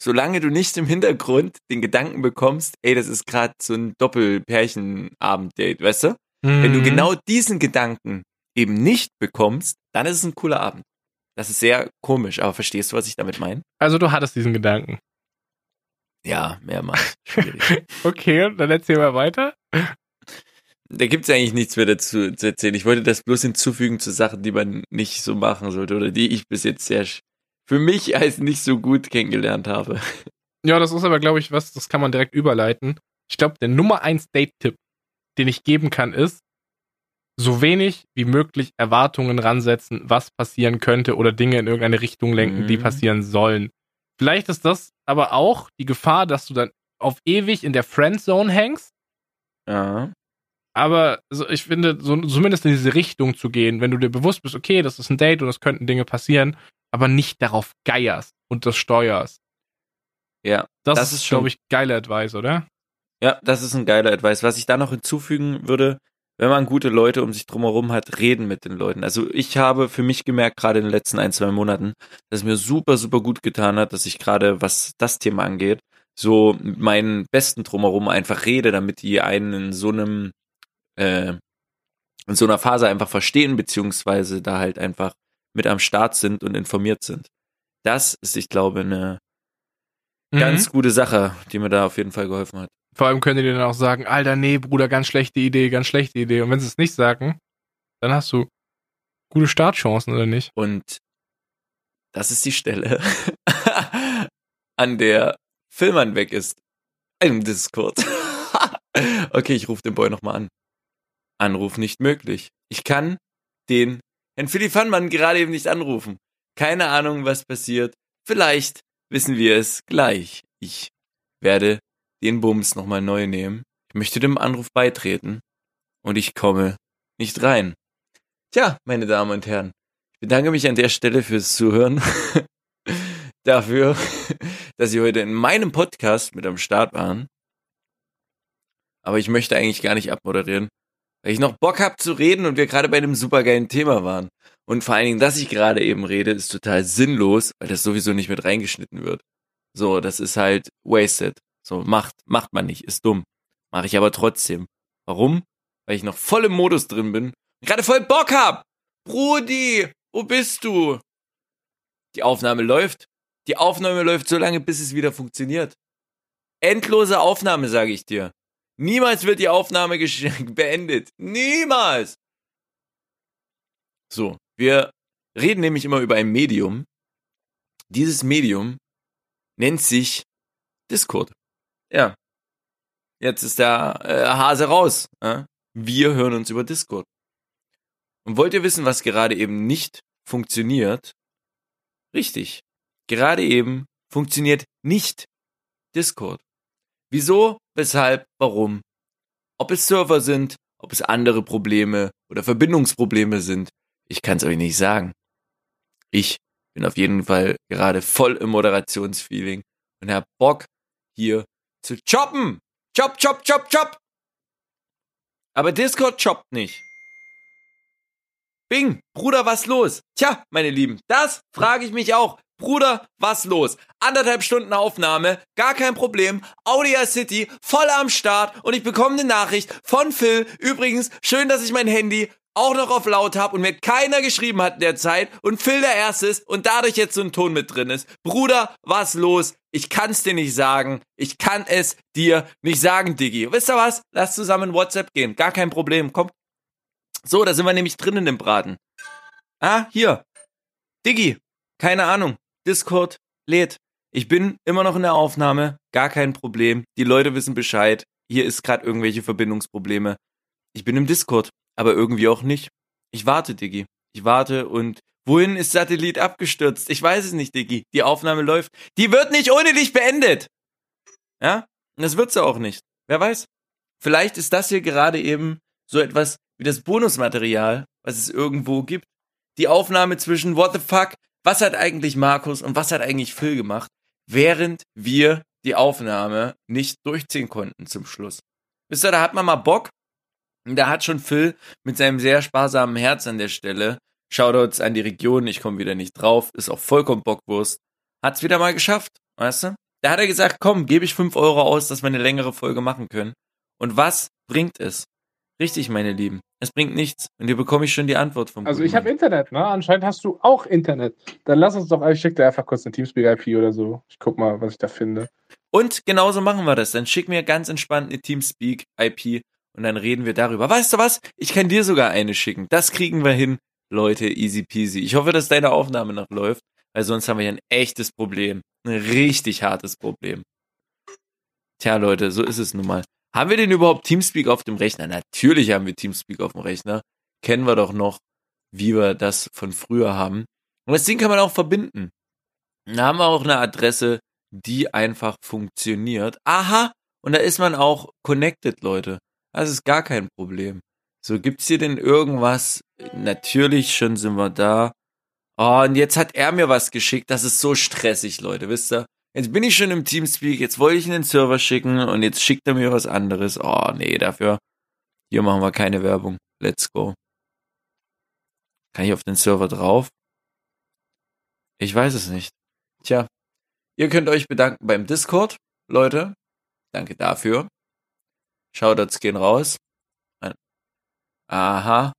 solange du nicht im Hintergrund den Gedanken bekommst, ey, das ist gerade so ein Doppel-Pärchen-Abend-Date, weißt du? Mhm. Wenn du mhm. genau diesen Gedanken eben nicht bekommst, dann ist es ein cooler Abend. Das ist sehr komisch, aber verstehst du, was ich damit meine? Also du hattest diesen Gedanken. Ja, mehrmals. Schwierig. Okay, dann erzähl mal weiter. Da gibt's eigentlich nichts mehr dazu zu erzählen. Ich wollte das bloß hinzufügen zu Sachen, die man nicht so machen sollte oder die ich bis jetzt sehr für mich als nicht so gut kennengelernt habe. Ja, das ist aber, glaube ich, was, das kann man direkt überleiten. Ich glaube, der Nummer 1 Date-Tipp, den ich geben kann, ist, so wenig wie möglich Erwartungen ransetzen, was passieren könnte oder Dinge in irgendeine Richtung lenken, die Mhm. passieren sollen. Vielleicht ist das aber auch die Gefahr, dass du dann auf ewig in der Friendzone hängst, Ja. Aber so, ich finde, so, zumindest in diese Richtung zu gehen, wenn du dir bewusst bist, okay, das ist ein Date und es könnten Dinge passieren, aber nicht darauf geierst und das steuerst. Ja. Das, Das ist, glaube ich, geile Advice, oder? Ja, das ist ein geiler Advice. Was ich da noch hinzufügen würde, wenn man gute Leute um sich drumherum hat, reden mit den Leuten. Also ich habe für mich gemerkt, gerade in den letzten ein, zwei Monaten, dass es mir super, super gut getan hat, dass ich gerade, was das Thema angeht, so mit meinen Besten drumherum einfach rede, damit die einen in so einem, äh, in so einer Phase einfach verstehen, beziehungsweise da halt einfach mit am Start sind und informiert sind. Das ist, ich glaube, eine Mhm. ganz gute Sache, die mir da auf jeden Fall geholfen hat. Vor allem können die dir dann auch sagen, Alter, nee, Bruder, ganz schlechte Idee, ganz schlechte Idee. Und wenn sie es nicht sagen, dann hast du gute Startchancen, oder nicht? Und das ist die Stelle, an der Filmern weg ist. Im Discord. okay, ich rufe den Boy nochmal an. Anruf nicht möglich. Ich kann den Herrn Philipp Fannmann gerade eben nicht anrufen. Keine Ahnung, was passiert. Vielleicht wissen wir es gleich. Ich werde den Bums nochmal neu nehmen. Ich möchte dem Anruf beitreten. Und ich komme nicht rein. Tja, meine Damen und Herren. Ich bedanke mich an der Stelle fürs Zuhören. Dafür, dass Sie heute in meinem Podcast mit am Start waren. Aber ich möchte eigentlich gar nicht abmoderieren, weil ich noch Bock hab zu reden und wir gerade bei einem supergeilen Thema waren. Und vor allen Dingen, dass ich gerade eben rede, ist total sinnlos, weil das sowieso nicht mit reingeschnitten wird. So, das ist halt wasted. So, macht, macht man nicht, ist dumm. Mache ich aber trotzdem. Warum? Weil ich noch voll im Modus drin bin. und Gerade voll Bock hab. Brudi, wo bist du? Die Aufnahme läuft. Die Aufnahme läuft so lange, bis es wieder funktioniert. Endlose Aufnahme, sage ich dir. Niemals wird die Aufnahme beendet. Niemals. So, wir reden nämlich immer über ein Medium. Dieses Medium nennt sich Discord. Ja. Jetzt ist der äh, Hase raus. Äh? Wir hören uns über Discord. Und wollt ihr wissen, was gerade eben nicht funktioniert? Richtig. Gerade eben funktioniert nicht Discord. Wieso? Weshalb? Warum? Ob es Server sind, ob es andere Probleme oder Verbindungsprobleme sind, ich kann es euch nicht sagen. Ich bin auf jeden Fall gerade voll im Moderationsfeeling und hab Bock, hier zu choppen. Chop, chop, chop, chop. Aber Discord choppt nicht. Bing, Bruder, was los? Tja, meine Lieben, das frage ich mich auch. Bruder, was los? Anderthalb Stunden Aufnahme, gar kein Problem. Audio City, voll am Start und ich bekomme eine Nachricht von Phil. Übrigens, schön, dass ich mein Handy auch noch auf laut habe und mir keiner geschrieben hat in der Zeit und Phil der Erste ist und dadurch jetzt so ein Ton mit drin ist. Bruder, was los? Ich kann's dir nicht sagen. Ich kann es dir nicht sagen, Diggi. Wisst ihr was? Lass zusammen WhatsApp gehen. Gar kein Problem. Kommt. So, da sind wir nämlich drin in dem Braten. Ah, hier. Diggi. Keine Ahnung. Discord lädt. Ich bin immer noch in der Aufnahme. Gar kein Problem. Die Leute wissen Bescheid. Hier ist gerade irgendwelche Verbindungsprobleme. Ich bin im Discord, aber irgendwie auch nicht. Ich warte, Diggi. Ich warte und wohin ist Satellit abgestürzt? Ich weiß es nicht, Diggi. Die Aufnahme läuft. Die wird nicht ohne dich beendet. Ja? Und das wird sie auch nicht. Wer weiß? Vielleicht ist das hier gerade eben so etwas wie das Bonusmaterial, was es irgendwo gibt. Die Aufnahme zwischen What the fuck, was hat eigentlich Markus und was hat eigentlich Phil gemacht, während wir die Aufnahme nicht durchziehen konnten zum Schluss. Wisst ihr, da hat man mal Bock. Und da hat schon Phil mit seinem sehr sparsamen Herz an der Stelle, Shoutouts an die Region, ich komme wieder nicht drauf, ist auch vollkommen Bockwurst, hat's wieder mal geschafft, weißt du? Da hat er gesagt, komm, gebe ich fünf Euro aus, dass wir eine längere Folge machen können. Und was bringt es? Richtig, meine Lieben. Es bringt nichts. Und hier bekomme ich schon die Antwort vom Also ich habe. Internet, ne? Anscheinend hast du auch Internet. Dann lass uns doch, ich schicke dir einfach kurz eine Teamspeak-IP oder so. Ich guck mal, was ich da finde. Und genauso machen wir das. Dann schick mir ganz entspannt eine Teamspeak-IP und dann reden wir darüber. Weißt du was? Ich kann dir sogar eine schicken. Das kriegen wir hin, Leute. Easy peasy. Ich hoffe, dass deine Aufnahme noch läuft, weil sonst haben wir hier ein echtes Problem. Ein richtig hartes Problem. Tja, Leute, so ist es nun mal. Haben wir denn überhaupt Teamspeak auf dem Rechner? Natürlich haben wir Teamspeak auf dem Rechner. Kennen wir doch noch, wie wir das von früher haben. Und das Ding kann man auch verbinden. Da haben wir auch eine Adresse, die einfach funktioniert. Aha, und da ist man auch connected, Leute. Das ist gar kein Problem. So, gibt's hier denn irgendwas? Natürlich, schon sind wir da. Oh, und jetzt hat er mir was geschickt. Das ist so stressig, Leute, wisst ihr? Jetzt bin ich schon im Teamspeak, jetzt wollte ich in den Server schicken und jetzt schickt er mir was anderes. Oh, nee, dafür. Hier machen wir keine Werbung. Let's go. Kann ich auf den Server drauf? Ich weiß es nicht. Tja, ihr könnt euch bedanken beim Discord, Leute. Danke dafür. Shoutouts gehen raus. Aha.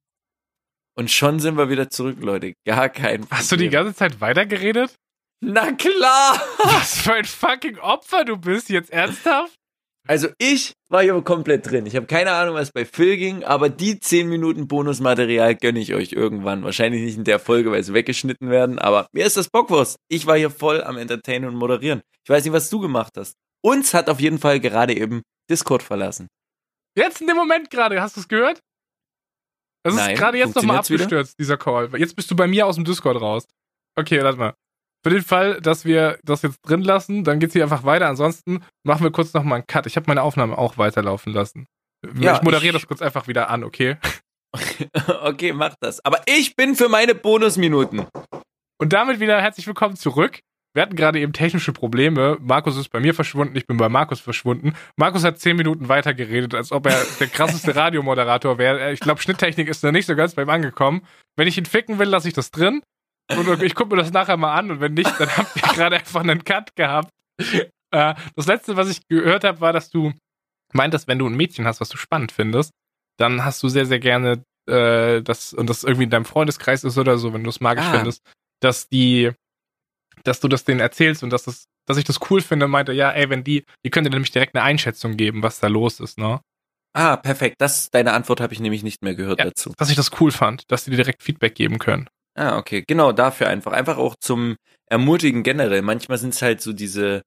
Und schon sind wir wieder zurück, Leute. Gar kein Problem. Hast du die ganze Zeit weitergeredet? Na klar! Was für ein fucking Opfer du bist, jetzt ernsthaft? Also ich war hier komplett drin. Ich habe keine Ahnung, was bei Phil ging, aber die 10 Minuten Bonusmaterial gönne ich euch irgendwann. Wahrscheinlich nicht in der Folge, weil sie weggeschnitten werden, aber mir ist das Bockwurst. Ich war hier voll am Entertainen und Moderieren. Ich weiß nicht, was du gemacht hast. Uns hat auf jeden Fall gerade eben Discord verlassen. Jetzt in dem Moment gerade, hast du es gehört? Das Nein, ist gerade jetzt nochmal funktioniert's wieder? abgestürzt, dieser Call. Jetzt bist du bei mir aus dem Discord raus. Okay, warte mal. Für den Fall, dass wir das jetzt drin lassen, dann geht's hier einfach weiter. Ansonsten machen wir kurz nochmal einen Cut. Ich habe meine Aufnahme auch weiterlaufen lassen. Ja, ich moderiere ich- das kurz einfach wieder an, okay? okay, mach das. Aber ich bin für meine Bonusminuten. Und damit wieder herzlich willkommen zurück. Wir hatten gerade eben technische Probleme. Markus ist bei mir verschwunden, ich bin bei Markus verschwunden. Markus hat zehn Minuten weiter geredet, als ob er der krasseste Radiomoderator wäre. Ich glaube, Schnitttechnik ist da nicht so ganz bei ihm angekommen. Wenn ich ihn ficken will, lasse ich das drin. Und ich gucke mir das nachher mal an und wenn nicht, dann habt ihr gerade einfach einen Cut gehabt. Äh, das letzte, was ich gehört habe, war, dass du meintest, wenn du ein Mädchen hast, was du spannend findest, dann hast du sehr, sehr gerne äh, das, und das irgendwie in deinem Freundeskreis ist oder so, wenn du es magisch Ah. findest, dass die, dass du das denen erzählst und dass das, dass ich das cool finde, meinte, ja, ey, wenn die, die könnte nämlich direkt eine Einschätzung geben, was da los ist, ne? Ah, perfekt. Das, deine Antwort habe ich nämlich nicht mehr gehört Ja. dazu. Dass ich das cool fand, dass die dir direkt Feedback geben können. Ah, okay. Genau, dafür einfach. Einfach auch zum Ermutigen generell. Manchmal sind es halt so diese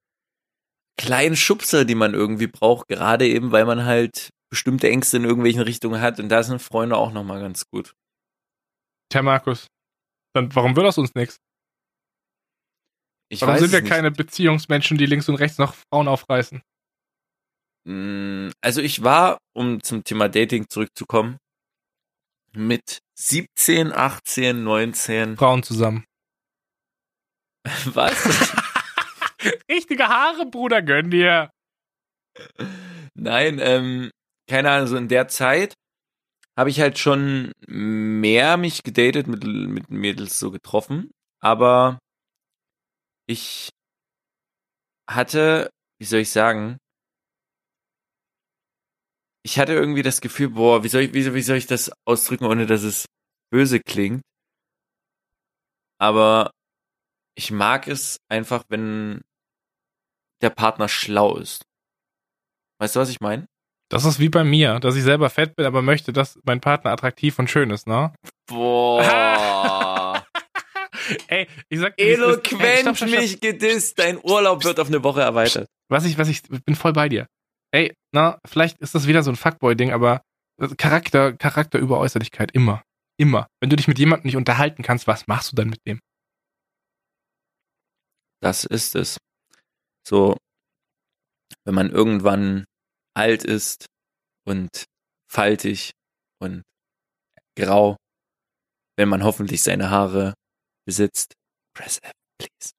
kleinen Schubser, die man irgendwie braucht, gerade eben, weil man halt bestimmte Ängste in irgendwelchen Richtungen hat. Und da sind Freunde auch nochmal ganz gut. Tja, Markus, dann warum wird das uns nichts? Ich Warum sind wir nicht. keine Beziehungsmenschen, die links und rechts noch Frauen aufreißen? Mm, Also ich war, um zum Thema Dating zurückzukommen, mit 17, 18, 19. Frauen zusammen. Was? Richtige Haare, Bruder, gönn dir. Nein, ähm, keine Ahnung, so in der Zeit habe ich halt schon mehr mich gedatet mit, mit Mädels so getroffen, aber ich hatte, wie soll ich sagen, ich hatte irgendwie das Gefühl, boah, wie soll ich, wie, wie soll ich das ausdrücken, ohne dass es böse klingt? Aber ich mag es einfach, wenn der Partner schlau ist. Weißt du, was ich meine? Das ist wie bei mir, dass ich selber fett bin, aber möchte, dass mein Partner attraktiv und schön ist, ne? Boah. Ey, ich sag es ist. Ey, stopp, Eloquent stopp, stopp. mich gedisst. Dein Urlaub wird auf eine Woche erweitert. Was ich, was ich bin voll bei dir. Ey, na, vielleicht ist das wieder so ein Fuckboy-Ding, aber Charakter, Charakter über Äußerlichkeit, immer. Immer. Wenn du dich mit jemandem nicht unterhalten kannst, was machst du dann mit dem? Das ist es. So, wenn man irgendwann alt ist und faltig und grau, wenn man hoffentlich seine Haare besitzt. Press F, please.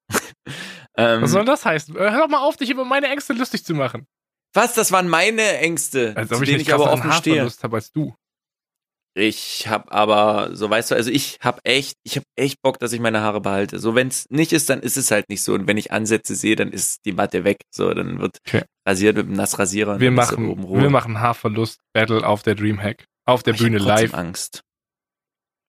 ähm, Was soll das heißen? Äh, Hör doch mal auf, dich über meine Ängste lustig zu machen. Was? Das waren meine Ängste, Als zu ich denen nicht ich aber offen stehe. Habe als du. Ich hab aber, so weißt du, also ich hab echt, ich hab echt Bock, dass ich meine Haare behalte. So, wenn es nicht ist, dann ist es halt nicht so. Und wenn ich Ansätze sehe, dann ist die Matte weg. So, dann wird Okay. rasiert mit einem Nassrasierer. und Wir machen, oben Ruhe. wir machen Haarverlust-Battle auf der Dreamhack. auf der Ich Bühne live. Angst.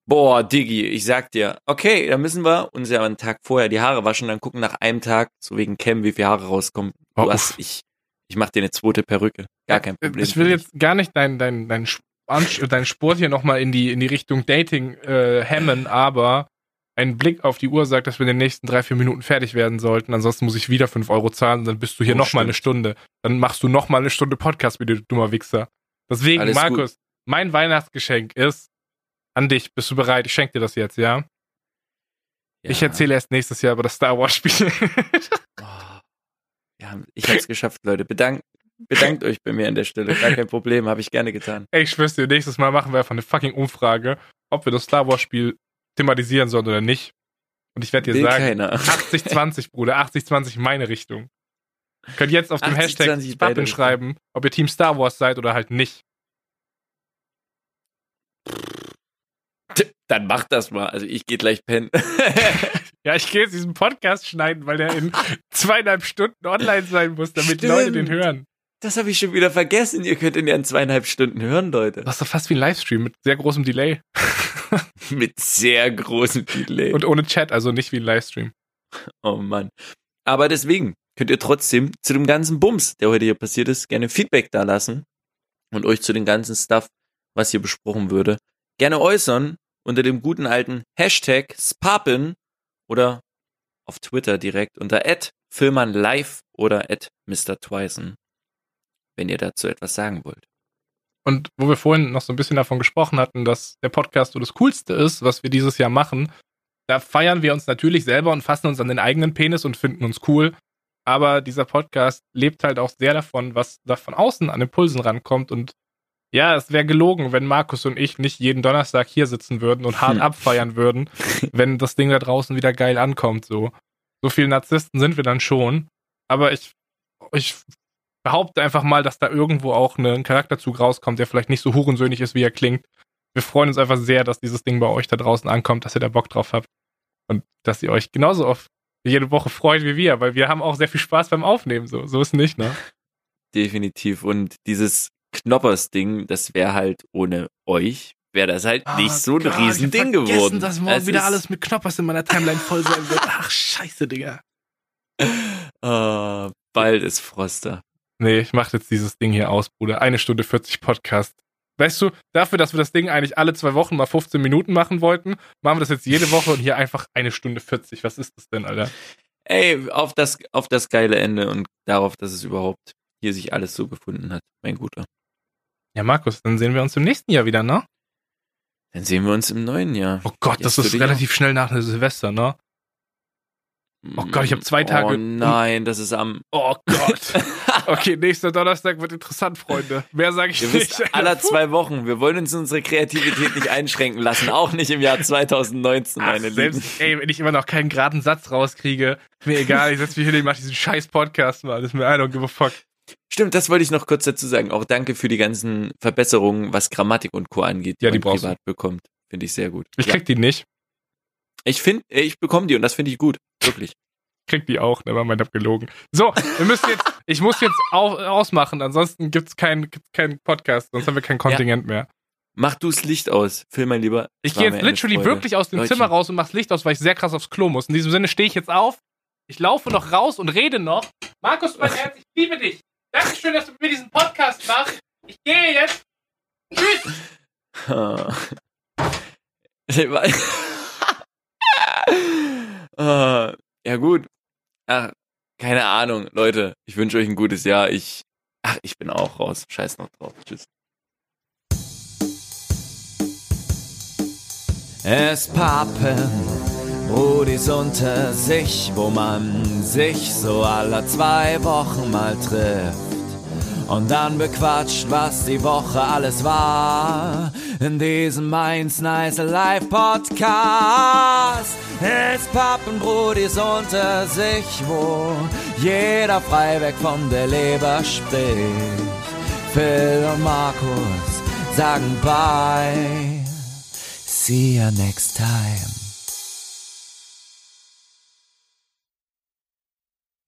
Boah, Diggi, ich sag dir, okay, dann müssen wir uns ja einen Tag vorher die Haare waschen, dann gucken nach einem Tag, so wegen Cam, wie viele Haare rauskommen. Du Oh, hast, ich, ich mach dir eine zweite Perücke. Gar kein Problem. Ich will jetzt gar nicht deinen dein, dein, dein Sport hier nochmal in die, in die Richtung Dating äh, hemmen, aber ein Blick auf die Uhr sagt, dass wir in den nächsten drei, vier Minuten fertig werden sollten. Ansonsten muss ich wieder fünf Euro zahlen und dann bist du hier Oh, nochmal eine. Stunde. Dann machst du nochmal eine Stunde Podcast, wie du dummer Wichser. Deswegen, Alles Markus, mein Weihnachtsgeschenk ist an dich. Bist du bereit? Ich schenke dir das jetzt, ja? dich. Ich Ja. erzähle erst nächstes Jahr über das Star Wars Spiel. Oh. Ja, ich hab's geschafft, Leute. Bedankt, bedankt euch bei mir an der Stelle. Gar kein Problem, habe ich gerne getan. Ey, ich schwör's dir, nächstes Mal machen wir einfach eine fucking Umfrage, ob wir das Star Wars Spiel thematisieren sollen oder nicht. Und ich werde dir Will sagen, keiner. 80-20, Bruder, 80-20 meine Richtung. Könnt jetzt auf dem 80-20 Hashtag Spappen schreiben, ob ihr Team Star Wars seid oder halt nicht. Dann macht das mal. Also ich gehe gleich pennen. Ja, ich gehe jetzt diesen Podcast schneiden, weil der in zweieinhalb Stunden online sein muss, damit Stimmt. Leute den hören. Das habe ich schon wieder vergessen. Ihr könnt ihn ja in zweieinhalb Stunden hören, Leute. Das ist doch fast wie ein Livestream mit sehr großem Delay. Mit sehr großem Delay. Und ohne Chat, also nicht wie ein Livestream. oh Mann. Aber deswegen könnt ihr trotzdem zu dem ganzen Bums, der heute hier passiert ist, gerne Feedback da lassen und euch zu dem ganzen Stuff, was hier besprochen würde, gerne äußern unter dem guten alten Hashtag Spapen oder auf Twitter direkt unter @filmernlive oder @mrtwison, wenn ihr dazu etwas sagen wollt. Und wo wir vorhin noch so ein bisschen davon gesprochen hatten, dass der Podcast so das Coolste ist, was wir dieses Jahr machen, da feiern wir uns natürlich selber und fassen uns an den eigenen Penis und finden uns cool. Aber dieser Podcast lebt halt auch sehr davon, was da von außen an Impulsen rankommt. Und ja, es wäre gelogen, wenn Markus und ich nicht jeden Donnerstag hier sitzen würden und hart Hm. abfeiern würden, wenn das Ding da draußen wieder geil ankommt. So, so viel Narzissten sind wir dann schon. Aber ich, ich behaupte einfach mal, dass da irgendwo auch ne, ein Charakterzug rauskommt, der vielleicht nicht so hurensöhnig ist, wie er klingt. Wir freuen uns einfach sehr, dass dieses Ding bei euch da draußen ankommt, dass ihr da Bock drauf habt. Und dass ihr euch genauso auf jede Woche freut wie wir, weil wir haben auch sehr viel Spaß beim Aufnehmen. So, so ist nicht, ne? Definitiv. Und dieses Knoppers-Ding, das wäre halt ohne euch, wäre das halt nicht so ein Riesending geworden. dass morgen Es wieder alles mit Knoppers in meiner Timeline voll sein wird. Ach, scheiße, Digga. Ah, bald ist Froster. Nee, ich mach jetzt dieses Ding hier aus, Bruder. Eine Stunde 40 Podcast. Weißt du, dafür, dass wir das Ding eigentlich alle zwei Wochen mal 15 Minuten machen wollten, machen wir das jetzt jede Woche und hier einfach eine Stunde 40. Was ist das denn, Alter? Ey, auf das, auf das geile Ende und darauf, dass es überhaupt hier sich alles so gefunden hat, mein Guter. Ja, Markus, dann sehen wir uns im nächsten Jahr wieder, ne? Dann sehen wir uns im neuen Jahr. Oh Gott, das Jetzt für ist relativ schnell nach Silvester, ne? Oh Gott, ich hab zwei Tage- Oh nein, das ist am. Oh Gott. Okay, nächster Donnerstag wird interessant, Freunde. Mehr sage ich Ihr nicht. wisst, aller zwei Wochen. Wir wollen uns unsere Kreativität nicht einschränken lassen, auch nicht im Jahr 2019, Ach, meine Lieben. selbst, ey, wenn ich immer noch keinen geraden Satz rauskriege, mir egal, ich setze mich hin, ich mache diesen scheiß Podcast mal. Das ist mir I don't give a fuck. Stimmt, das wollte ich noch kurz dazu sagen. Auch danke für die ganzen Verbesserungen, was Grammatik und Co. angeht, Ja, die man privat bekommt. Finde ich sehr gut. Ich ja. krieg die nicht. Ich finde, ich bekomme die und das finde ich gut. Wirklich. Krieg die auch, ne, mein abgelogen. So, wir müssen jetzt, ich muss jetzt au ausmachen, ansonsten gibt's keinen gibt's keinen Podcast, sonst haben wir kein Kontingent mehr. Mach du das Licht aus. Film mein Lieber. Ich Es gehe jetzt literally wirklich aus dem Leutchen. Zimmer raus und mach's Licht aus, weil ich sehr krass aufs Klo muss. In diesem Sinne stehe ich jetzt auf. Ich laufe noch raus und rede noch. Markus, mein Herz, ich liebe dich. Dankeschön, dass du mir diesen Podcast machst. Ich gehe jetzt. Tschüss. Ah. Ja gut. Ach, keine Ahnung, Leute. Ich wünsche euch ein gutes Jahr. Ich, ach, ich bin auch raus. Scheiß noch drauf. Tschüss. Es pappen Brudis unter sich, wo man sich so alle zwei Wochen mal trifft. Und dann bequatscht, was die Woche alles war. In diesem Mainz Nice Live Podcast. Es pappen Brudis unter sich, wo jeder frei weg von der Leber spricht. Phil und Markus sagen bye. See you next time.